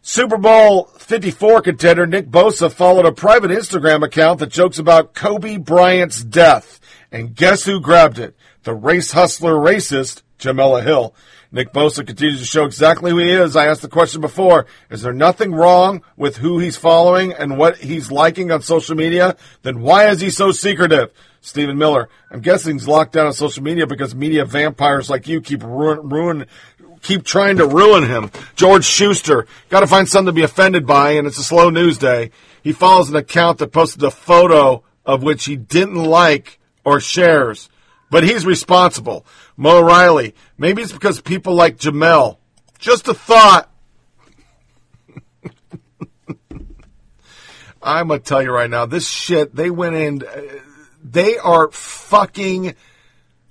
Super Bowl 54 contender Nick Bosa followed a private Instagram account that jokes about Kobe Bryant's death. And guess who grabbed it? the race hustler racist, Jemele Hill. Nick Bosa continues to show exactly who he is. I asked the question before. Is there nothing wrong with who he's following and what he's liking on social media? Then why is he so secretive? Stephen Miller. I'm guessing he's locked down on social media because media vampires like you keep ruin, ruin keep trying to ruin him. George Schuster. Got to find something to be offended by, and it's a slow news day. He follows an account that posted a photo of which he didn't like or shares, but he's responsible. Mo Riley. Maybe it's because people like Jemele. Just a thought. I'm gonna tell you right now, this shit. They went in. uh, They are fucking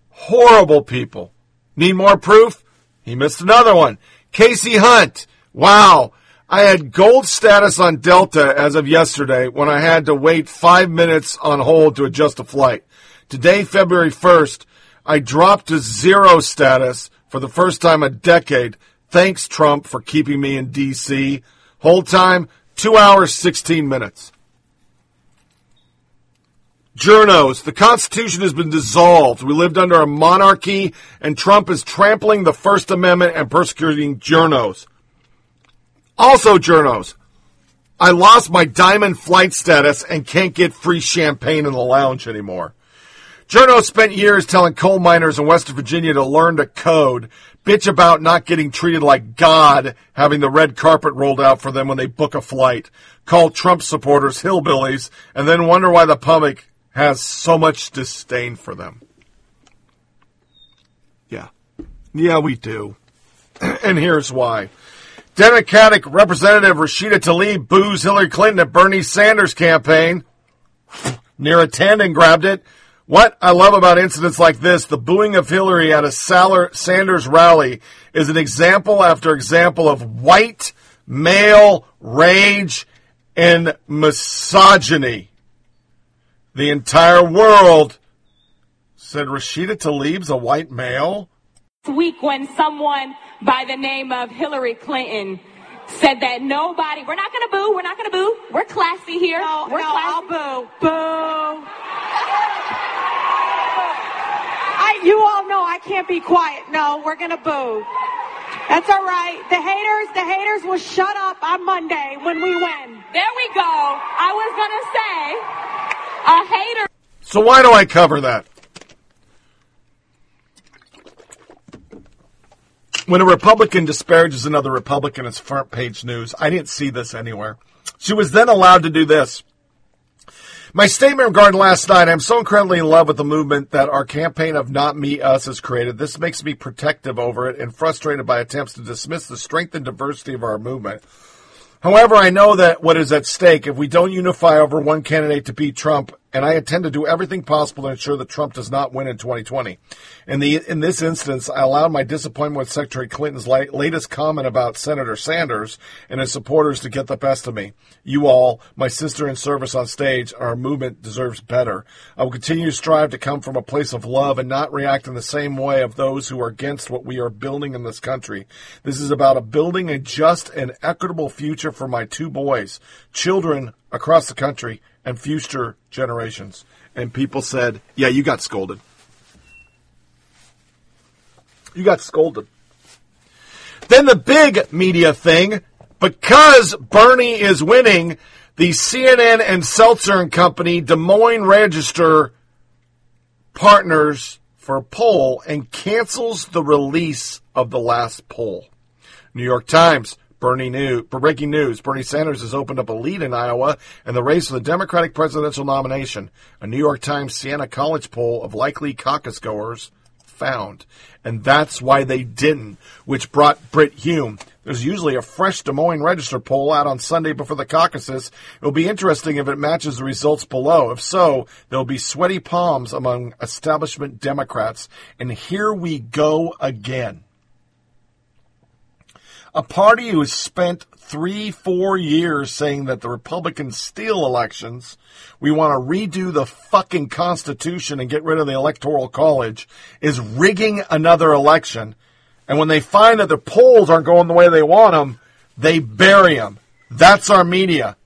horrible people. Need more proof? He missed another one. Kasie Hunt. Wow. I had gold status on Delta as of yesterday when I had to wait five minutes on hold to adjust a flight. Today, February 1st, I dropped to zero status for the first time in a decade. Thanks, Trump, for keeping me in D.C. Hold time, two hours, 16 minutes. Journos, the Constitution has been dissolved. We lived under a monarchy, and Trump is trampling the First Amendment and persecuting journos. Also, journos, I lost my diamond flight status and can't get free champagne in the lounge anymore. Journos spent years telling coal miners in West Virginia to learn to code, bitch about not getting treated like God, having the red carpet rolled out for them when they book a flight, call Trump supporters hillbillies, and then wonder why the public has so much disdain for them. Yeah. Yeah, we do. and here's why. Democratic Representative Rashida Tlaib boos Hillary Clinton at Bernie Sanders campaign. Neera Tanden grabbed it. What I love about incidents like this, the booing of Hillary at a Sanders rally is an example after example of white male rage and misogyny. The entire world said Rashida Tlaib's a white male. This week when someone by the name of Hillary Clinton said that nobody, we're not going to boo, we're not going to boo. We're classy here. No, we're no, classy. I'll boo. Boo. I, you all know I can't be quiet. No, we're gonna boo. That's all right. The haters, the haters will shut up on Monday when we win. There we go. I was going to say, a hater. So why do I cover that? When a Republican disparages another Republican, it's front page news. I didn't see this anywhere. She was then allowed to do this. My statement regarding last night, I'm so incredibly in love with the movement that our campaign of Not Me, Us has created. This makes me protective over it and frustrated by attempts to dismiss the strength and diversity of our movement. However, I know that what is at stake if we don't unify over one candidate to beat Trump, and I intend to do everything possible to ensure that Trump does not win in 2020. In the in this instance, I allowed my disappointment with Secretary Clinton's la- latest comment about Senator Sanders and his supporters to get the best of me. You all, my sister in service on stage, our movement deserves better. I will continue to strive to come from a place of love and not react in the same way of those who are against what we are building in this country. This is about a building a just and equitable future for my two boys, children across the country, and future generations. And people said, yeah, you got scolded. You got scolded. Then the big media thing, because Bernie is winning, the CNN and Stelter and Company Des Moines Register partners for a poll and cancels the release of the last poll. New York Times, Bernie breaking news. Bernie Sanders has opened up a lead in Iowa and the race for the Democratic presidential nomination. A New York Times Siena College poll of likely caucus goers found. And that's why they didn't, which brought Brit Hume. There's usually a fresh Des Moines Register poll out on Sunday before the caucuses. It'll be interesting if it matches the results below. If so, there'll be sweaty palms among establishment Democrats. And here we go again. A party who has spent three, four years saying that the Republicans steal elections, we want to redo the fucking Constitution and get rid of the Electoral College, is rigging another election. And when they find that the polls aren't going the way they want them, they bury them. That's our media.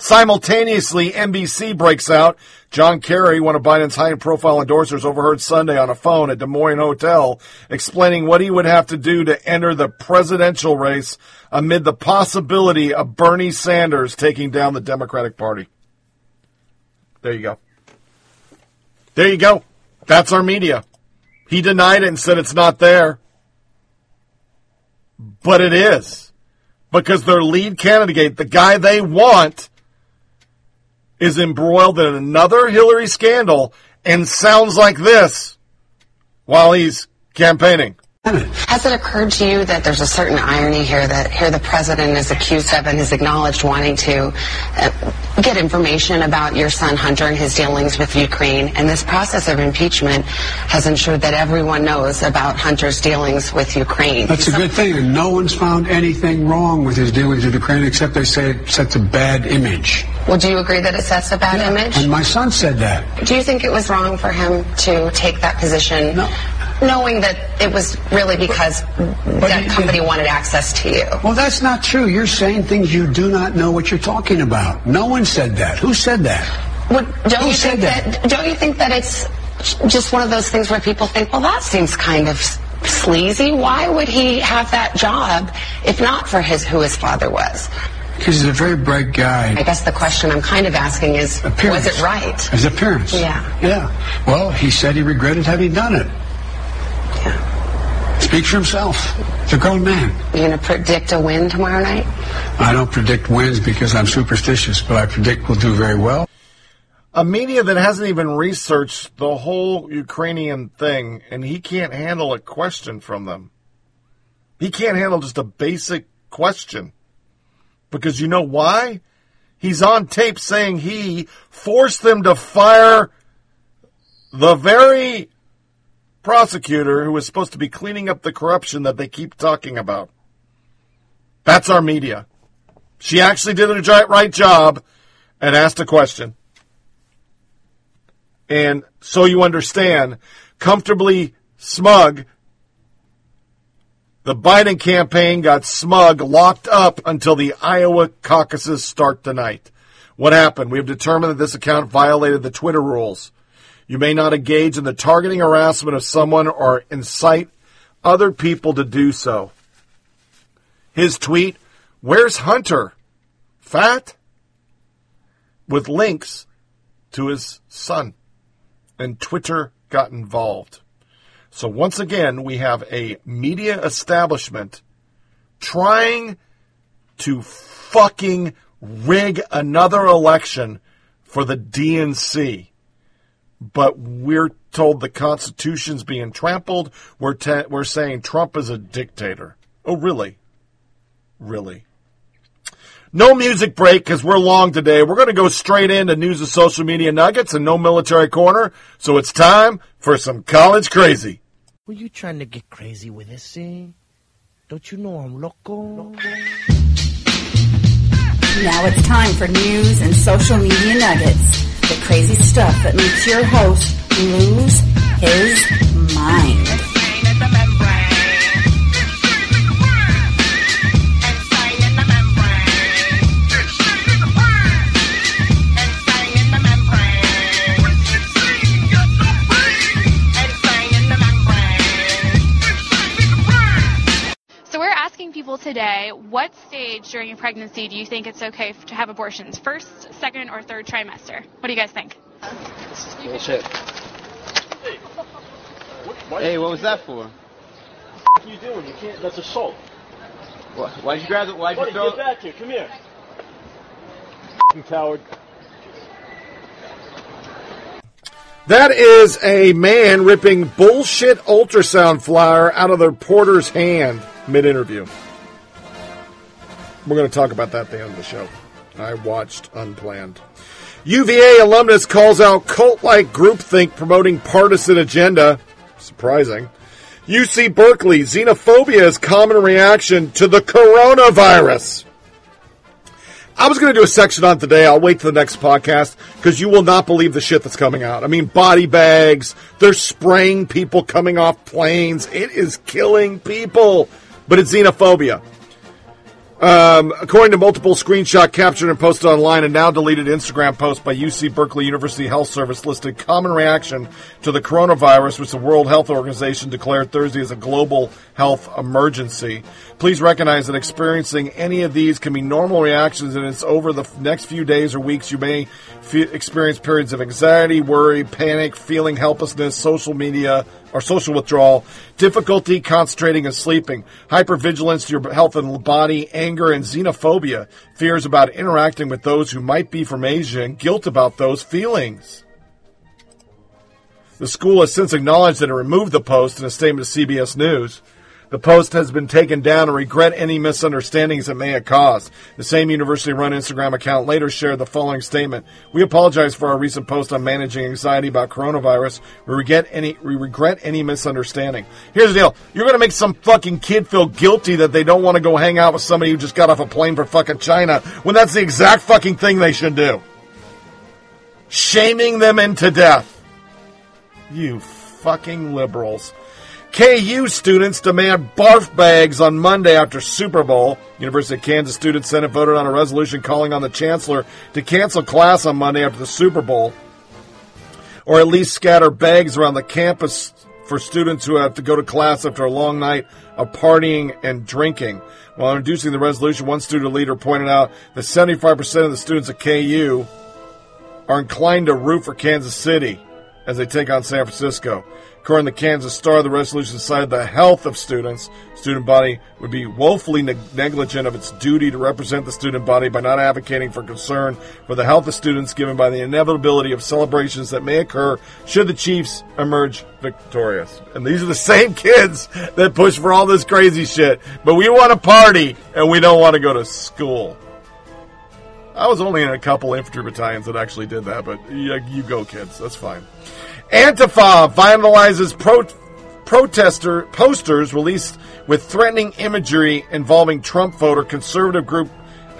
Simultaneously, NBC breaks out. John Kerry, one of Biden's high profile endorsers, overheard Sunday on a phone at Des Moines Hotel explaining what he would have to do to enter the presidential race amid the possibility of Bernie Sanders taking down the Democratic Party. There you go. There you go. That's our media. He denied it and said it's not there. But it is. Because their lead candidate, the guy they want, is embroiled in another Hillary scandal and sounds like this while he's campaigning. Has it occurred to you that there's a certain irony here that here the president is accused of and has acknowledged wanting to uh, get information about your son Hunter and his dealings with Ukraine, and this process of impeachment has ensured that everyone knows about Hunter's dealings with Ukraine. That's a good thing, and no one's found anything wrong with his dealings with Ukraine except they say it sets a bad image. Well, do you agree that it sets a bad image? And my son said that. Do you think it was wrong for him to take that position? Knowing that it was really because that company wanted access to you. Well, that's not true. You're saying things you do not know what you're talking about. No one said that. Who said that? Well, don't Who you said think that? Don't you think that it's just one of those things where people think, well, that seems kind of sleazy. Why would he have that job if not for his who his father was? Because he's a very bright guy. I guess the question I'm kind of asking is, Appearance. was it right? His appearance. Yeah. Yeah. Well, he said he regretted having done it. Speaks for himself. It's a grown man. You gonna predict a win tomorrow night? I don't predict wins because I'm superstitious, but I predict we'll do very well. A media that hasn't even researched the whole Ukrainian thing, and he can't handle a question from them. He can't handle just a basic question. Because you know why? He's on tape saying he forced them to fire the very prosecutor who was supposed to be cleaning up the corruption that they keep talking about. That's our media. She actually did a gi- right job and asked a question. And so you understand, comfortably smug, the Biden campaign got smug, locked up until the Iowa caucuses start tonight. What happened? We have determined that this account violated the Twitter rules. You may not engage in the targeting harassment of someone or incite other people to do so. His tweet, Where's Hunter? Fat? With links to his son. And Twitter got involved. So once again, we have a media establishment trying to fucking rig another election for the DNC. But we're told the Constitution's being trampled. We're, te- we're saying Trump is a dictator. Oh, really? Really? No music break because we're long today. We're going to go straight into news and social media nuggets and no military corner. So it's time for some college crazy. Were you trying to get crazy with this, eh? Don't you know I'm loco? Now it's time for news and social media nuggets. The crazy stuff that makes your host lose his mind. People today, what stage during your pregnancy do you think it's okay to have abortions? First, second, or third trimester? What do you guys think? Bullshit. Hey, what was that for? What are you doing? You can't. That's assault. Why, why'd you grab it? Why'd you Buddy, throw get back here. Come here. You coward. That is a man ripping bullshit ultrasound flyer out of the reporter's hand mid interview. We're going to talk about that at the end of the show. I watched Unplanned. UVA alumnus calls out cult like groupthink promoting partisan agenda. Surprising. UC Berkeley, xenophobia is common reaction to the coronavirus. I was going to do a section on today. I'll wait to the next podcast because you will not believe the shit that's coming out. I mean, body bags. They're spraying people coming off planes. It is killing people. But it's xenophobia. Um, according to multiple screenshot captured and posted online and now deleted Instagram post by UC Berkeley University Health Service listed common reaction to the coronavirus, which the World Health Organization declared Thursday as a global health emergency. Please recognize that experiencing any of these can be normal reactions, and it's over the next few days or weeks you may fe- experience periods of anxiety, worry, panic, feeling helplessness, social media or social withdrawal, difficulty concentrating and sleeping, hypervigilance to your health and body, anger and xenophobia, fears about interacting with those who might be from Asia, and guilt about those feelings. The school has since acknowledged that it removed the post in a statement to CBS News. The post has been taken down and regret any misunderstandings it may have caused. The same university run Instagram account later shared the following statement. We apologize for our recent post on managing anxiety about coronavirus. We regret any, we regret any misunderstanding. Here's the deal. You're going to make some fucking kid feel guilty that they don't want to go hang out with somebody who just got off a plane for fucking China when that's the exact fucking thing they should do. Shaming them into death. You fucking liberals. KU students demand barf bags on Monday after Super Bowl. University of Kansas Student Senate voted on a resolution calling on the chancellor to cancel class on Monday after the Super Bowl, or at least scatter bags around the campus for students who have to go to class after a long night of partying and drinking. While introducing the resolution, one student leader pointed out that 75% of the students at KU are inclined to root for Kansas City as they take on San Francisco. According to the Kansas Star, the resolution cited the health of students. Student body would be woefully neg- negligent of its duty to represent the student body by not advocating for concern for the health of students given by the inevitability of celebrations that may occur should the Chiefs emerge victorious. And these are the same kids that push for all this crazy shit. But we want to party and we don't want to go to school. I was only in a couple infantry battalions that actually did that, but you go, kids. That's fine. Antifa vandalizes pro- protester posters released with threatening imagery involving Trump voter. Conservative group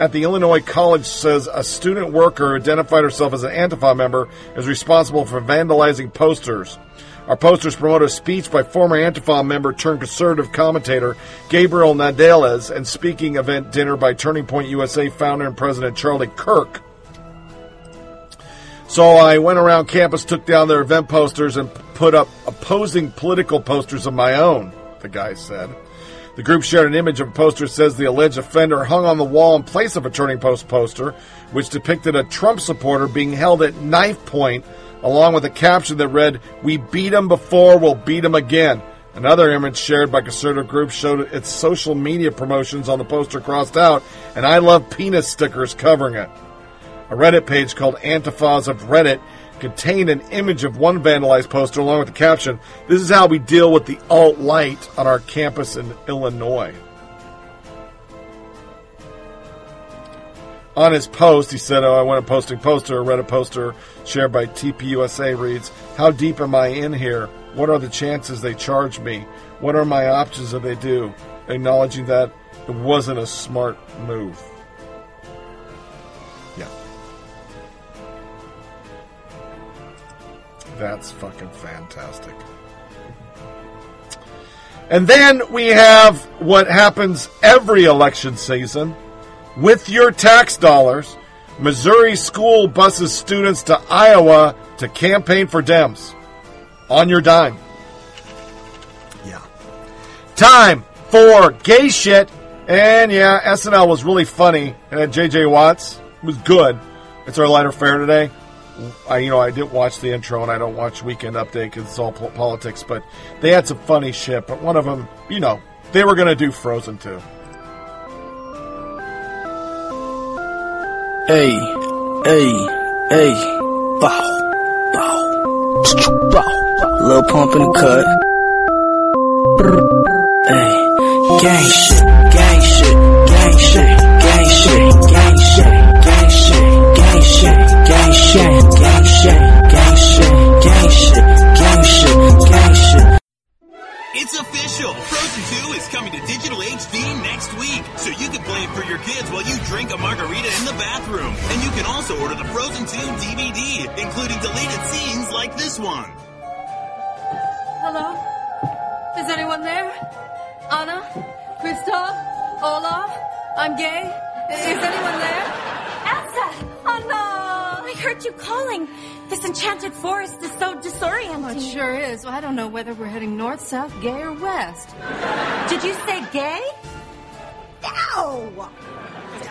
at the Illinois College says a student worker identified herself as an Antifa member is responsible for vandalizing posters. Our posters promote a speech by former Antifa member turned conservative commentator Gabriel Nadales and speaking event dinner by Turning Point USA founder and president Charlie Kirk. So I went around campus, took down their event posters, and put up opposing political posters of my own, the guy said. The group shared an image of a poster that says the alleged offender hung on the wall in place of a Turning Post poster, which depicted a Trump supporter being held at knife point, along with a caption that read, We beat him before, we'll beat him again. Another image shared by conservative groups showed its social media promotions on the poster crossed out, and I love penis stickers covering it. A Reddit page called Antifas of Reddit contained an image of one vandalized poster along with the caption, This is how we deal with the alt light on our campus in Illinois. On his post, he said, Oh, I went posting poster. A Reddit poster shared by TPUSA reads, How deep am I in here? What are the chances they charge me? What are my options if they do? Acknowledging that it wasn't a smart move. That's fucking fantastic. And then we have what happens every election season with your tax dollars. Missouri school buses students to Iowa to campaign for Dems on your dime. Yeah. Time for gay shit. And yeah, SNL was really funny. And JJ Watts was good. It's our lighter fare today. I, you know, I didn't watch the intro and I don't watch Weekend Update because it's all po- politics, but they had some funny shit. But one of them, you know, they were going to do Frozen too. Hey, hey, hey, bow, bow, bow. Little pump in the cut. Hey, gang shit, gang shit, gang shit, gang shit, gang shit, shit, gang shit, gang shit, gang shit, gang shit, gang shit. It's official! Frozen 2 is coming to digital HD next week, so you can play it for your kids while you drink a margarita in the bathroom. And you can also order the Frozen 2 DVD, including deleted scenes like this one. Hello? Is anyone there? Anna? Kristoff? Olaf? I'm gay. Is anyone there? Elsa! I heard you calling. This enchanted forest is so disorienting. Well, it sure is. Well, I don't know whether we're heading north, south, gay, or west. Did you say gay? No!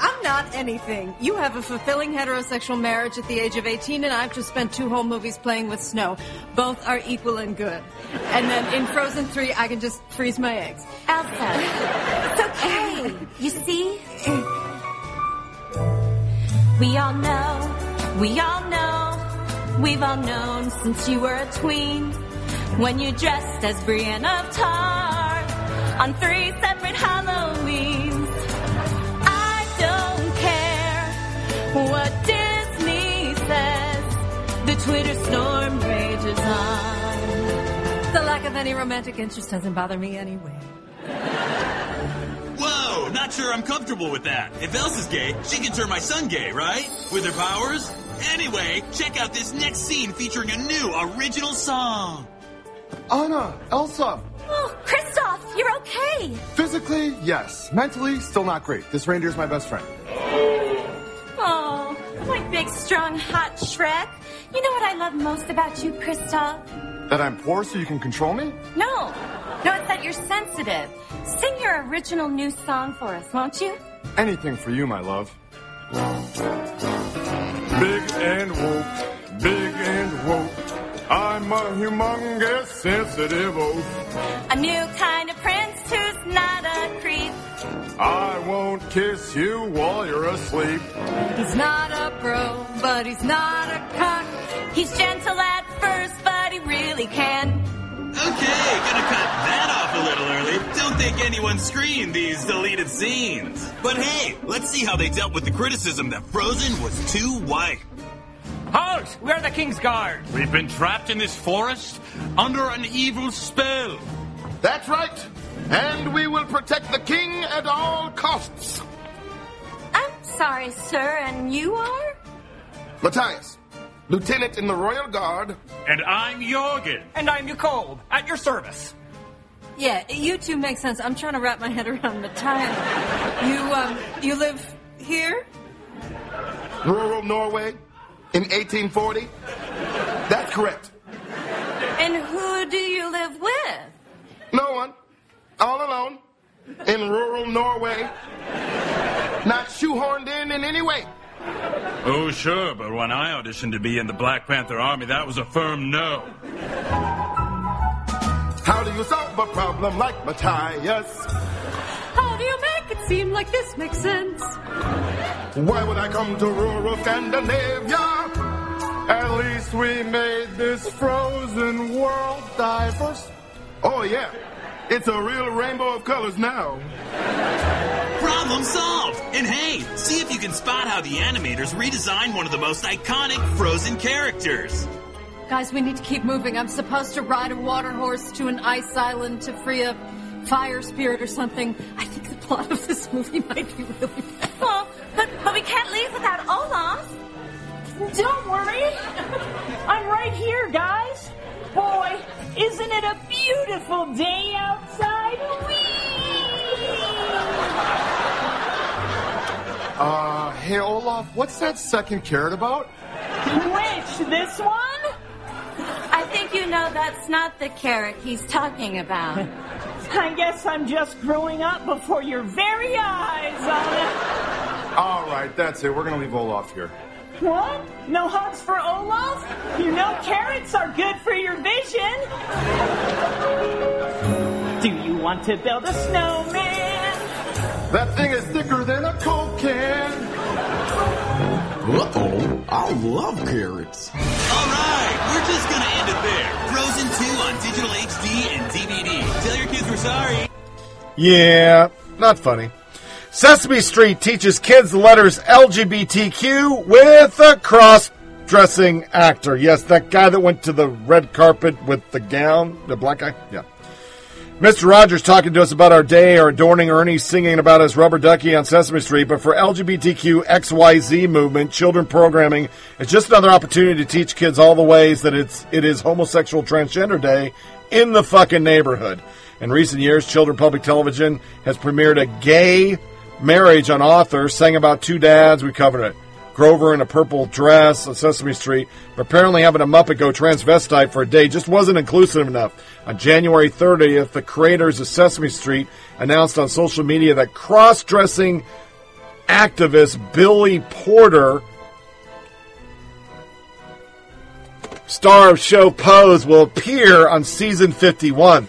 I'm not anything. You have a fulfilling heterosexual marriage at the age of 18, and I've just spent two whole movies playing with snow. Both are equal and good. And then in Frozen 3, I can just freeze my eggs. Elsa, it's okay. You see? We all know, we all know, we've all known since you were a tween. When you dressed as Brienne of Tarth on three separate Halloweens. I don't care what Disney says, the Twitter storm rages on. The lack of any romantic interest doesn't bother me anyway. Whoa, not sure I'm comfortable with that. If Elsa's gay, she can turn my son gay, right? With her powers? Anyway, check out this next scene featuring a new original song. Anna, Elsa. Oh, Kristoff, you're okay. Physically, yes. Mentally, still not great. This reindeer's my best friend. Oh, my big, strong, hot Shrek. You know what I love most about you, Kristoff? That I'm poor so you can control me? No. No, it's that you're sensitive. Sing your original new song for us, won't you? Anything for you, my love. Big and woke, big and woke. I'm a humongous sensitive oaf. A new kind of prince who's not a creep. I won't kiss you while you're asleep. He's not a pro, but he's not a cock. He's gentle at first, but he really can. Okay, gonna cut that off a little early. Don't think anyone screened these deleted scenes. But hey, let's see how they dealt with the criticism that Frozen was too white. Halt! We're the King's Guard. We've been trapped in this forest under an evil spell. That's right. And we will protect the king at all costs. I'm sorry, sir, and you are? Matthias, lieutenant in the Royal Guard. And I'm Jorgen. And I'm Nicole, at your service. Yeah, you two make sense. I'm trying to wrap my head around the time. You, um, you live here? Rural Norway in 1840? That's correct. And who do you live with? No one. All alone. In rural Norway. Not shoehorned in in any way. Oh, sure, but when I auditioned to be in the Black Panther Army, that was a firm no. How do you solve a problem like Matthias? How do you make it seem like this makes sense? Why would I come to rural Scandinavia? At least we made this frozen world diverse. Oh, yeah. It's a real rainbow of colors now. Problem solved! And hey, see if you can spot how the animators redesigned one of the most iconic Frozen characters. Guys, we need to keep moving. I'm supposed to ride a water horse to an ice island to free a fire spirit or something. I think the plot of this movie might be really bad. Oh, but, but we can't leave without Olaf. Don't worry. I'm right here, guys. Boy, isn't it a beautiful day outside? Uh, hey, Olaf, what's that second carrot about? Which? This one? I think you know that's not the carrot he's talking about. I guess I'm just growing up before your very eyes, Anna. All right, that's it. We're going to leave Olaf here. What? No hugs for Olaf? You know carrots are good for your vision. Do you want to build a snowman? That thing is thicker than a Coke can. Uh-oh, I love carrots. All right, we're just gonna end it there. Frozen 2 on digital HD and DVD. Tell your kids we're sorry. Yeah, not funny. Sesame Street teaches kids the letters LGBTQ with a cross dressing actor. Yes, that guy that went to the red carpet with the gown, the black guy? Yeah. Mr. Rogers talking to us about our day, our adorning Ernie singing about his rubber ducky on Sesame Street, but for LGBTQ XYZ movement, children programming is just another opportunity to teach kids all the ways that it's it is homosexual transgender day in the fucking neighborhood. In recent years, Children Public Television has premiered a gay marriage on Arthur, sang about two dads. We covered it. Grover in a purple dress on Sesame Street, but apparently having a Muppet go transvestite for a day just wasn't inclusive enough. On January 30th, the creators of Sesame Street announced on social media that cross dressing activist Billy Porter, star of show Pose, will appear on season 51.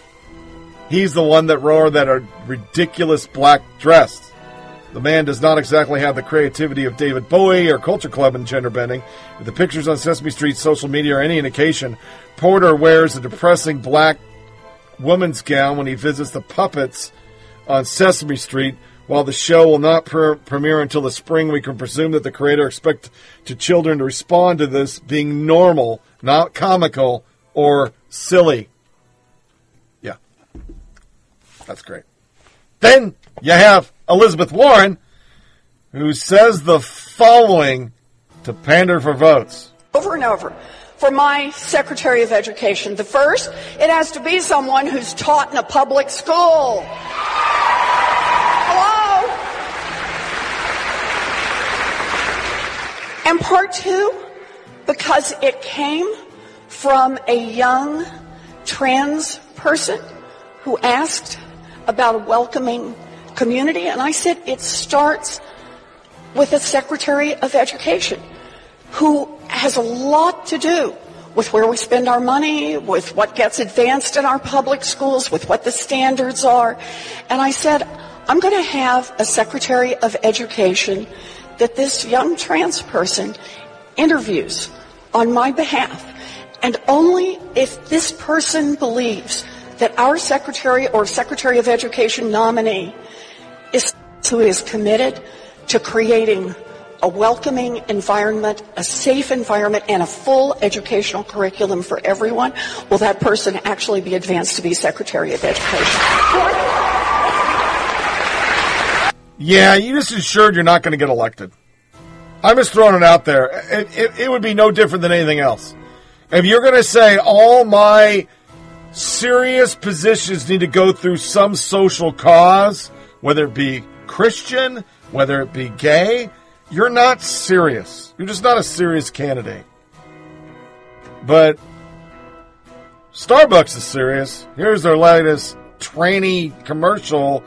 He's the one that wore that ridiculous black dress. The man does not exactly have the creativity of David Bowie or Culture Club in gender bending. If the pictures on Sesame Street's social media are any indication, Porter wears a depressing black woman's gown when he visits the puppets on Sesame Street. While the show will not pre- premiere until the spring, we can presume that the creator expects to children to respond to this being normal, not comical or silly. Yeah, that's great. Then you have Elizabeth Warren, who says the following to pander for votes. over and over for my Secretary of Education. The first, it has to be someone who's taught in a public school. Hello? And part two, because it came from a young trans person who asked about a welcoming community. And I said, it starts with a Secretary of Education who has a lot to do with where we spend our money, with what gets advanced in our public schools, with what the standards are. And I said, I'm going to have a Secretary of Education that this young trans person interviews on my behalf. And only if this person believes that our Secretary or Secretary of Education nominee is who is committed to creating a welcoming environment, a safe environment, and a full educational curriculum for everyone, will that person actually be advanced to be Secretary of Education? Yeah, you just ensured you're not going to get elected. I'm just throwing it out there. It, it, it would be no different than anything else. If you're going to say all my serious positions need to go through some social cause, whether it be Christian, whether it be gay, you're not serious. You're just not a serious candidate. But Starbucks is serious. Here's their latest trainee commercial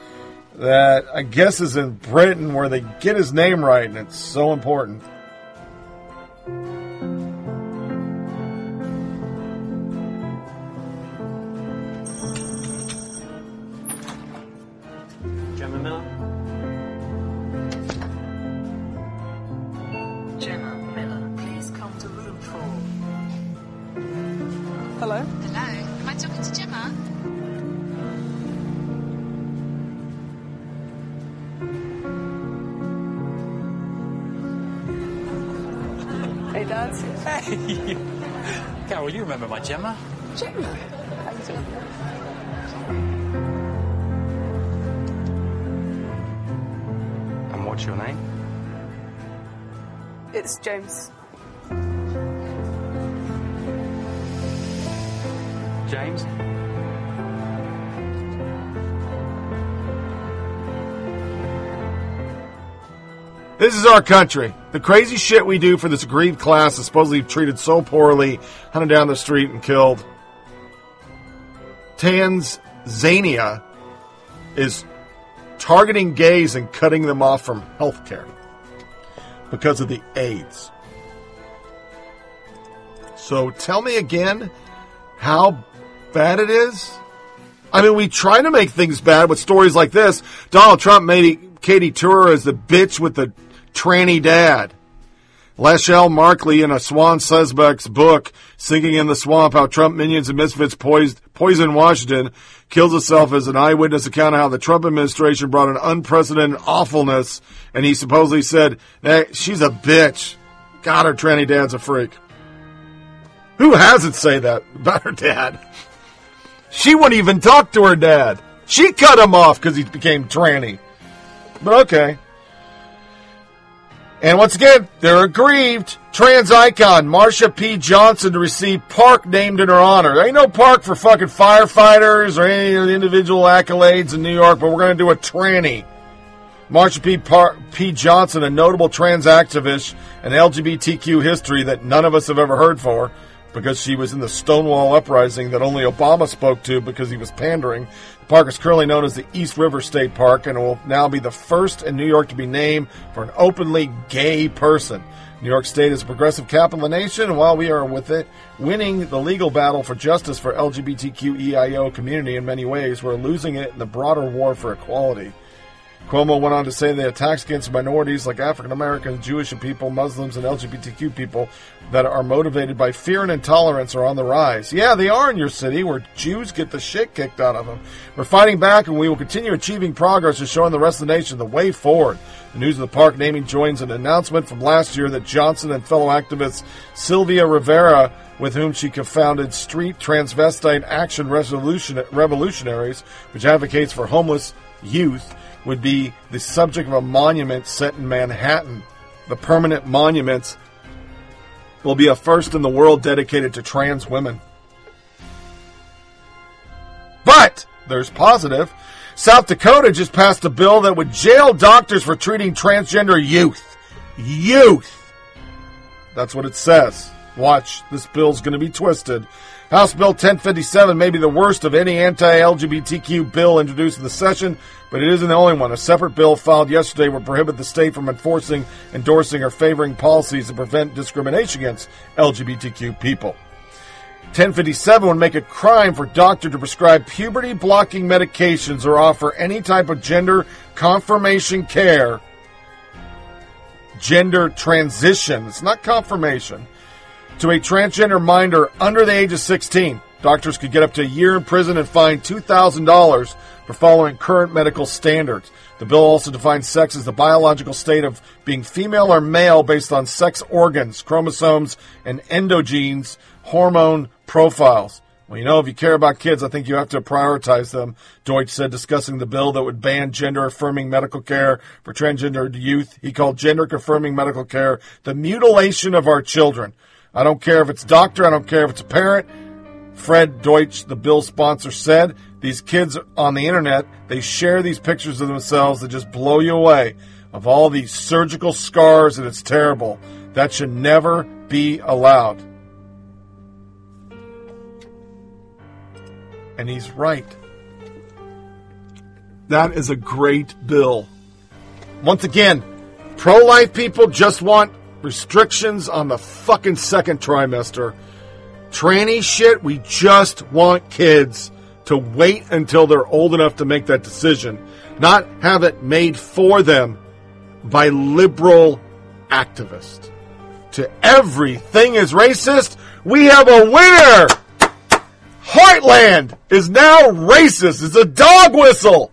that I guess is in Britain where they get his name right, and it's so important. My Gemma? Gemma. How you doing? And what's your name? It's James. James? This is our country. The crazy shit we do for this aggrieved class is supposedly treated so poorly, hunted down the street and killed. Tanzania is targeting gays and cutting them off from health care because of the AIDS. So tell me again how bad it is. I mean, we try to make things bad with stories like this. Donald Trump made Katy Tur as the bitch with the tranny dad. Lachlan Markay in Asawin Suebsaeng's book, Sinking in the Swamp, How Trump Minions and Misfits Poised, Poison Washington, kills herself as an eyewitness account of how the Trump administration brought an unprecedented awfulness, and he supposedly said, hey, she's a bitch. God, her tranny dad's a freak. Who hasn't say that about her dad? She wouldn't even talk to her dad. She cut him off because he became tranny. But okay. And once again, they're aggrieved. Trans icon Marsha P. Johnson to receive park named in her honor. There ain't no park for fucking firefighters or any of the individual accolades in New York, but we're going to do a tranny. Marsha P. Par- P. Johnson, a notable trans activist and LGBTQ history that none of us have ever heard for because she was in the Stonewall uprising that only Obama spoke to because he was pandering. The park is currently known as the East River State Park and will now be the first in New York to be named for an openly gay person. New York State is a progressive capital of the nation, and while we are with it winning the legal battle for justice for LGBTQEIO community in many ways, we're losing it in the broader war for equality. Cuomo went on to say the attacks against minorities like African Americans, Jewish people, Muslims, and LGBTQ people that are motivated by fear and intolerance are on the rise. Yeah, they are in your city where Jews get the shit kicked out of them. We're fighting back and we will continue achieving progress and showing the rest of the nation the way forward. The news of the park naming joins an announcement from last year that Johnson and fellow activist Sylvia Rivera with whom she co-founded Street Transvestite Action Revolutionaries, which advocates for homeless youth, would be the subject of a monument set in Manhattan. The permanent monuments will be a first in the world dedicated to trans women. But there's positive. South Dakota just passed a bill that would jail doctors for treating transgender youth. Youth! That's what it says. Watch, this bill's going to be twisted. House Bill 1057 may be the worst of any anti LGBTQ bill introduced in the session, but it isn't the only one. A separate bill filed yesterday would prohibit the state from enforcing, endorsing, or favoring policies to prevent discrimination against LGBTQ people. 1057 would make it a crime for doctor to prescribe puberty blocking medications or offer any type of gender confirmation care. Gender transition. It's not confirmation to a transgender minder under the age of 16. Doctors could get up to a year in prison and fine $2,000 for following current medical standards. The bill also defines sex as the biological state of being female or male based on sex organs, chromosomes, and endogenous, hormone profiles. Well, you know, if you care about kids, I think you have to prioritize them, Deutsch said, discussing the bill that would ban gender affirming medical care for transgender youth. He called gender confirming medical care the mutilation of our children. I don't care if it's doctor, I don't care if it's a parent. Fred Deutsch, the bill sponsor, said these kids on the internet, they share these pictures of themselves that just blow you away of all these surgical scars, and it's terrible. That should never be allowed. And he's right. That is a great bill. Once again, pro life people just want restrictions on the fucking second trimester. Tranny shit, we just want kids to wait until they're old enough to make that decision, not have it made for them by liberal activists. To everything is racist, we have a winner! Heartland is now racist. It's a dog whistle.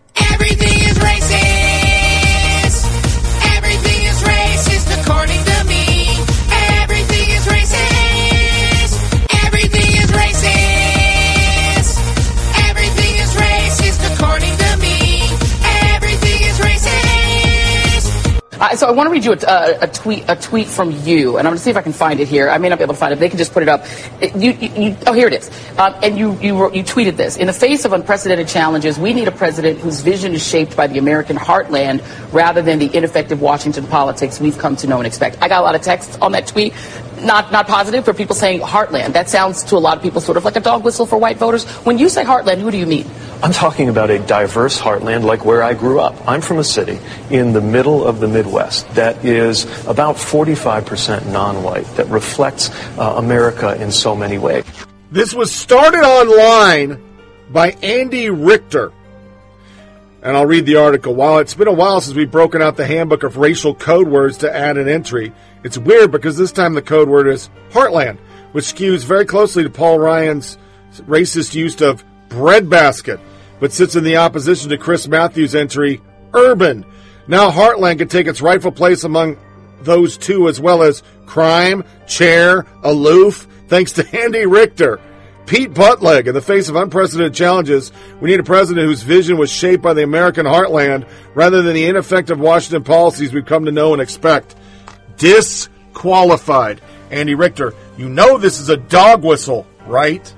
Uh, so I want to read you a, a, tweet, a tweet from you, and I'm going to see if I can find it here. I may not be able to find it. But They can just put it up. It- you, you, oh, here it is. Um, and you, you, wrote, you tweeted this: In the face of unprecedented challenges, we need a president whose vision is shaped by the American heartland rather than the ineffective Washington politics we've come to know and expect. I got a lot of texts on that tweet. Not, not positive for people saying heartland. That sounds to a lot of people sort of like a dog whistle for white voters. When you say heartland, who do you mean? I'm talking about a diverse heartland like where I grew up. I'm from a city in the middle of the Midwest that is about 45% non-white, that reflects uh, America in so many ways. This was started online by Andy Richter. And I'll read the article. While it's been a while since we've broken out the handbook of racial code words to add an entry, it's weird because this time the code word is heartland, which skews very closely to Paul Ryan's racist use of breadbasket, but sits in the opposition to Chris Matthews' entry urban. Now heartland can take its rightful place among those two as well as crime, chair, aloof, thanks to Andy Richter. Pete Buttigieg, in the face of unprecedented challenges, we need a president whose vision was shaped by the American heartland rather than the ineffective Washington policies we've come to know and expect. Disqualified. Andy Richter, you know this is a dog whistle, right?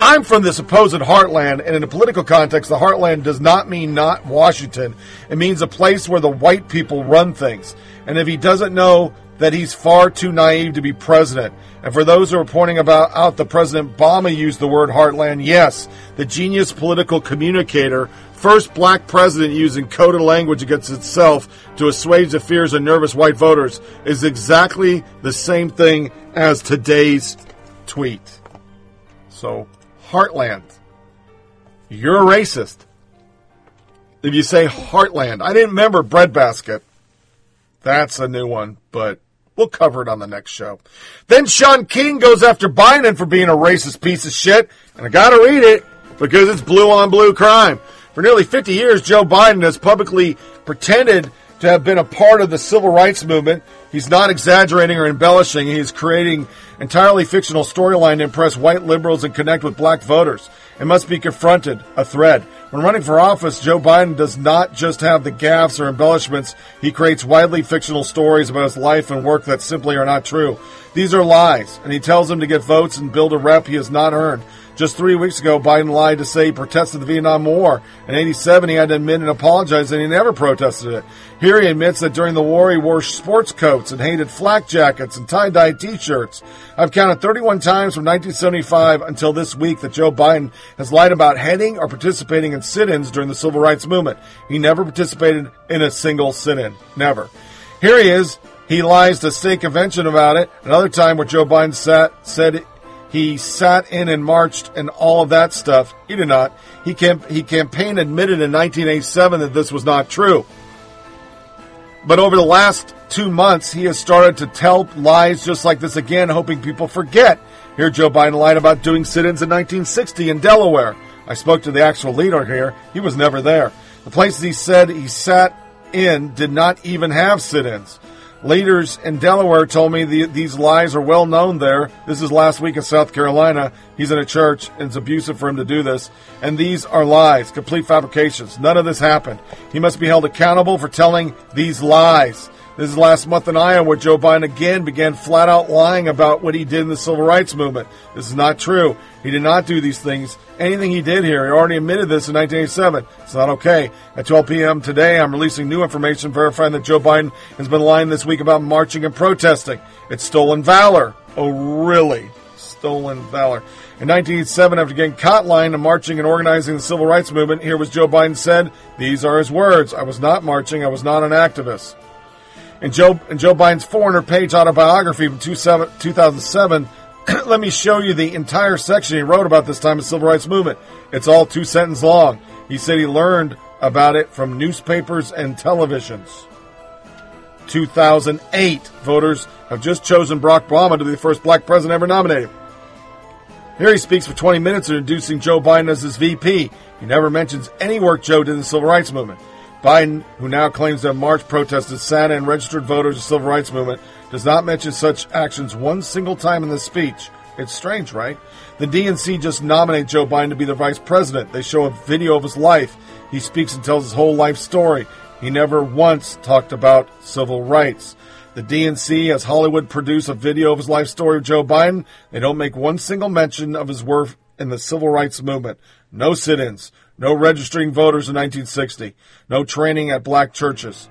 I'm from the supposed heartland, and in a political context, the heartland does not mean not Washington. It means a place where the white people run things. And if he doesn't know that he's far too naive to be president, and for those who are pointing about out that President Obama used the word heartland, yes, the genius political communicator, first black president using coded language against itself to assuage the fears of nervous white voters, is exactly the same thing as today's tweet. So, Heartland. You're a racist. If you say Heartland, I didn't remember Breadbasket. That's a new one, but we'll cover it on the next show. Then Shaun King goes after Biden for being a racist piece of shit, and I gotta read it because it's blue on blue crime. For nearly 50 years, Joe Biden has publicly pretended to have been a part of the civil rights movement. He's not exaggerating or embellishing. He is creating entirely fictional storyline to impress white liberals and connect with black voters. It must be confronted, a thread. When running for office, Joe Biden does not just have the gaffes or embellishments. He creates widely fictional stories about his life and work that simply are not true. These are lies, and he tells them to get votes and build a rep he has not earned. Just three weeks ago, Biden lied to say he protested the Vietnam War. In 87, he had to admit and apologize that he never protested it. Here he admits that during the war, he wore sports coats and hated flak jackets and tie-dye t-shirts. I've counted 31 times from 1975 until this week that Joe Biden has lied about heading or participating in sit-ins during the civil rights movement. He never participated in a single sit-in. Never. Here he is. He lies to state convention about it. Another time where Joe Biden sat, said he sat in and marched and all of that stuff. He did not. He camp- he campaigned admitted in 1987 that this was not true. But over the last two months, he has started to tell lies just like this again, hoping people forget. Here, Joe Biden lied about doing sit-ins in 1960 in Delaware. I spoke to the actual leader here. He was never there. The places he said he sat in did not even have sit-ins. Leaders in Delaware told me the, these lies are well known there. This is last week in South Carolina. He's in a church, and it's abusive for him to do this. And these are lies, complete fabrications. None of this happened. He must be held accountable for telling these lies. This is last month in Iowa where Joe Biden again began flat out lying about what he did in the civil rights movement. This is not true. He did not do these things. Anything he did here, he already admitted this in 1987. It's not okay. At 12 p.m. today, I'm releasing new information verifying that Joe Biden has been lying this week about marching and protesting. It's stolen valor. Oh, really? Stolen valor. In 1987, after getting caught lying and marching and organizing the civil rights movement, here was Joe Biden said, these are his words. I was not marching. I was not an activist. In Joe, in Joe Biden's 400 page autobiography from 2007, let me show you the entire section he wrote about this time of civil rights movement. It's all two sentences long. He said he learned about it from newspapers and televisions. 2008, voters have just chosen Barack Obama to be the first black president ever nominated. Here he speaks for 20 minutes introducing Joe Biden as his VP. He never mentions any work Joe did in the civil rights movement. Biden, who now claims to have marched, protested, sat and registered voters of the civil rights movement, does not mention such actions one single time in this speech. It's strange, right? The DNC just nominated Joe Biden to be the vice president. They show a video of his life. He speaks and tells his whole life story. He never once talked about civil rights. The DNC has Hollywood produce a video of his life story of Joe Biden. They don't make one single mention of his work in the civil rights movement. No sit-ins. No registering voters in 1960. No training at black churches.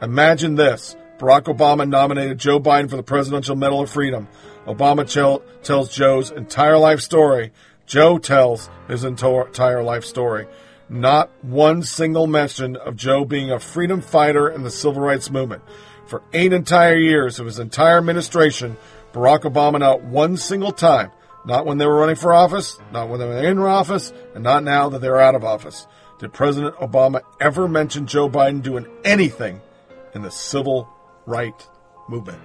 Imagine this. Barack Obama nominated Joe Biden for the Presidential Medal of Freedom. Obama tell, tells Joe's entire life story. Joe tells his entire life story. Not one single mention of Joe being a freedom fighter in the civil rights movement. For eight entire years of his entire administration, Barack Obama not one single time not when they were running for office, not when they were in office, and not now that they're out of office. Did President Obama ever mention Joe Biden doing anything in the civil rights movement?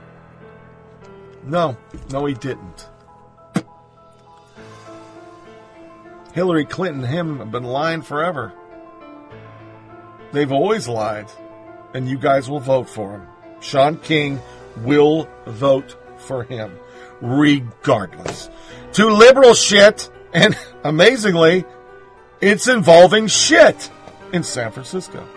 No, no, he didn't. Hillary Clinton and him have been lying forever. They've always lied, and you guys will vote for him. Shaun King will vote for him, regardless to liberal shit, and amazingly, it's involving shit in San Francisco.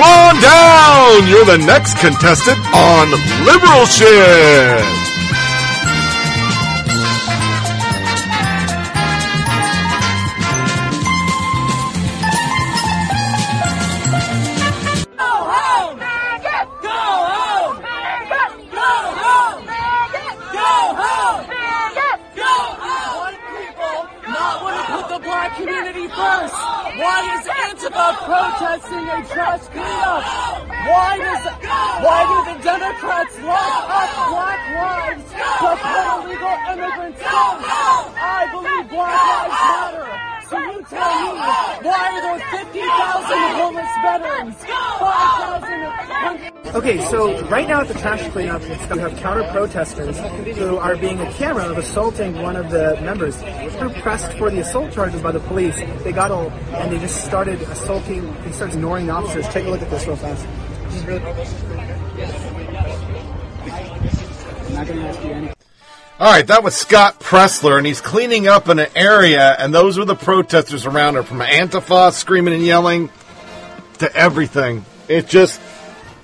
Come on down. You're the next contestant on Liberal Shit. Antifa protesting a trash cleanup? Why does why do the Democrats lock up black lives to put illegal immigrants out? I believe Black Lives Matter. So you tell me, why are there 50,000 homeless veterans? 5,000 Okay, so right now at the trash cleanup, we have counter protesters who are being a camera of assaulting one of the members. They're pressed for the assault charges by the police. They got all, and they just started assaulting, they started ignoring the officers. Take a look at this real fast. This is really. I'm not going to ask you anything. All right, that was Scott Presler, and he's cleaning up in an area, and those were the protesters around him, from Antifa screaming and yelling to everything. It's just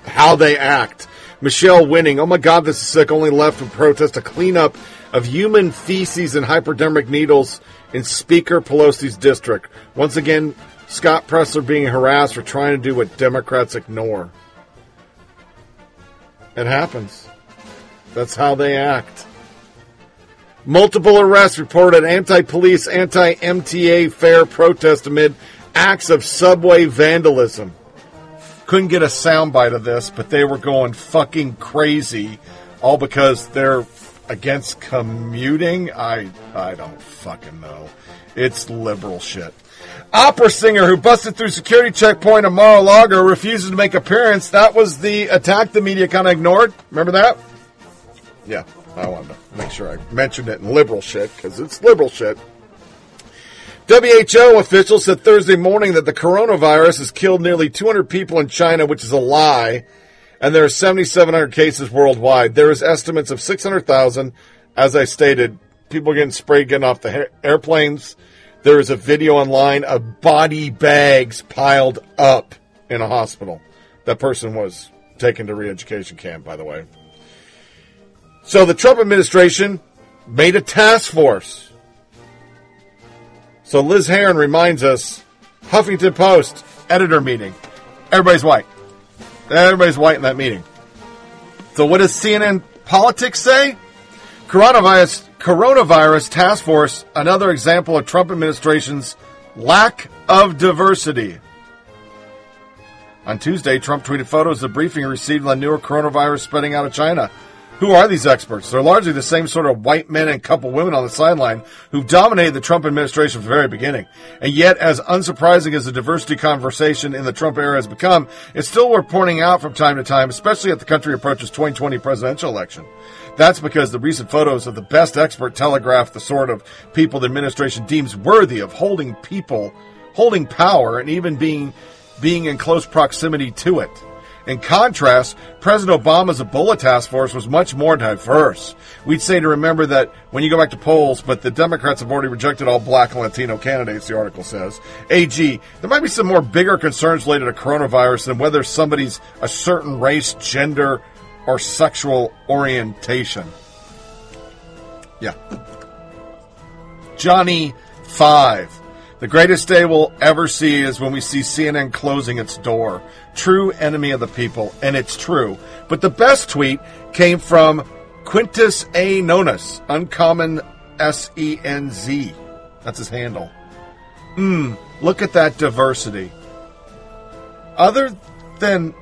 how they act. Michelle Winning, oh my God, this is sick. Only left from protest a cleanup of human feces and hypodermic needles in Speaker Pelosi's district. Once again, Scott Presler being harassed for trying to do what Democrats ignore. It happens. That's how they act. Multiple arrests reported anti-police, anti-MTA fare protest amid acts of subway vandalism. Couldn't get a soundbite of this, but they were going fucking crazy, all because they're against commuting. I I don't fucking know. It's liberal shit. Opera singer who busted through security checkpoint at Mar-a-Lago refuses to make appearance. That was the attack the media kind of ignored. Remember that? Yeah, I wanted to make sure I mentioned it in liberal shit because it's liberal shit. WHO officials said Thursday morning that the coronavirus has killed nearly 200 people in China, which is a lie, and there are 7,700 cases worldwide. There is estimates of 600,000. As I stated, people getting sprayed getting off the airplanes. There is a video online of body bags piled up in a hospital. That person was taken to re-education camp, by the way. So the Trump administration made a task force. So Liz Heron reminds us, Huffington Post editor meeting. Everybody's white. Everybody's white in that meeting. So what does CNN politics say? Coronavirus coronavirus task force, another example of Trump administration's lack of diversity. On Tuesday, Trump tweeted photos of the briefing received on newer coronavirus spreading out of China. Who are these experts? They're largely the same sort of white men and couple women on the sideline who've dominated the Trump administration from the very beginning. And yet, as unsurprising as the diversity conversation in the Trump era has become, it's still worth pointing out from time to time, especially as the country approaches 2020 presidential election. That's because the recent photos of the best expert telegraph the sort of people the administration deems worthy of holding people, holding power, and even being being in close proximity to it. In contrast, President Obama's Ebola task force was much more diverse. We'd say to remember that when you go back to polls, but the Democrats have already rejected all black and Latino candidates, the article says. AG, there might be some more bigger concerns related to coronavirus than whether somebody's a certain race, gender, or sexual orientation. Yeah. Johnny 5. The greatest day we'll ever see is when we see CNN closing its door. True enemy of the people, and it's true. But the best tweet came from Quintus A. Nonus, uncommon S E N Z. That's his handle. Mmm, look at that diversity. Other than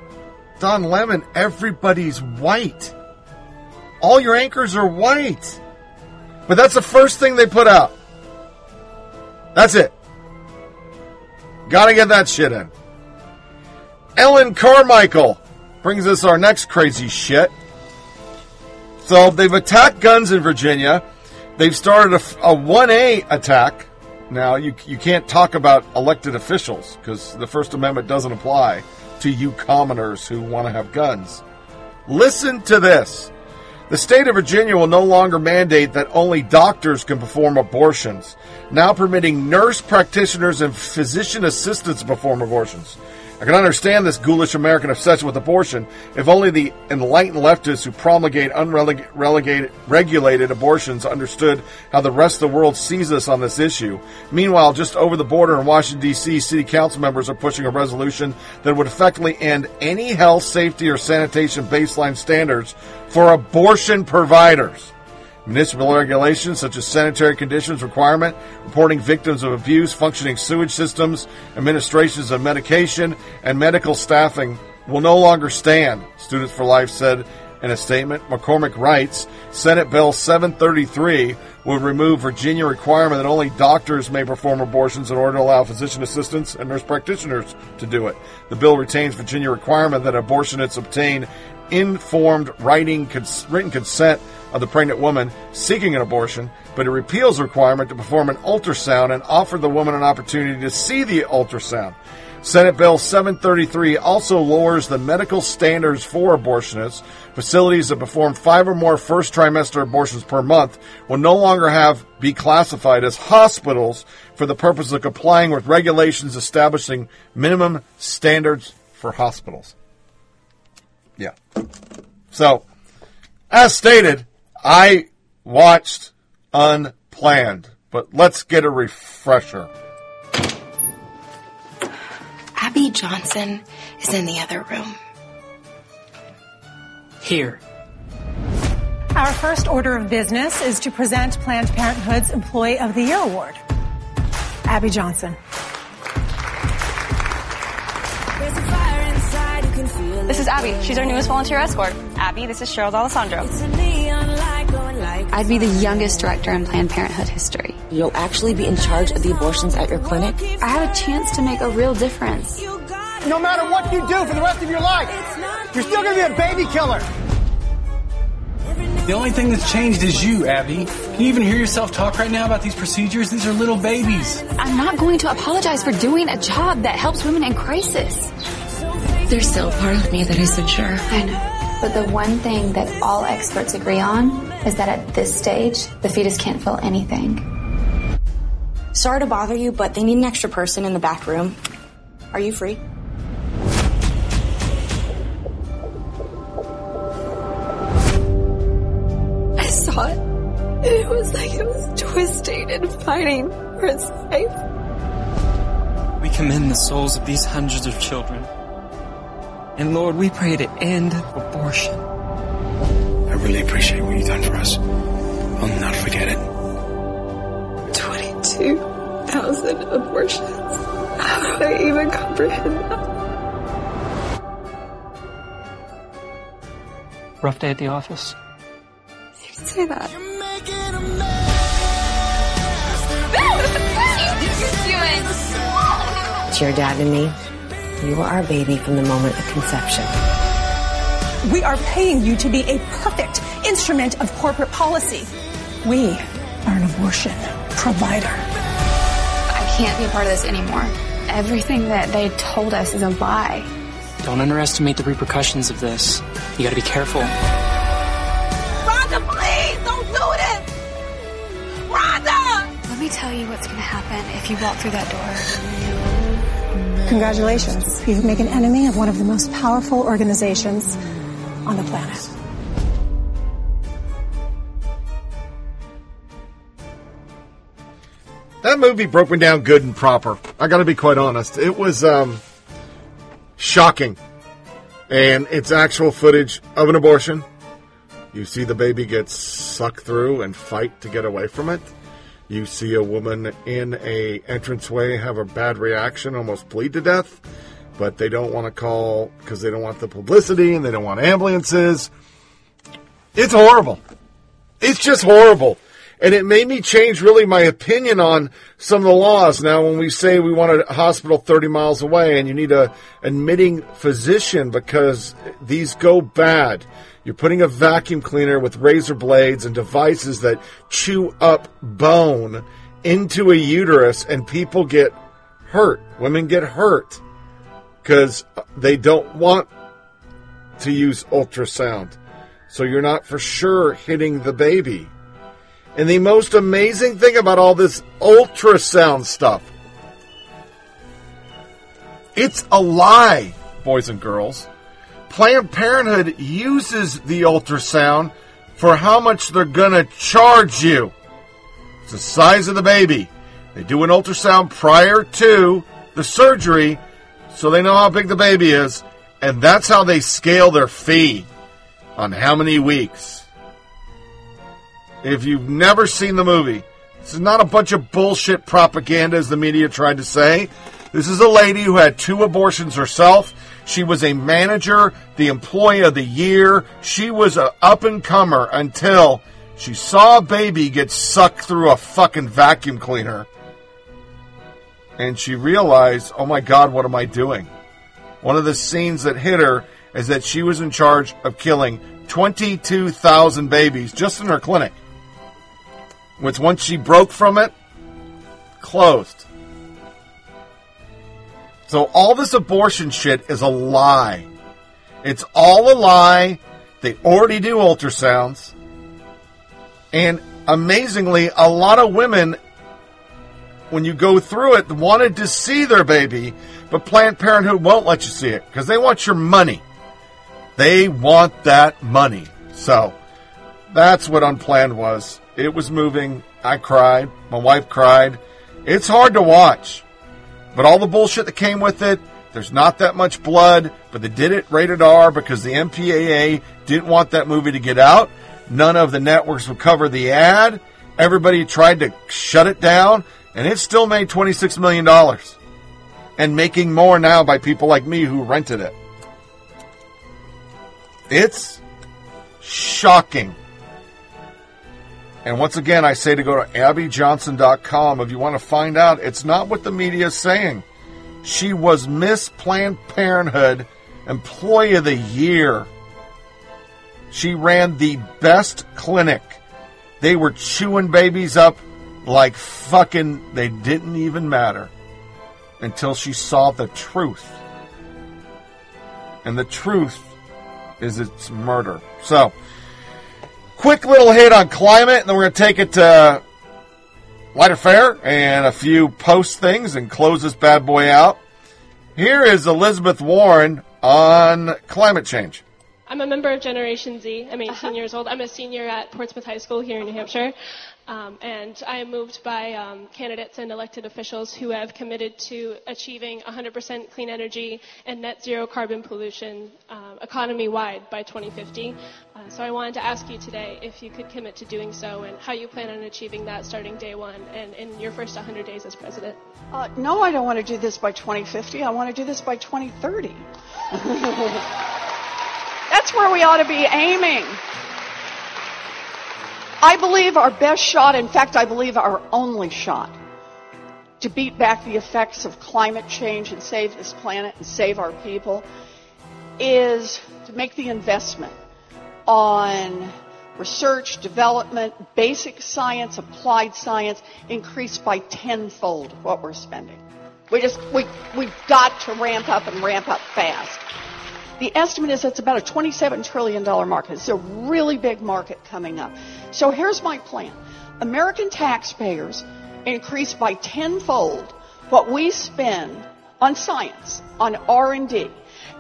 Don Lemon, everybody's white. All your anchors are white. But that's the first thing they put out. That's it. Gotta get that shit in. Ellen Carmichael brings us our next crazy shit. So they've attacked guns in Virginia. They've started a, a 1A attack. Now, you, you can't talk about elected officials because the First Amendment doesn't apply to you commoners who want to have guns. Listen to this. The state of Virginia will no longer mandate that only doctors can perform abortions, now permitting nurse practitioners and physician assistants to perform abortions. I can understand this ghoulish American obsession with abortion if only the enlightened leftists who promulgate unregulated abortions understood how the rest of the world sees us on this issue. Meanwhile, just over the border in Washington, D.C., city council members are pushing a resolution that would effectively end any health, safety, or sanitation baseline standards for abortion providers. Municipal regulations such as sanitary conditions requirement, reporting victims of abuse, functioning sewage systems, administrations of medication, and medical staffing will no longer stand, Students for Life said in a statement. McCormick writes, Senate Bill 733 would remove Virginia requirement that only doctors may perform abortions in order to allow physician assistants and nurse practitioners to do it. The bill retains Virginia requirement that abortionists obtain informed writing cons- written consent of the pregnant woman seeking an abortion, but it repeals the requirement to perform an ultrasound and offer the woman an opportunity to see the ultrasound. Senate Bill 733 also lowers the medical standards for abortionists. Facilities that perform five or more first trimester abortions per month will no longer have be classified as hospitals for the purpose of complying with regulations establishing minimum standards for hospitals. Yeah. So, as stated, I watched Unplanned, but let's get a refresher. Abby Johnson is in the other room. Here. Our first order of business is to present Planned Parenthood's Employee of the Year Award. Abby Johnson. This is Abby. She's our newest volunteer escort. Abby, this is Cheryl D'Alessandro. I'd be the youngest director in Planned Parenthood history. You'll actually be in charge of the abortions at your clinic? I have a chance to make a real difference. No matter what you do for the rest of your life, you're still going to be a baby killer. The only thing that's changed is you, Abby. Can you even hear yourself talk right now about these procedures? These are little babies. I'm not going to apologize for doing a job that helps women in crisis. There's still a part of me that isn't sure. I know. But the one thing that all experts agree on is that at this stage, the fetus can't feel anything. Sorry to bother you, but they need an extra person in the back room. Are you free? I saw it. And it was like it was twisting and fighting for its life. We commend the souls of these hundreds of children. And Lord, we pray to end abortion. I really appreciate what you've done for us. I'll not forget it. 22,000 abortions. How do I even comprehend that? Rough day at the office. You can say that. It's your dad and me. You are our baby from the moment of conception. We are paying you to be a perfect instrument of corporate policy. We are an abortion provider. I can't be a part of this anymore. Everything that they told us is a lie. Don't underestimate the repercussions of this. You gotta be careful. Rhonda, please don't do this! Rhonda! Let me tell you what's gonna happen if you walk through that door. Congratulations. You've made an enemy of one of the most powerful organizations on the planet. That movie broke me down good and proper. I got to be quite honest. It was um, shocking. And it's actual footage of an abortion. You see the baby get sucked through and fight to get away from it. You see a woman in a entranceway have a bad reaction, almost bleed to death, but they don't want to call because they don't want the publicity and they don't want ambulances. It's horrible. It's just horrible. And it made me change really my opinion on some of the laws. Now, when we say we want a hospital 30 miles away and you need a admitting physician because these go bad, you're putting a vacuum cleaner with razor blades and devices that chew up bone into a uterus and people get hurt. Women get hurt because they don't want to use ultrasound. So you're not for sure hitting the baby. And the most amazing thing about all this ultrasound stuff It's a lie, boys and girls. Planned Parenthood uses the ultrasound for how much they're going to charge you. It's the size of the baby. They do an ultrasound prior to the surgery so they know how big the baby is, and that's how they scale their fee on how many weeks. If you've never seen the movie, this is not a bunch of bullshit propaganda as the media tried to say. This is a lady who had two abortions herself. She was a manager, the employee of the year. She was a up and comer until she saw a baby get sucked through a fucking vacuum cleaner. And she realized, oh my God, what am I doing? One of the scenes that hit her is that she was in charge of killing 22,000 babies just in her clinic. Which once she broke from it, closed. So all this abortion shit is a lie. It's all a lie. They already do ultrasounds. And amazingly, a lot of women, when you go through it, wanted to see their baby, but Planned Parenthood won't let you see it because they want your money. They want that money. So that's what Unplanned was. It was moving. I cried. My wife cried. It's hard to watch. But all the bullshit that came with it, there's not that much blood, but they did it rated R because the MPAA didn't want that movie to get out. None of the networks would cover the ad. Everybody tried to shut it down, and it still made $26 million. And making more now by people like me who rented it. It's shocking. And once again, I say to go to abbyjohnson.com if you want to find out. It's not what the media is saying. She was Miss Planned Parenthood Employee of the Year. She ran the best clinic. They were chewing babies up like fucking they didn't even matter until she saw the truth. And the truth is it's murder. So, quick little hit on climate, and then we're going to take it to lighter fare and a few post things and close this bad boy out. Here is Elizabeth Warren on climate change. I'm a member of Generation Z. I'm 18 years old. I'm a senior at Portsmouth High School here in New Hampshire. Um, and I am moved by um, candidates and elected officials who have committed to achieving 100% clean energy and net zero carbon pollution um, economy wide by 2050. Uh, so I wanted to ask you today if you could commit to doing so and how you plan on achieving that starting day one and in your first 100 days as president. Uh, no, I don't want to do this by 2050. I want to do this by 2030. That's where we ought to be aiming. I believe our best shot, in fact, I believe our only shot to beat back the effects of climate change and save this planet and save our people is to make the investment on research, development, basic science, applied science increase by tenfold what we're spending. We just, we, we've got to ramp up and ramp up fast. The estimate is it's about a $27 trillion market. It's a really big market coming up. So here's my plan. American taxpayers increase by tenfold what we spend on science, on R&D.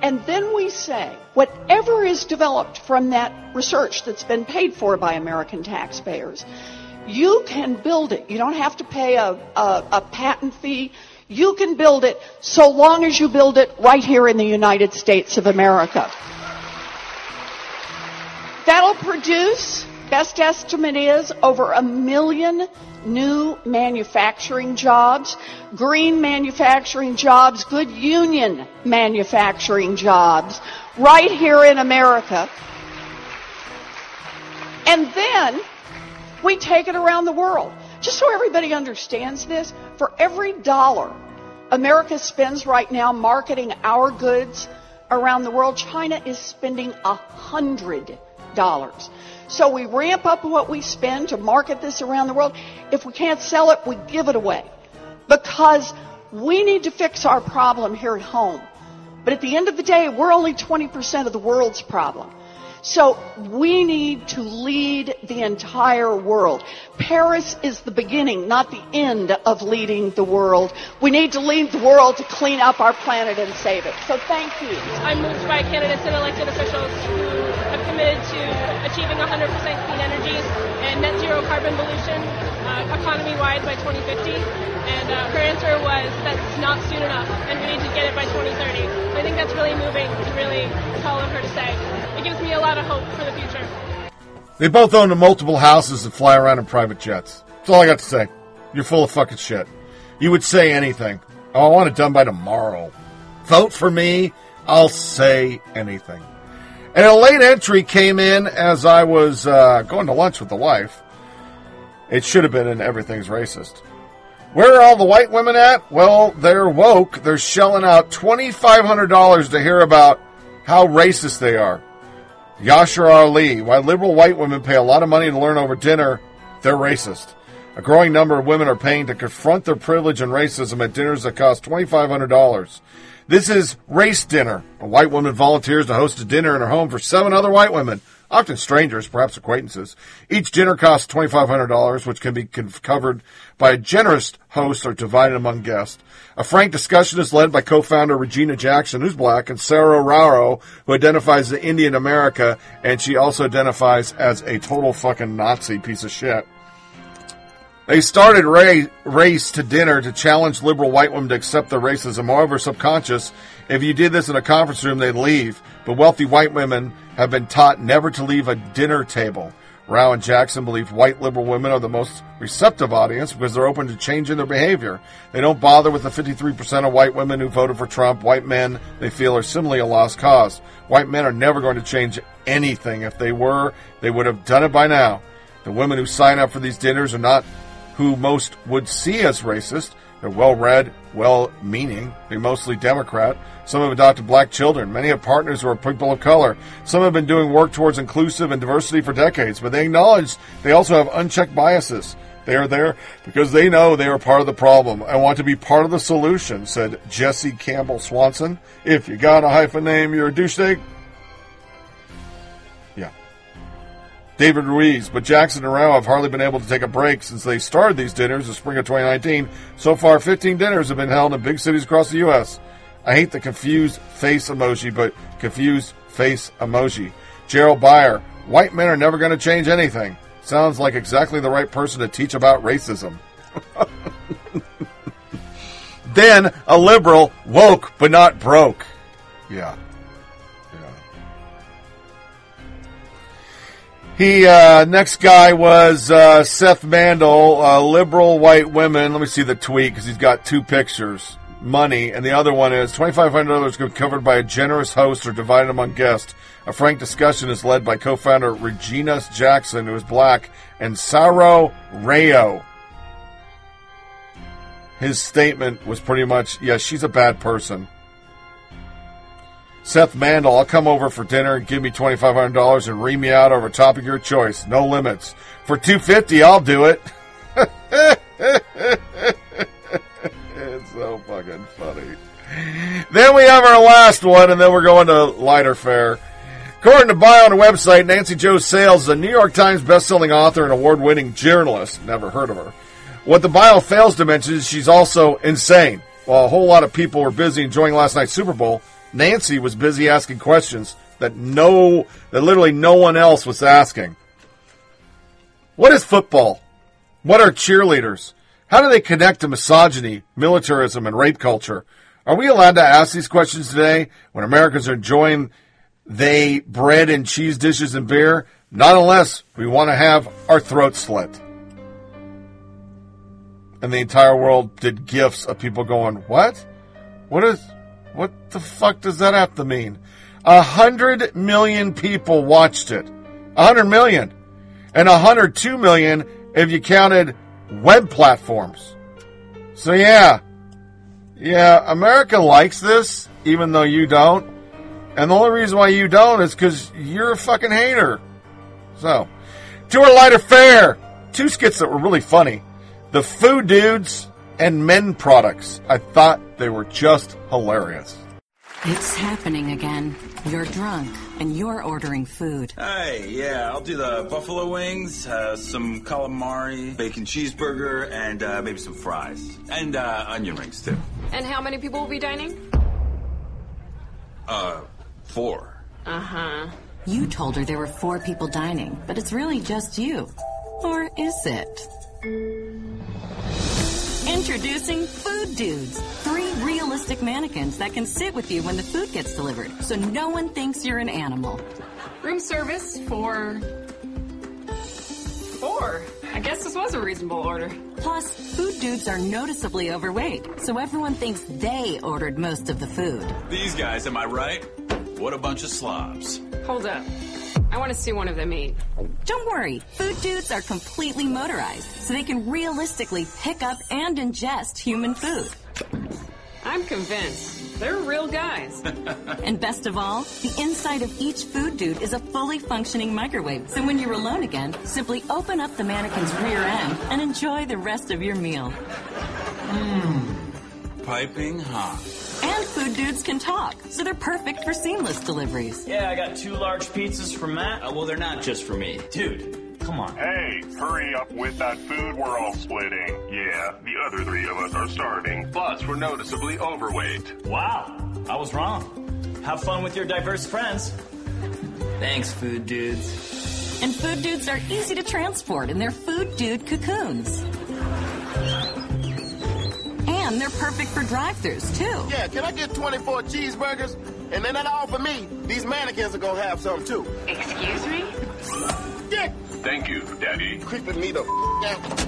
And then we say, whatever is developed from that research that's been paid for by American taxpayers, you can build it. You don't have to pay a, a, a patent fee. You can build it so long as you build it right here in the United States of America. That'll produce, best estimate is, over a million new manufacturing jobs, green manufacturing jobs, good union manufacturing jobs, right here in America. And then we take it around the world. Just so everybody understands this, for every dollar America spends right now marketing our goods around the world, China is spending a hundred dollars. So we ramp up what we spend to market this around the world. If we can't sell it, we give it away. Because we need to fix our problem here at home. But at the end of the day, we're only 20% of the world's problem. So we need to lead the entire world. Paris is the beginning, not the end of leading the world. We need to lead the world to clean up our planet and save it. So thank you. I'm moved by candidates and elected officials who have committed to achieving 100% clean energy and net zero carbon pollution uh, economy-wide by 2050. And uh, her answer was that's not soon enough, and we need to get it by 2030. I think that's really moving and really tall of her to say. It gives me a lot of hope for the future. They both own multiple houses and fly around in private jets. That's all I got to say. You're full of fucking shit. You would say anything. Oh, I want it done by tomorrow. Vote for me. I'll say anything. And a late entry came in as I was uh, going to lunch with the wife. It should have been in Everything's Racist. Where are all the white women at? Well, they're woke. They're shelling out $2,500 to hear about how racist they are. Yashar Ali, why liberal white women pay a lot of money to learn over dinner, they're racist. A growing number of women are paying to confront their privilege and racism at dinners that cost $2,500. This is Race Dinner. A white woman volunteers to host a dinner in her home for seven other white women, often strangers, perhaps acquaintances. Each dinner costs $2,500, which can be covered by a generous host or divided among guests. A frank discussion is led by co-founder Regina Jackson, who's black, and Saira Rao, who identifies as Indian America, and she also identifies as a total fucking Nazi piece of shit. They started race to dinner to challenge liberal white women to accept their racism. However, subconscious, if you did this in a conference room, they'd leave. But wealthy white women have been taught never to leave a dinner table. Rao and Jackson believe white liberal women are the most receptive audience because they're open to changing their behavior. They don't bother with the 53% of white women who voted for Trump. White men they feel are similarly a lost cause. White men are never going to change anything. If they were, they would have done it by now. The women who sign up for these dinners are not who most would see as racist. They're well read, well meaning. They're mostly Democrat. Some have adopted black children. Many have partners who are people of color. Some have been doing work towards inclusive and diversity for decades, but they acknowledge they also have unchecked biases. They are there because they know they are part of the problem I want to be part of the solution, said Jesse Campbell Swanson. If you got a hyphen name, you're a douchebag. David Ruiz, but Jackson and Rao have hardly been able to take a break since they started these dinners in spring of 2019. So far, 15 dinners have been held in big cities across the U.S. I hate the confused face emoji, but confused face emoji. Gerald Byer, white men are never going to change anything. Sounds like exactly the right person to teach about racism. then a liberal, woke but not broke. Yeah. He uh, next guy was uh, Seth Mandel, uh, liberal white women. Let me see the tweet because he's got two pictures. Money, and the other one is twenty five hundred dollars covered by a generous host or divided among guests. A frank discussion is led by co-founder Regina Jackson, who is black, and Saira Rao. His statement was pretty much, "Yeah, she's a bad person." Seth Mandel, I'll come over for dinner and give me twenty five hundred dollars and ream me out over a topic of your choice. No limits. For two fifty, I'll do it. it's so fucking funny. Then we have our last one, and then we're going to lighter fare. According to bio on the website, Nancy Jo Sales is a New York Times bestselling author and award-winning journalist. Never heard of her. What the bio fails to mention is she's also insane. While a whole lot of people were busy enjoying last night's Super Bowl, Nancy was busy asking questions that no, that literally no one else was asking. What is football? What are cheerleaders? How do they connect to misogyny, militarism, and rape culture? Are we allowed to ask these questions today when Americans are enjoying they bread and cheese dishes and beer? Not unless we want to have our throats slit. And the entire world did gifs of people going, what? What is, what the fuck does that have to mean? A hundred million people watched it. A hundred million. And a hundred two million if you counted web platforms. So yeah. Yeah, America likes this, even though you don't. And the only reason why you don't is because you're a fucking hater. So, to our lighter fare, two skits that were really funny. The food dudes and men products. I thought they were just hilarious. It's happening again. You're drunk, and you're ordering food. Hey, yeah, I'll do the buffalo wings, uh, some calamari, bacon cheeseburger, and uh, maybe some fries. And uh, onion rings, too. And how many people will be dining? Uh, four. Uh huh. You told her there were four people dining, but it's really just you. Or is it? Introducing Food Dudes. Three realistic mannequins that can sit with you when the food gets delivered, so no one thinks you're an animal. Room service for. Four. I guess this was a reasonable order. Plus, Food Dudes are noticeably overweight, so everyone thinks they ordered most of the food. These guys, am I right? What a bunch of slobs. Hold up. I want to see one of them eat. Don't worry, Food Dudes are completely motorized, so they can realistically pick up and ingest human food. I'm convinced. They're real guys. And best of all, the inside of each Food Dude is a fully functioning microwave, so when you're alone again, simply open up the mannequin's rear end and enjoy the rest of your meal. Mmm. Piping hot. And Food Dudes can talk, so they're perfect for seamless deliveries. Yeah, I got two large pizzas for Matt. Uh, well, they're not just for me. Dude, come on. Hey, hurry up with that food we're all splitting. Yeah, the other three of us are starving. Plus, we're noticeably overweight. Wow, I was wrong. Have fun with your diverse friends. Thanks, food dudes. And Food Dudes are easy to transport in their Food Dude cocoons. And they're perfect for drive-thrus, too. Yeah, can I get 24 cheeseburgers? And then that all for me. These mannequins are gonna have some too. Excuse me? Dick! Thank you, Daddy. Creeping me the f- out.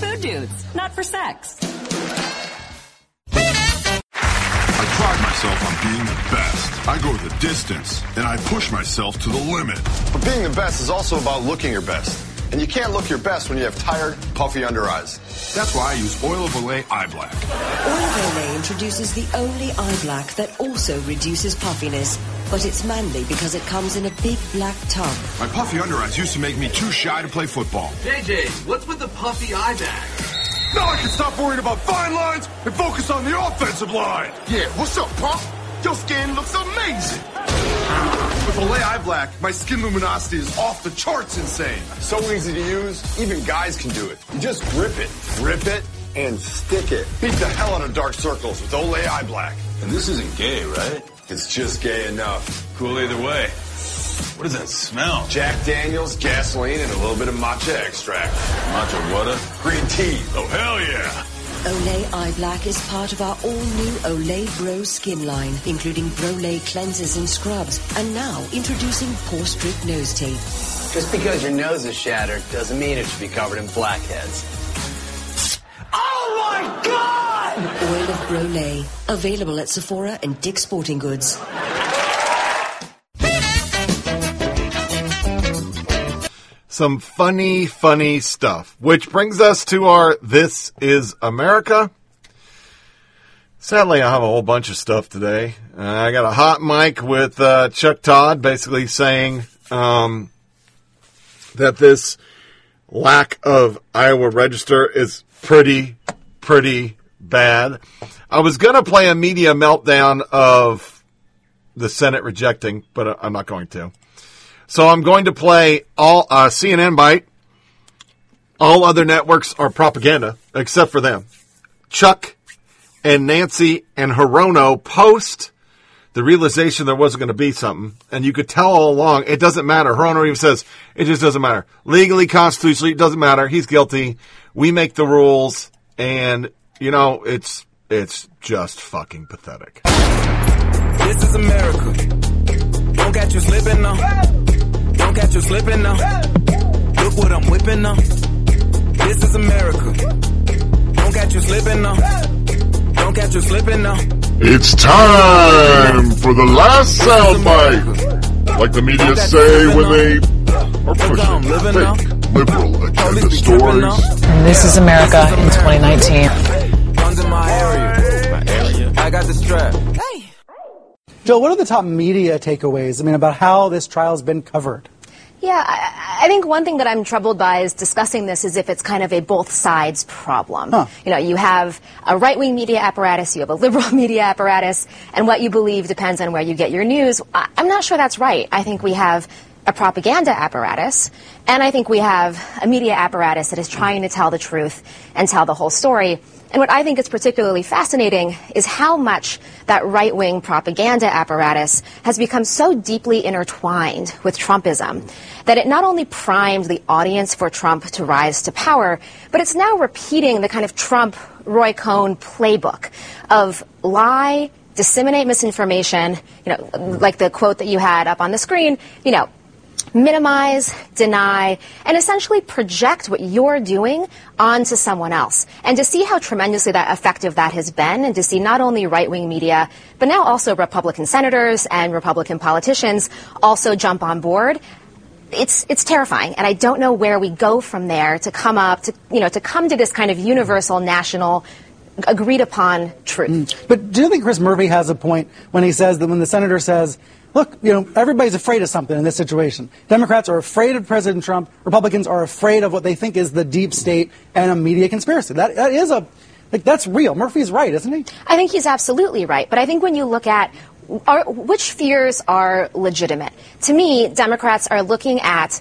Food Dudes, not for sex. I pride myself on being the best. I go the distance, and I push myself to the limit. But being the best is also about looking your best. And you can't look your best when you have tired, puffy under eyes. That's why I use Oil of Olay Eye Black. Oil of Olay introduces the only eye black that also reduces puffiness. But it's manly because it comes in a big black tub. My puffy under eyes used to make me too shy to play football. JJ, what's with the puffy eye bag? Now I can stop worrying about fine lines and focus on the offensive line. Yeah, what's up, punk? Your skin looks amazing. With Olay Eye Black, my skin luminosity is off the charts insane. So easy to use, even guys can do it. You just grip it, grip it, and stick it. Beat the hell out of dark circles with Olay Eye Black. And this isn't gay, right? It's just gay enough. Cool either way. What does that smell? Jack Daniels, gasoline, and a little bit of matcha extract. Matcha water? Green tea. Oh, hell yeah. Olay Eye Black is part of our all-new Olay Bro skin line, including Brolay cleansers and scrubs, and now introducing Pore Strip Nose Tape. Just because your nose is shattered doesn't mean it should be covered in blackheads. Oh my God! Oil of Brolay, available at Sephora and Dick's Sporting Goods. Some funny, funny stuff. Which brings us to our This is America. Sadly, I have a whole bunch of stuff today. Uh, I got a hot mic with uh, Chuck Todd basically saying um, that this lack of Iowa register is pretty, pretty bad. I was going to play a media meltdown of the Senate rejecting, but I'm not going to. So I'm going to play all uh, CNN bite. All other networks are propaganda except for them. Chuck and Nancy and Hirono post the realization there wasn't going to be something, and you could tell all along it doesn't matter. Hirono even says it just doesn't matter. Legally, constitutionally, it doesn't matter. He's guilty. We make the rules, and you know it's it's just fucking pathetic. This is America. Don't catch you slipping now. Don't catch you slipping now. Look what I'm whipping now. This is America. Don't catch you slipping now. Don't catch you slipping now. It's time for the last soundbite. Like the media say when they are pushing fake liberal agenda stories. And this is America in 2019. Guns in my area. My area. I got the strap. Jill, what are the top media takeaways? I mean, about how this trial has been covered? Yeah, I, I, think one thing that I'm troubled by is discussing this as if it's kind of a both sides problem. Huh. You know, you have a right wing media apparatus, you have a liberal media apparatus, and what you believe depends on where you get your news. I, I'm not sure that's right. I think we have a propaganda apparatus, and I think we have a media apparatus that is trying to tell the truth and tell the whole story. And what I think is particularly fascinating is how much that right wing propaganda apparatus has become so deeply intertwined with Trumpism that it not only primed the audience for Trump to rise to power, but it's now repeating the kind of Trump Roy Cohn playbook of lie, disseminate misinformation, you know, like the quote that you had up on the screen, you know, minimize, deny, and essentially project what you're doing onto someone else. And to see how tremendously that effective that has been, and to see not only right wing media, but now also Republican senators and Republican politicians also jump on board. It's it's terrifying, and I don't know where we go from there to come up to you know to come to this kind of universal national agreed upon truth. Mm. But do you think Chris Murphy has a point when he says that when the senator says look, you know, everybody's afraid of something in this situation. Democrats are afraid of President Trump. Republicans are afraid of what they think is the deep state and a media conspiracy. That, that is a, like, that's real. Murphy's right, isn't he? I think he's absolutely right. But I think when you look at are, which fears are legitimate, to me, Democrats are looking at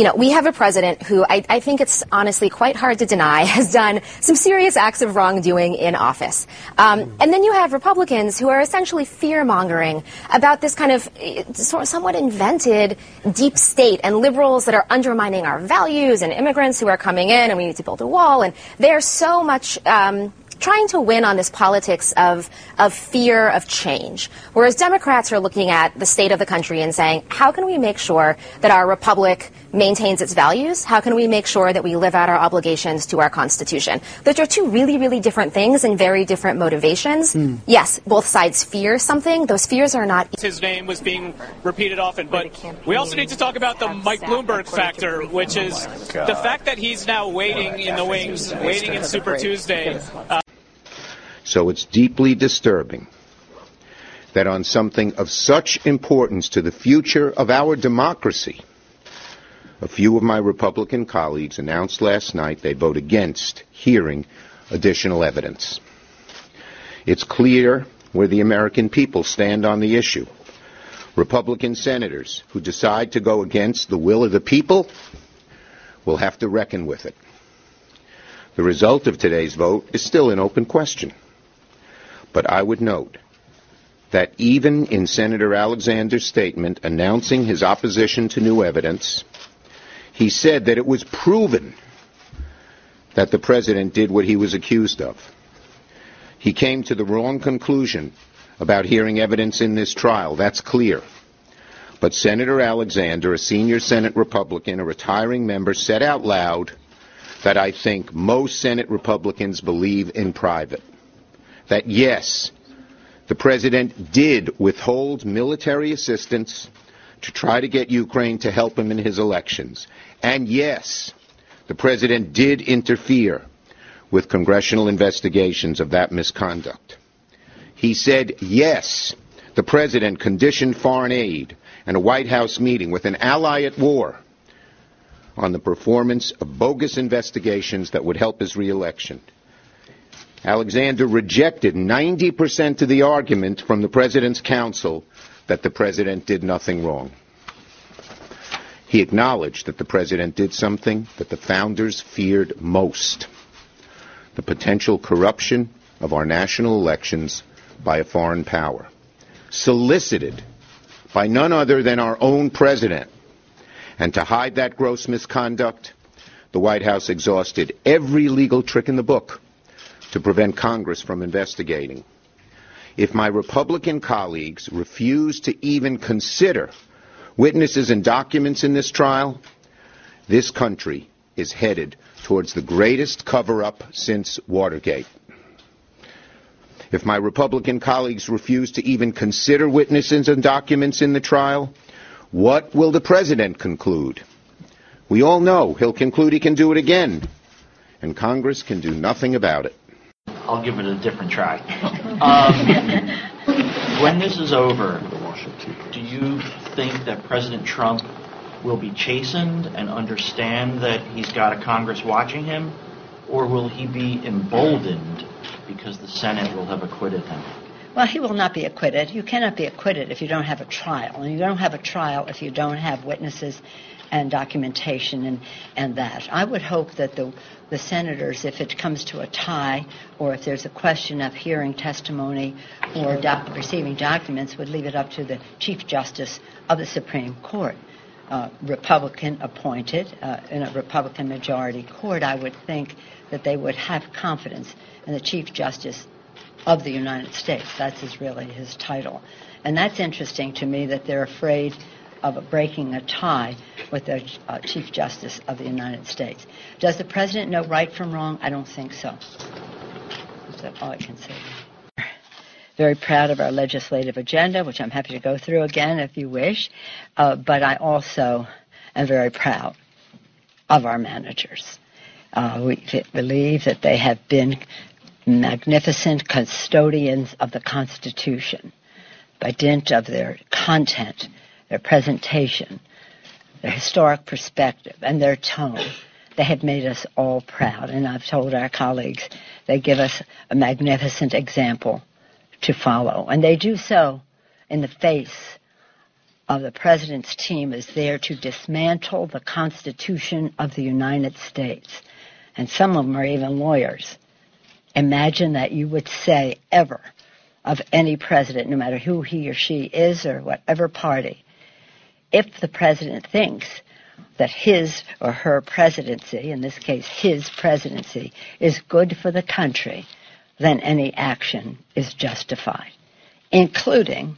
you know, we have a president who I, I, think it's honestly quite hard to deny has done some serious acts of wrongdoing in office. Um, and then you have Republicans who are essentially fear mongering about this kind of somewhat invented deep state and liberals that are undermining our values and immigrants who are coming in and we need to build a wall. And they're so much. Um, trying to win on this politics of, of fear of change. Whereas Democrats are looking at the state of the country and saying, how can we make sure that our republic maintains its values? How can we make sure that we live out our obligations to our Constitution? Those are two really, really different things and very different motivations. Mm. Yes, both sides fear something. Those fears are not. His name was being repeated often, but we also need to talk about the Mike Bloomberg factor, which is oh the fact that he's now waiting in the wings, waiting in Super Tuesday. Uh, so it's deeply disturbing that on something of such importance to the future of our democracy, a few of my Republican colleagues announced last night they vote against hearing additional evidence. It's clear where the American people stand on the issue. Republican senators who decide to go against the will of the people will have to reckon with it. The result of today's vote is still an open question. But I would note that even in Senator Alexander's statement announcing his opposition to new evidence, he said that it was proven that the president did what he was accused of. He came to the wrong conclusion about hearing evidence in this trial. That's clear. But Senator Alexander, a senior Senate Republican, a retiring member, said out loud that I think most Senate Republicans believe in private that yes, the president did withhold military assistance to try to get Ukraine to help him in his elections. And yes, the president did interfere with congressional investigations of that misconduct. He said yes, the president conditioned foreign aid and a White House meeting with an ally at war on the performance of bogus investigations that would help his reelection. Alexander rejected 90% of the argument from the President's counsel that the President did nothing wrong. He acknowledged that the President did something that the founders feared most the potential corruption of our national elections by a foreign power, solicited by none other than our own President. And to hide that gross misconduct, the White House exhausted every legal trick in the book to prevent Congress from investigating. If my Republican colleagues refuse to even consider witnesses and documents in this trial, this country is headed towards the greatest cover up since Watergate. If my Republican colleagues refuse to even consider witnesses and documents in the trial, what will the President conclude? We all know he'll conclude he can do it again, and Congress can do nothing about it. I'll give it a different try. Um, when this is over, think that President Trump will be chastened and understand that he's got a Congress watching him, or will he be emboldened because the Senate will have acquitted him? Well, he will not be acquitted. You cannot be acquitted if you don't have a trial. And you don't have a trial if you don't have witnesses and documentation and, and that. I would hope that the, the senators, if it comes to a tie or if there's a question of hearing testimony or doc- receiving documents, would leave it up to the Chief Justice of the Supreme Court. Uh, Republican appointed uh, in a Republican majority court, I would think that they would have confidence in the Chief Justice of the United States. That's his, really his title. And that's interesting to me that they're afraid of breaking a tie with the uh, Chief Justice of the United States. Does the President know right from wrong? I don't think so. That's all I can say. Very proud of our legislative agenda, which I'm happy to go through again if you wish. Uh, but I also am very proud of our managers. Uh, we believe that they have been magnificent custodians of the Constitution by dint of their content, their presentation, their historic perspective, and their tone. They have made us all proud, and I've told our colleagues they give us a magnificent example to follow, and they do so in the face of the president's team is there to dismantle the Constitution of the United States. And some of them are even lawyers imagine that you would say ever of any president, no matter who he or she is or whatever party, if the president thinks that his or her presidency, in this case his presidency, is good for the country, then any action is justified, including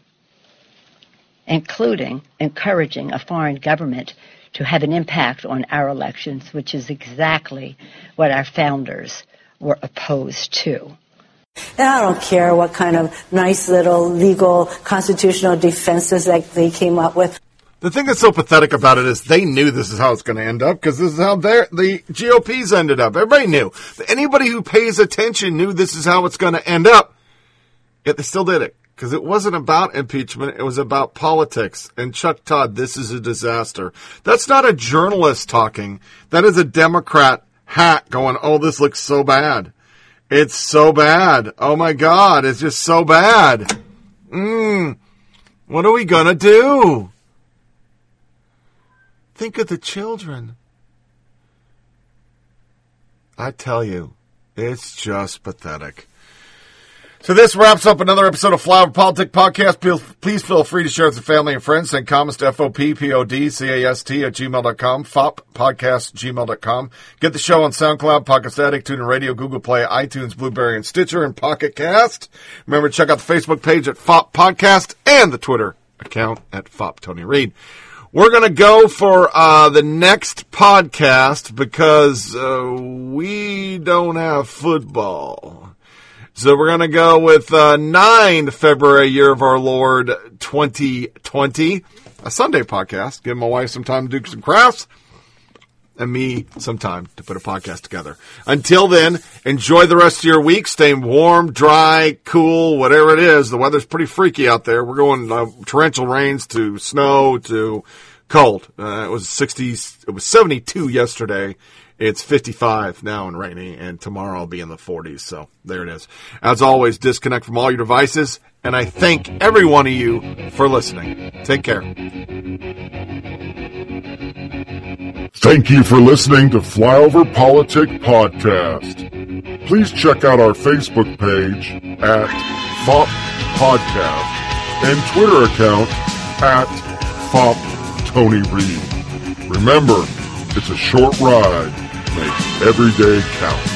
including encouraging a foreign government to have an impact on our elections, which is exactly what our founders were opposed to. And I don't care what kind of nice little legal constitutional defenses that they came up with. The thing that's so pathetic about it is they knew this is how it's going to end up because this is how the GOP's ended up. Everybody knew. Anybody who pays attention knew this is how it's going to end up. Yet they still did it because it wasn't about impeachment. It was about politics. And Chuck Todd, this is a disaster. That's not a journalist talking. That is a Democrat hat going, oh, this looks so bad. It's so bad. Oh my God, it's just so bad. Mmm. What are we gonna do? Think of the children. I tell you, it's just pathetic. So this wraps up another episode of Flyover Politic Podcast. Please feel free to share with your family and friends. Send comments to FOPPODCAST at gmail.com, FOPPodcast gmail.com. Get the show on SoundCloud, Pocket Addict, TuneIn Radio, Google Play, iTunes, Blubrry, and Stitcher, and Pocket Cast. Remember to check out the Facebook page at FOP Podcast and the Twitter account at FOP Tony Reed. We're going to go for uh, the next podcast because uh, we don't have football. So we're going to go with uh, 9 February, year of our Lord 2020, a Sunday podcast. Give my wife some time to do some crafts and me some time to put a podcast together. Until then, enjoy the rest of your week. Stay warm, dry, cool, whatever it is. The weather's pretty freaky out there. We're going uh, torrential rains to snow to cold. Uh, it was 60, it was 72 yesterday it's 55 now and rainy, and tomorrow I'll be in the 40s. So there it is. As always, disconnect from all your devices, and I thank every one of you for listening. Take care. Thank you for listening to Flyover Politic Podcast. Please check out our Facebook page at FOP Podcast and Twitter account at FOP Tony Reed. Remember, it's a short ride Make every day count.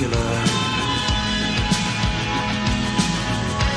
Particular.